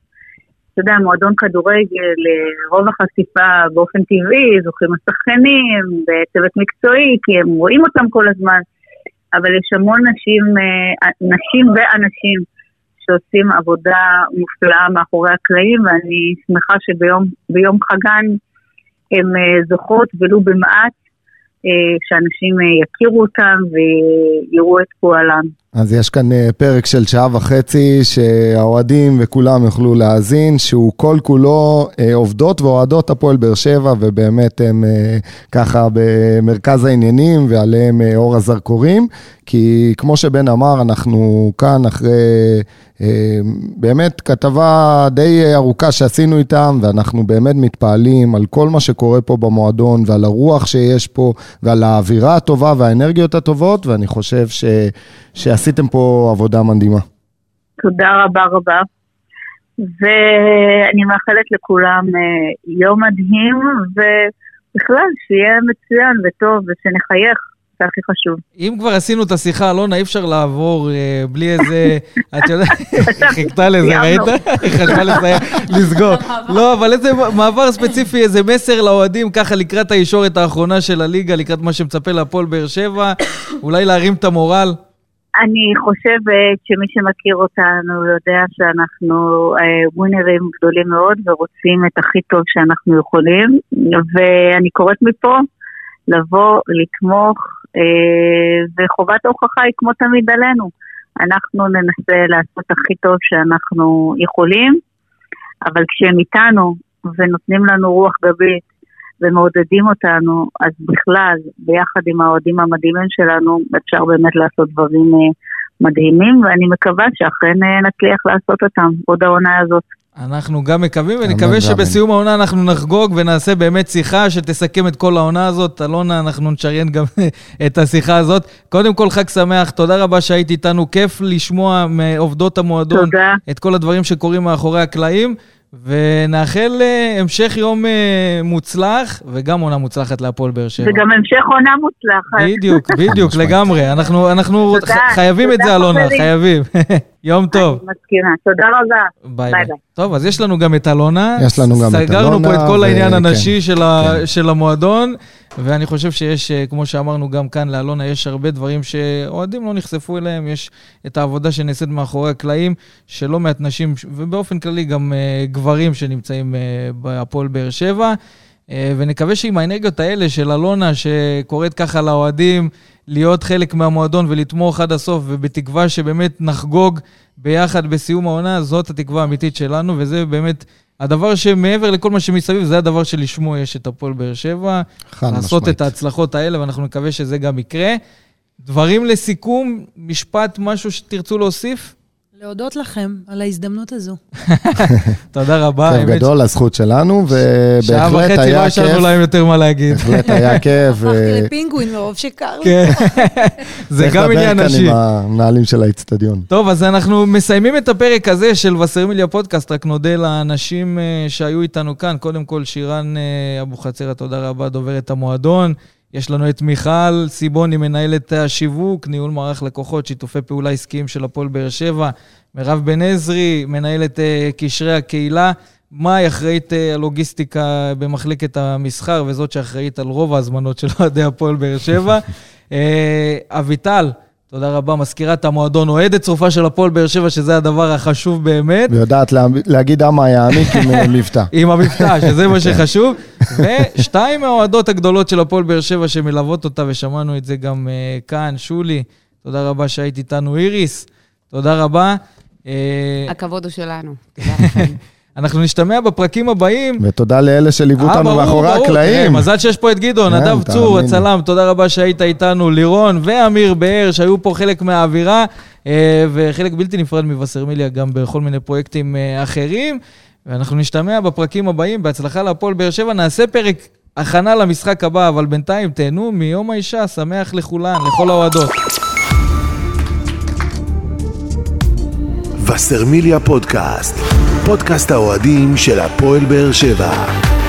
אתה יודע, מועדון כדורגל, אה, רוב החשיפה באופן טבעי, זוכים השחקנים, וצוות מקצועי, כי הם רואים אותם כל הזמן, אבל יש המון נשים, אה, נשים ואנשים שעושים עבודה מופלאה מאחורי הקלעים, ואני שמחה שביום ביום חגן הן אה, זוכות, ולו במעט, אה, שאנשים אה, יכירו אותם ויראו את פועלם. אז יש כאן אה, פרק של שעה וחצי שהאוהדים וכולם יוכלו להאזין, שהוא כל כולו אה, עובדות ואוהדות הפועל באר שבע, ובאמת הם אה, ככה במרכז העניינים ועליהם אה, אור הזרקורים. כי כמו שבן אמר, אנחנו כאן אחרי אה, באמת כתבה די ארוכה שעשינו איתם, ואנחנו באמת מתפעלים על כל מה שקורה פה במועדון ועל הרוח שיש פה ועל האווירה הטובה והאנרגיות הטובות, ואני חושב ש, שעשיתם פה עבודה מדהימה. תודה רבה רבה. ואני מאחלת לכולם אה, יום מדהים, ובכלל, שיהיה מצוין וטוב ושנחייך, זה הכי חשוב. אם כבר עשינו את השיחה, אלונה, אי אפשר לעבור אה, בלי איזה... את יודעת, היא חיכתה לזה, ראית? היא חשבה לסיים, לסגור. לא, אבל איזה מעבר ספציפי, איזה מסר לאוהדים, ככה לקראת הישורת האחרונה של הליגה, לקראת מה שמצפה להפועל באר שבע, אולי להרים את המורל. אני חושבת שמי שמכיר אותנו יודע שאנחנו אה, ווינרים גדולים מאוד ורוצים את הכי טוב שאנחנו יכולים, ואני קוראת מפה לבוא, לתמוך, וחובת ההוכחה היא כמו תמיד עלינו. אנחנו ננסה לעשות הכי טוב שאנחנו יכולים, אבל כשהם איתנו ונותנים לנו רוח גבית ומעודדים אותנו, אז בכלל, ביחד עם האוהדים המדהימים שלנו, אפשר באמת לעשות דברים אה, מדהימים, ואני מקווה שאכן אה, נצליח לעשות אותם עוד העונה הזאת. אנחנו גם מקווים, ונקווה. שבסיום העונה אנחנו נחגוג ונעשה באמת שיחה שתסכם את כל העונה הזאת. אלונה, אנחנו נשריין גם את השיחה הזאת. קודם כל, חג שמח, תודה רבה שהיית איתנו, כיף לשמוע מעובדות המועדון תודה. את כל הדברים שקורים מאחורי הקלעים, ונאחל אה, המשך יום אה, מוצלח, וגם עונה מוצלחת להפועל באר שבע. וגם המשך עונה מוצלחת. בדיוק, בדיוק. לגמרי. אנחנו, אנחנו תודה, ח- חייבים את תודה, זה, אלונה, חברים. חייבים. יום טוב. אני מסכימה. תודה רבה. ביי ביי. טוב, אז יש לנו גם את אלונה. יש לנו גם את סגרנו אלונה, פה את כל העניין כן, הנשי של כן. של המועדון, ואני חושב שיש, אה, כמו שאמרנו גם כאן לאלונה, יש הרבה דברים שאוהדים לא נחשפו אליהם, יש את העבודה שנעשית מאחורי הקלעים, שלא מעט נשים, ובאופן כללי גם אה, גברים שנמצאים אה, בהפועל באר שבע. ונקווה שעם האנרגיות האלה של אלונה, שקוראת ככה לאוהדים, להיות חלק מהמועדון ולתמוך עד הסוף, ובתקווה שבאמת נחגוג ביחד בסיום העונה, זאת התקווה האמיתית שלנו, וזה באמת הדבר שמעבר לכל מה שמסביב, זה הדבר שלשמו יש את הפועל באר שבע. חד לעשות משמעית. את ההצלחות האלה, ואנחנו נקווה שזה גם יקרה. דברים לסיכום, משפט, משהו שתרצו להוסיף? להודות לכם על ההזדמנות הזו. תודה רבה. כיף גדול, הזכות שלנו, שעה ובהחלט וחצי לא היה השארנו כיף. להם יותר מה להגיד. בהחלט היה כיף. הפכתי לפינגווין מרוב שקר לי. כן, זה גם עניין צריך נשי. לדבר כאן עם המנהלים של האיצטדיון. טוב, אז אנחנו מסיימים את הפרק הזה של וסרמיליה פודקאסט, רק נודה לאנשים אה, שהיו איתנו כאן. קודם כל, שירן אה, אבוחצירא, תודה רבה, דוברת המועדון. יש לנו את מיכל סיבוני, מנהלת השיווק, ניהול מערך לקוחות, שיתופי פעולה עסקיים של הפועל באר שבע. מירב בן עזרי, מנהלת אה, קשרי הקהילה. מאי אחראית אה, הלוגיסטיקה במחלקת המסחר, וזאת שאחראית על רוב ההזמנות של אוהדי הפועל באר שבע. אה, אביטל, תודה רבה, מזכירת המועדון, אוהדת צרופה של הפועל באר שבע, שזה הדבר החשוב באמת. ויודעת לה- להגיד אמה יעמיק עם אה, מבטא. עם המבטא, שזה מה שחשוב. ושתיים מהאוהדות הגדולות של הפועל באר שבע שמלוות אותה, ושמענו את זה גם uh, כאן, שולי, תודה רבה שהיית איתנו, איריס, תודה רבה. Uh, הכבוד הוא שלנו. תודה לכם. אנחנו נשתמע בפרקים הבאים. ותודה לאלה שליוו אה, אותנו מאחורי הקלעים. מזל שיש פה את גדעון, כן, נדב צור. הצלם, תודה רבה שהיית איתנו, לירון ואמיר באר, שהיו פה חלק מהאווירה, אה, וחלק בלתי נפרד מווסרמיליה גם בכל מיני פרויקטים אה, אחרים. ואנחנו נשתמע בפרקים הבאים, בהצלחה להפועל באר שבע. נעשה פרק הכנה למשחק הבא, אבל בינתיים תהנו מיום האישה, שמח לכולן, לכל האוהדות. וסרמיליה פודקאסט, פודקאסט האוהדים של הפועל באר שבע.